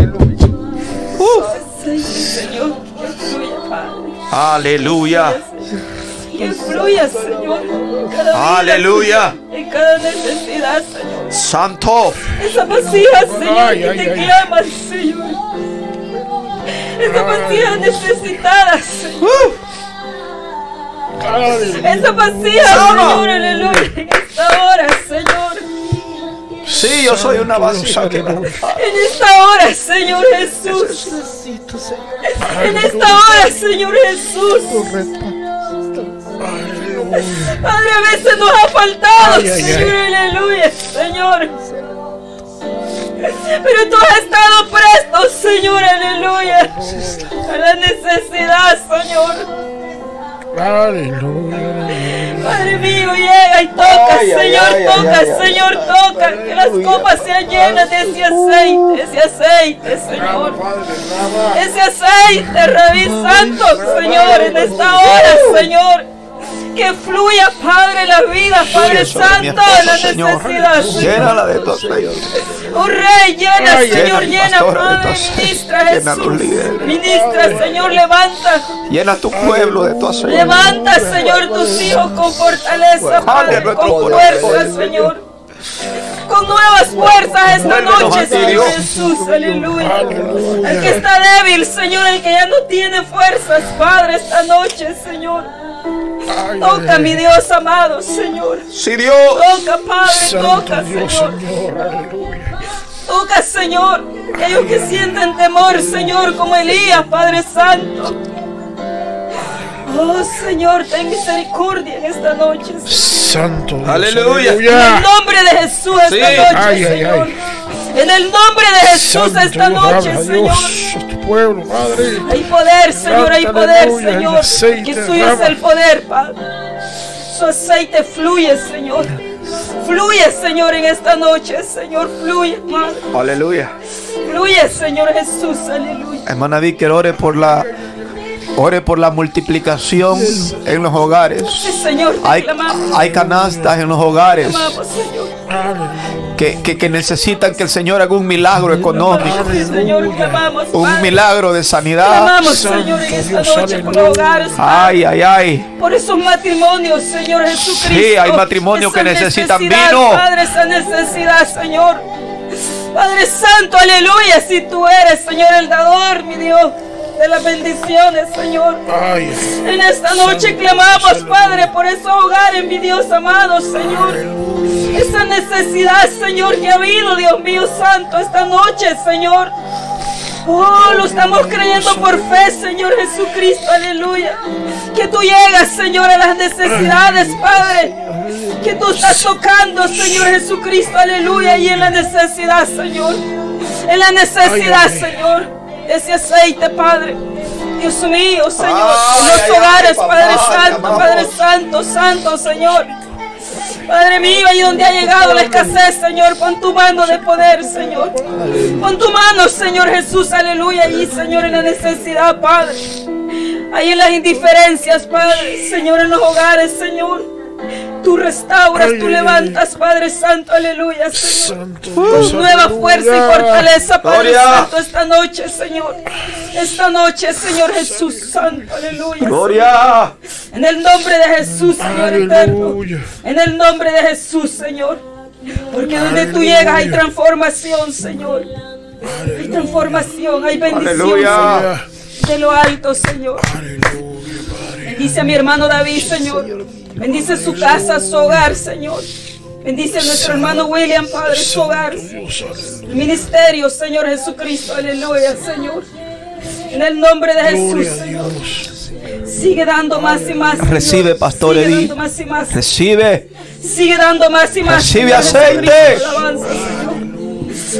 Aleluya. Señor, que fluya, Padre. Aleluya. Que fluya, Señor. en cada vida, Aleluya. En cada necesidad, Señor. Santo. Esa vasija, Señor, Ay, que ay, te ay. clama, Señor. Esa vasija necesitada, Señor. Esa vasija, Señor, aleluya. En esta hora, Señor. Sí, yo soy una vasija que Aleluya. En esta hora, Señor Jesús. Necesito, Señor, En esta hora, Señor Jesús. Padre, a veces nos ha faltado, Ay, ay, Señor, aleluya, Señor. Pero tú has estado presto, Señor, aleluya. A la necesidad, Señor. Aleluya. Padre mío, llega y toca, Ay, Señor, ay, toca, ay. Señor, toca. Que las copas sean llenas de ese aceite, ese aceite, Señor. Ese aceite, Rabí Santo, Señor, en esta hora, Señor. Que fluya, Padre, la vida, Padre Santo, esposa, la Señor. necesidad, Señor. Llénala de tu aceite. Oh Rey, llena, Señor, llena, de Padre, ministra, Jesús. Ministra, Señor, levanta. Llena tu pueblo de tu aceite. Levanta, Señor, tus hijos con fortaleza, Padre, con fuerza, Señor. Con nuevas fuerzas esta noche, Señor. Jesús, aleluya. El que está débil, Señor, el que ya no tiene fuerzas, Padre, esta noche, Señor. Toca, mi Dios amado, Señor. Sí, Dios. Toca, Padre, toca, Señor. Toca, Señor. Aquellos que sienten temor, Señor, como Elías, Padre Santo. Oh, Señor, ten misericordia en esta noche. Señor. Santo Dios. Aleluya. En el nombre de Jesús esta noche, Ay, Señor. ay. En el nombre de Jesús Santo esta Dios, noche, Señor. Dios, a tu pueblo, Padre. Hay poder, Señor, hay poder, Aleluya, Señor. aceite, Que suyo es el poder, Padre. Su aceite fluye, Señor. Fluye, Señor, en esta noche, Señor. Fluye, Padre. Aleluya. Fluye, Señor Jesús. Aleluya. Hermana Víctor, ore por la Ore por la multiplicación en los hogares. Señor, Hay, hay canastas en los hogares que, que- que necesitan que el Señor haga un milagro económico, un milagro de sanidad. Clamamos, Señor, en esta noche por los hogares. Ay, ay, ay. Por esos matrimonios, Señor Jesucristo. Sí, hay matrimonios que necesitan vino. Padre, esa necesidad, Señor. Padre Santo, aleluya. Si tú eres, Señor, el dador, mi Dios, de las bendiciones, Señor. Ay, En esta noche clamamos, Padre, por esos hogares, mi Dios amado, Señor. Esa necesidad, Señor, que ha habido, Dios mío santo, esta noche, Señor. Oh, lo estamos creyendo por fe, Señor Jesucristo, aleluya. Que tú llegas, Señor, a las necesidades, Padre. Que tú estás tocando, Señor Jesucristo, aleluya. Y en la necesidad, Señor. En la necesidad. Señor. Ese aceite, Padre. Dios mío, Señor. En los hogares, Padre Santo. Padre Santo, Santo, Señor. Padre mío, ahí donde ha llegado la escasez, Señor, pon tu mano de poder, Señor. Pon tu mano, Señor Jesús, aleluya, ahí, Señor, en la necesidad, Padre. Ahí en las indiferencias, Padre, Señor, en los hogares, Señor. Tú restauras, Ay, tú ay, ay. levantas, Padre Santo, aleluya, Señor. santo Dios, nueva aleluya. fuerza y fortaleza, Padre Gloria. Santo, esta noche, Señor. Esta noche, Señor Jesús Santo, aleluya. Gloria. En el nombre de Jesús, Señor eterno. En el nombre de Jesús, Señor. Porque donde tú llegas hay transformación, Señor. Hay transformación, hay bendición. Señor. De lo alto, Señor. Aleluya. Bendice a mi hermano David, Señor. Bendice su casa, su hogar, Señor. Bendice a nuestro hermano William, Padre, su hogar. El ministerio, Señor Jesucristo, aleluya, Señor. En el nombre de Jesús, Señor. Sigue dando más y más. Señor. Recibe, Pastor Sigue Edith. dando más y más. Recibe. Sigue dando más y más. Recibe aceite.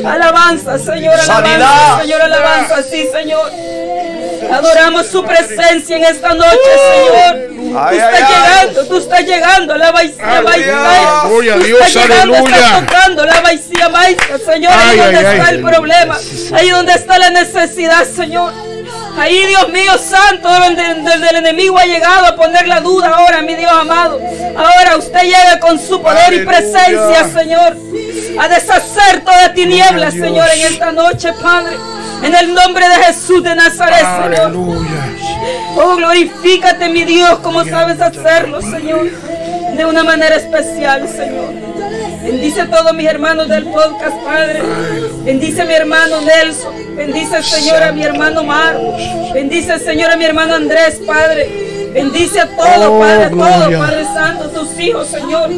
Alabanza, Señor. Alabanza, Señor. Alabanza. Señor. Alabanza, sí, Señor. Adoramos su presencia en esta noche, Señor. Tú estás ay, ay. llegando, tú estás llegando, la vaicía maestra. Gloria a Tú Dios, estás llegando, aleluya. estás tocando la vaicía maestra, Señor. Ahí donde está el problema, ahí donde está la necesidad, Señor. Ahí, Dios mío santo, donde, el enemigo ha llegado a poner la duda ahora, mi Dios amado. Ahora usted llega con su poder y Aleluya. presencia, Señor, a deshacer toda tiniebla, Gloria a Dios. Señor, en esta noche, Padre. En el nombre de Jesús de Nazaret, Señor. Aleluya. Oh, glorifícate, mi Dios, como sabes hacerlo, Señor. De una manera especial, Señor. Bendice a todos mis hermanos del podcast, Padre. Bendice a mi hermano Nelson. Bendice, Señor, a mi hermano Mar. Bendice, Señor, a mi hermano Andrés, Padre. Bendice a todos, Oh, Padre, a todos. Padre Santo, tus hijos, Señor.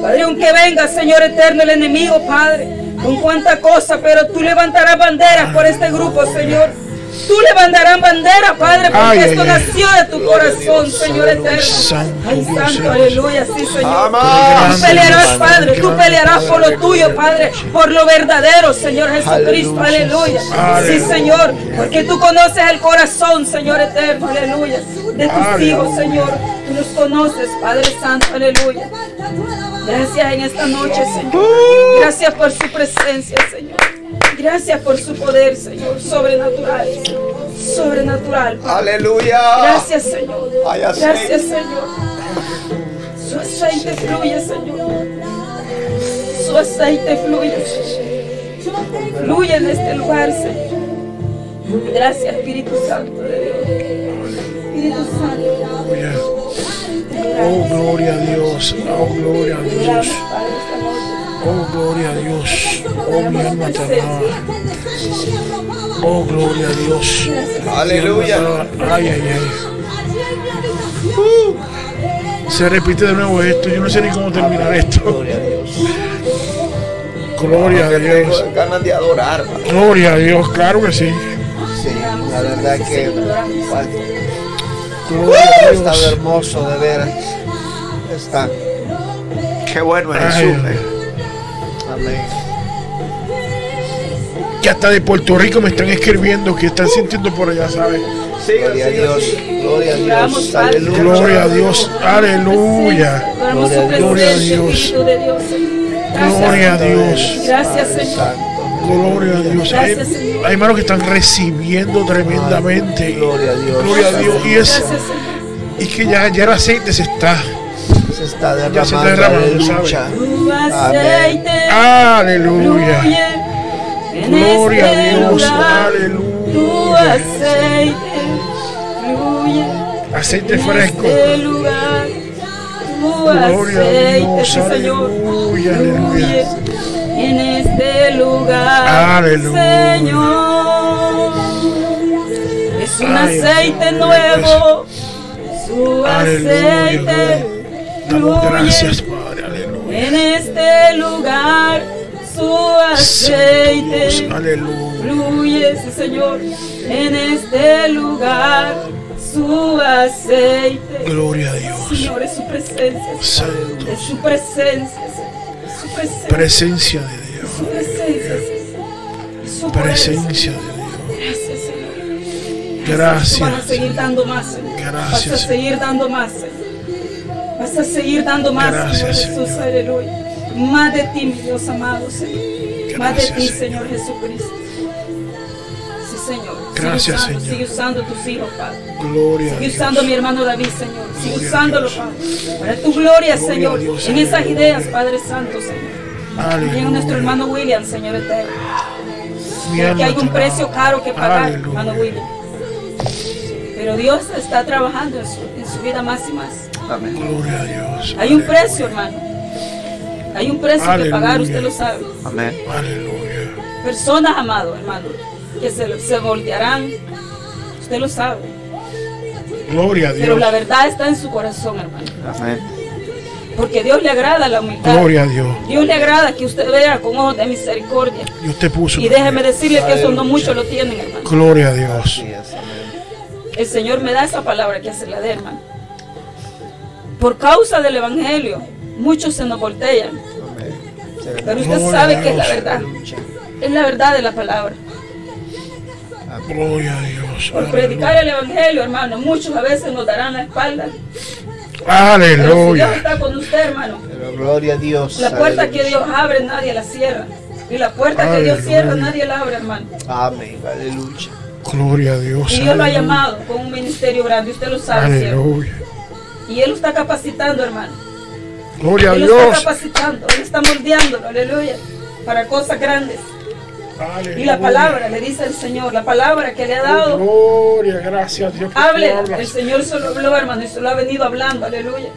Padre, aunque venga, Señor eterno, el enemigo, Padre, con cuánta cosa, pero tú levantarás banderas por este grupo, Señor. Tú levantarás banderas, Padre, porque Ay, esto ay. nació de tu corazón, Señor eterno. Santo Ay, Dios, santo, aleluya, sí, Señor. Tú pelearás, Padre, tú pelearás por lo tuyo, Padre, por lo verdadero, Señor Jesucristo, aleluya. Sí. Señor, porque tú conoces el corazón, Señor eterno, aleluya, de tus hijos, Señor. Tú los conoces, Padre Santo, aleluya. Gracias en esta noche, Señor. Gracias por su presencia, Señor. Gracias por su poder, Señor, sobrenatural. Sobrenatural. Padre. Aleluya. Gracias, Señor. Gracias, Señor. Su aceite fluye, Señor. Su aceite fluye. Fluye en este lugar, Señor. Gracias, Espíritu Santo de Dios. Espíritu Santo. Oh, gloria a Dios. Oh, gloria a Dios. Oh, gloria a Dios. Oh, mi alma te alaba. Oh, gloria a Dios. Aleluya. Ay, ay, ay. Se repite de nuevo esto. Yo no sé ni cómo terminar esto. Gloria a Dios. Gloria a Dios. Ganas de adorar. Gloria a Dios. Claro que sí. Sí, la verdad que Gloria estado Dios. hermoso de ver. Está. Qué bueno Jesús. Amén. Que hasta de Puerto Rico me están escribiendo que están sintiendo por allá, ¿sabes? Gloria a Dios. Gloria a Dios. Aleluya. Gloria a Dios. Aleluya. Gloria a Dios. Gloria a. Gracias, Gloria a Señor. Gloria a Dios. Hay, hay hermanos que están recibiendo tremendamente. Gloria a Dios. Gloria a Dios. Y, es, y que ya, ya el aceite se está. Se está Ya se derramando. derramando, aleluya. Aceite Aleluya. Gloria a este Dios. Aleluya. aceite fluye Aceite en fresco. este lugar. Tu Gloria a aceite, Dios. Aleluya. Fluye Aleluya. en este lugar. Aleluya. Señor. Es un Ay, aceite nuevo. Su Aleluya. aceite Damos gracias, Padre. Aleluya. en este lugar. Su aceite Dios, Aleluya. fluye, sí, Señor, en este lugar. Su aceite. Gloria a Dios. Señor, es su presencia. Santo. Es su presencia. Señor. Es su presencia. Presencia de Dios. su presencia. Su Presencia de Dios. Gracias, Señor. Gracias. Vas a seguir dando más, Señor. Gracias, Vas a seguir dando más, Señor. Vas a seguir dando más, Gracias, Señor Jesús. Aleluya. Más de ti, mi Dios amado, Señor. más de ti, Señor. Señor Jesucristo. Sí, Señor. Gracias, sigue usando, Señor. Sigue usando tus hijos, Padre. Gloria a Sigue Dios. usando a mi hermano David, Señor. Sigue Gloria usándolo. Padre. Para tu gloria, Gloria Señor. Dios, en esas ideas, Padre Santo, Señor. También a nuestro hermano William, Señor eterno. Porque hay un precio caro que pagar, Aleluya. hermano William. Pero Dios está trabajando en su, en su vida más y más. Amén. Gloria a Dios. Hay un precio, hermano. Hay un precio que pagar, usted lo sabe. Amén. Aleluya. Personas, amado, hermano, que se, se voltearán. Usted lo sabe. Gloria a Pero Dios. la verdad está en su corazón, hermano. Amén. Porque Dios le agrada la humildad. Gloria a Dios. Dios le agrada que usted vea con ojos de misericordia. Dios te puso. Y déjeme decirle que eso no muchos lo tienen, hermano. Gloria a Dios. El Señor me da esa palabra que se la dé, hermano. Por causa del Evangelio, muchos se nos voltean. Pero usted Gloria sabe que es la verdad. Es la verdad de la palabra. Gloria a Dios. Por predicar el Evangelio, hermano, muchos a veces nos darán la espalda. Pero si Dios Aleluya. está con usted, hermano, Pero gloria a Dios. la puerta que aleluya. Dios abre, nadie la cierra. Y la puerta que Dios Aleluya. cierra, nadie la abre, hermano. Amén. Aleluya. Gloria a Dios. Y Dios lo ha Aleluya. llamado con un ministerio grande, usted lo sabe. Aleluya. Y Él lo está capacitando, hermano. Gloria a Él lo está Dios. capacitando, Él está moldeándolo, aleluya, para cosas grandes. Aleluya. Y la palabra, le dice el Señor, la palabra que le ha dado, Gloria, gracias a Dios. hable. El. Señor se lo habló, hermano, y se lo ha venido hablando, aleluya.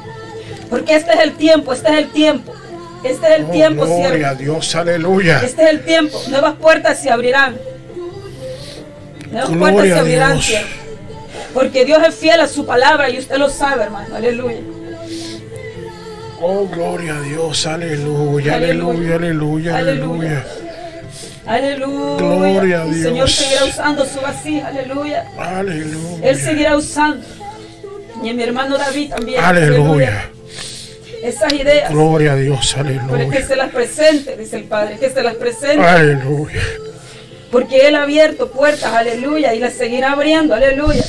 Porque este es el tiempo, este es el tiempo. Este es el Oh, tiempo, Gloria siervo. a Dios. Aleluya. Este es el tiempo. Nuevas puertas se abrirán. Nuevas Gloria puertas se abrirán, Dios. Porque Dios es fiel a su palabra y usted lo sabe, hermano. Aleluya. Oh, gloria a Dios. Aleluya. Aleluya. Aleluya. Aleluya. Aleluya. Aleluya. Aleluya. Gloria a El Señor Dios. seguirá usando su vasija. Aleluya. Aleluya. Él seguirá usando. Y mi hermano David también. Aleluya. Esas ideas. Gloria a Dios. Pero es que Aleluya. se las presente, dice el Padre, que se las presente. Aleluya. Porque Él ha abierto puertas, aleluya, y las seguirá abriendo, aleluya.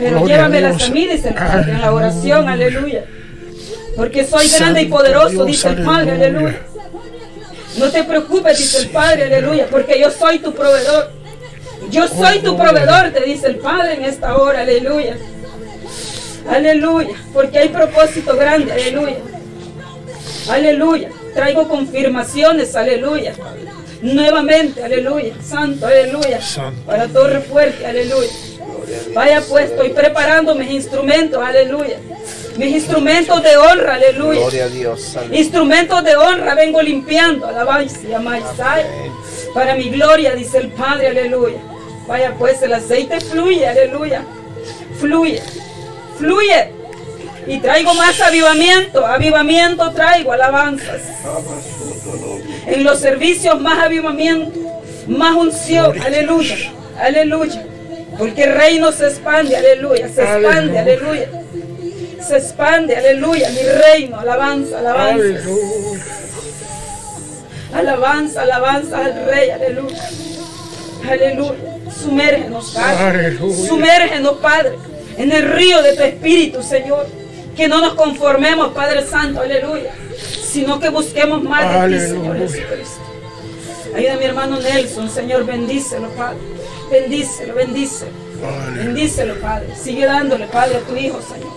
Pero Gloria llévamelas a mí, dice el Padre, en la oración, Aleluya. Porque soy grande y poderoso, Dios, dice el Padre, aleluya. aleluya. No te preocupes, dice el Padre, aleluya, porque yo soy tu proveedor. Yo soy tu proveedor, te dice el Padre en esta hora, aleluya. Aleluya, porque hay propósito grande, aleluya. Aleluya. Traigo confirmaciones, aleluya. Nuevamente, aleluya. Santo, aleluya. Para torre fuerte, aleluya. Vaya pues, estoy preparando mis instrumentos, aleluya. Mis instrumentos de honra, aleluya. Gloria a Dios. Aleluya. Instrumentos de honra vengo limpiando, alabanza y. Para mi gloria, dice el Padre, aleluya. Vaya pues, el aceite fluye, aleluya. Fluye, fluye. Y traigo más avivamiento, avivamiento traigo, alabanzas. En los servicios más avivamiento, más unción, aleluya, aleluya. Porque el reino se expande, aleluya, se expande, aleluya. Se expande, aleluya, mi reino, alabanza, alabanza. Alabanza, alabanza al Rey, aleluya. Aleluya. Sumérgenos, Padre. Sumérgenos, Padre, en el río de tu espíritu, Señor. Que no nos conformemos, Padre Santo, aleluya. Sino que busquemos más de ti, Señor. Jesucristo. Ayuda a mi hermano Nelson, Señor, bendícelo, Padre. Bendícelo, bendícelo. Bendícelo, Padre. Sigue dándole, Padre, a tu hijo, Señor.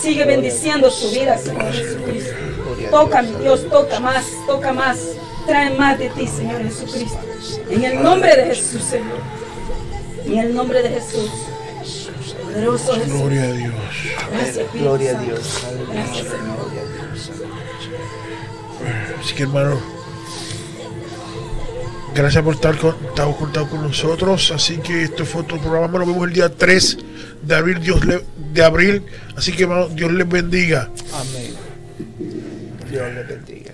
Sigue bendiciendo su vida, Señor Jesucristo. Toca, mi Dios, toca más, toca más. Trae más de ti, Señor Jesucristo. En el nombre de Jesús, Señor. En el nombre de Jesús. Poderoso Jesús. Gloria a Dios. Gracias, Gloria a. Dios. Gracias, Señor. Gloria a Dios. Así que hermano, gracias por estar con, con nosotros. Así que este fue otro programa. Nos vemos el día 3 de abril. Dios le, de abril. Así que hermano, Dios les bendiga. Amén. Dios le bendiga.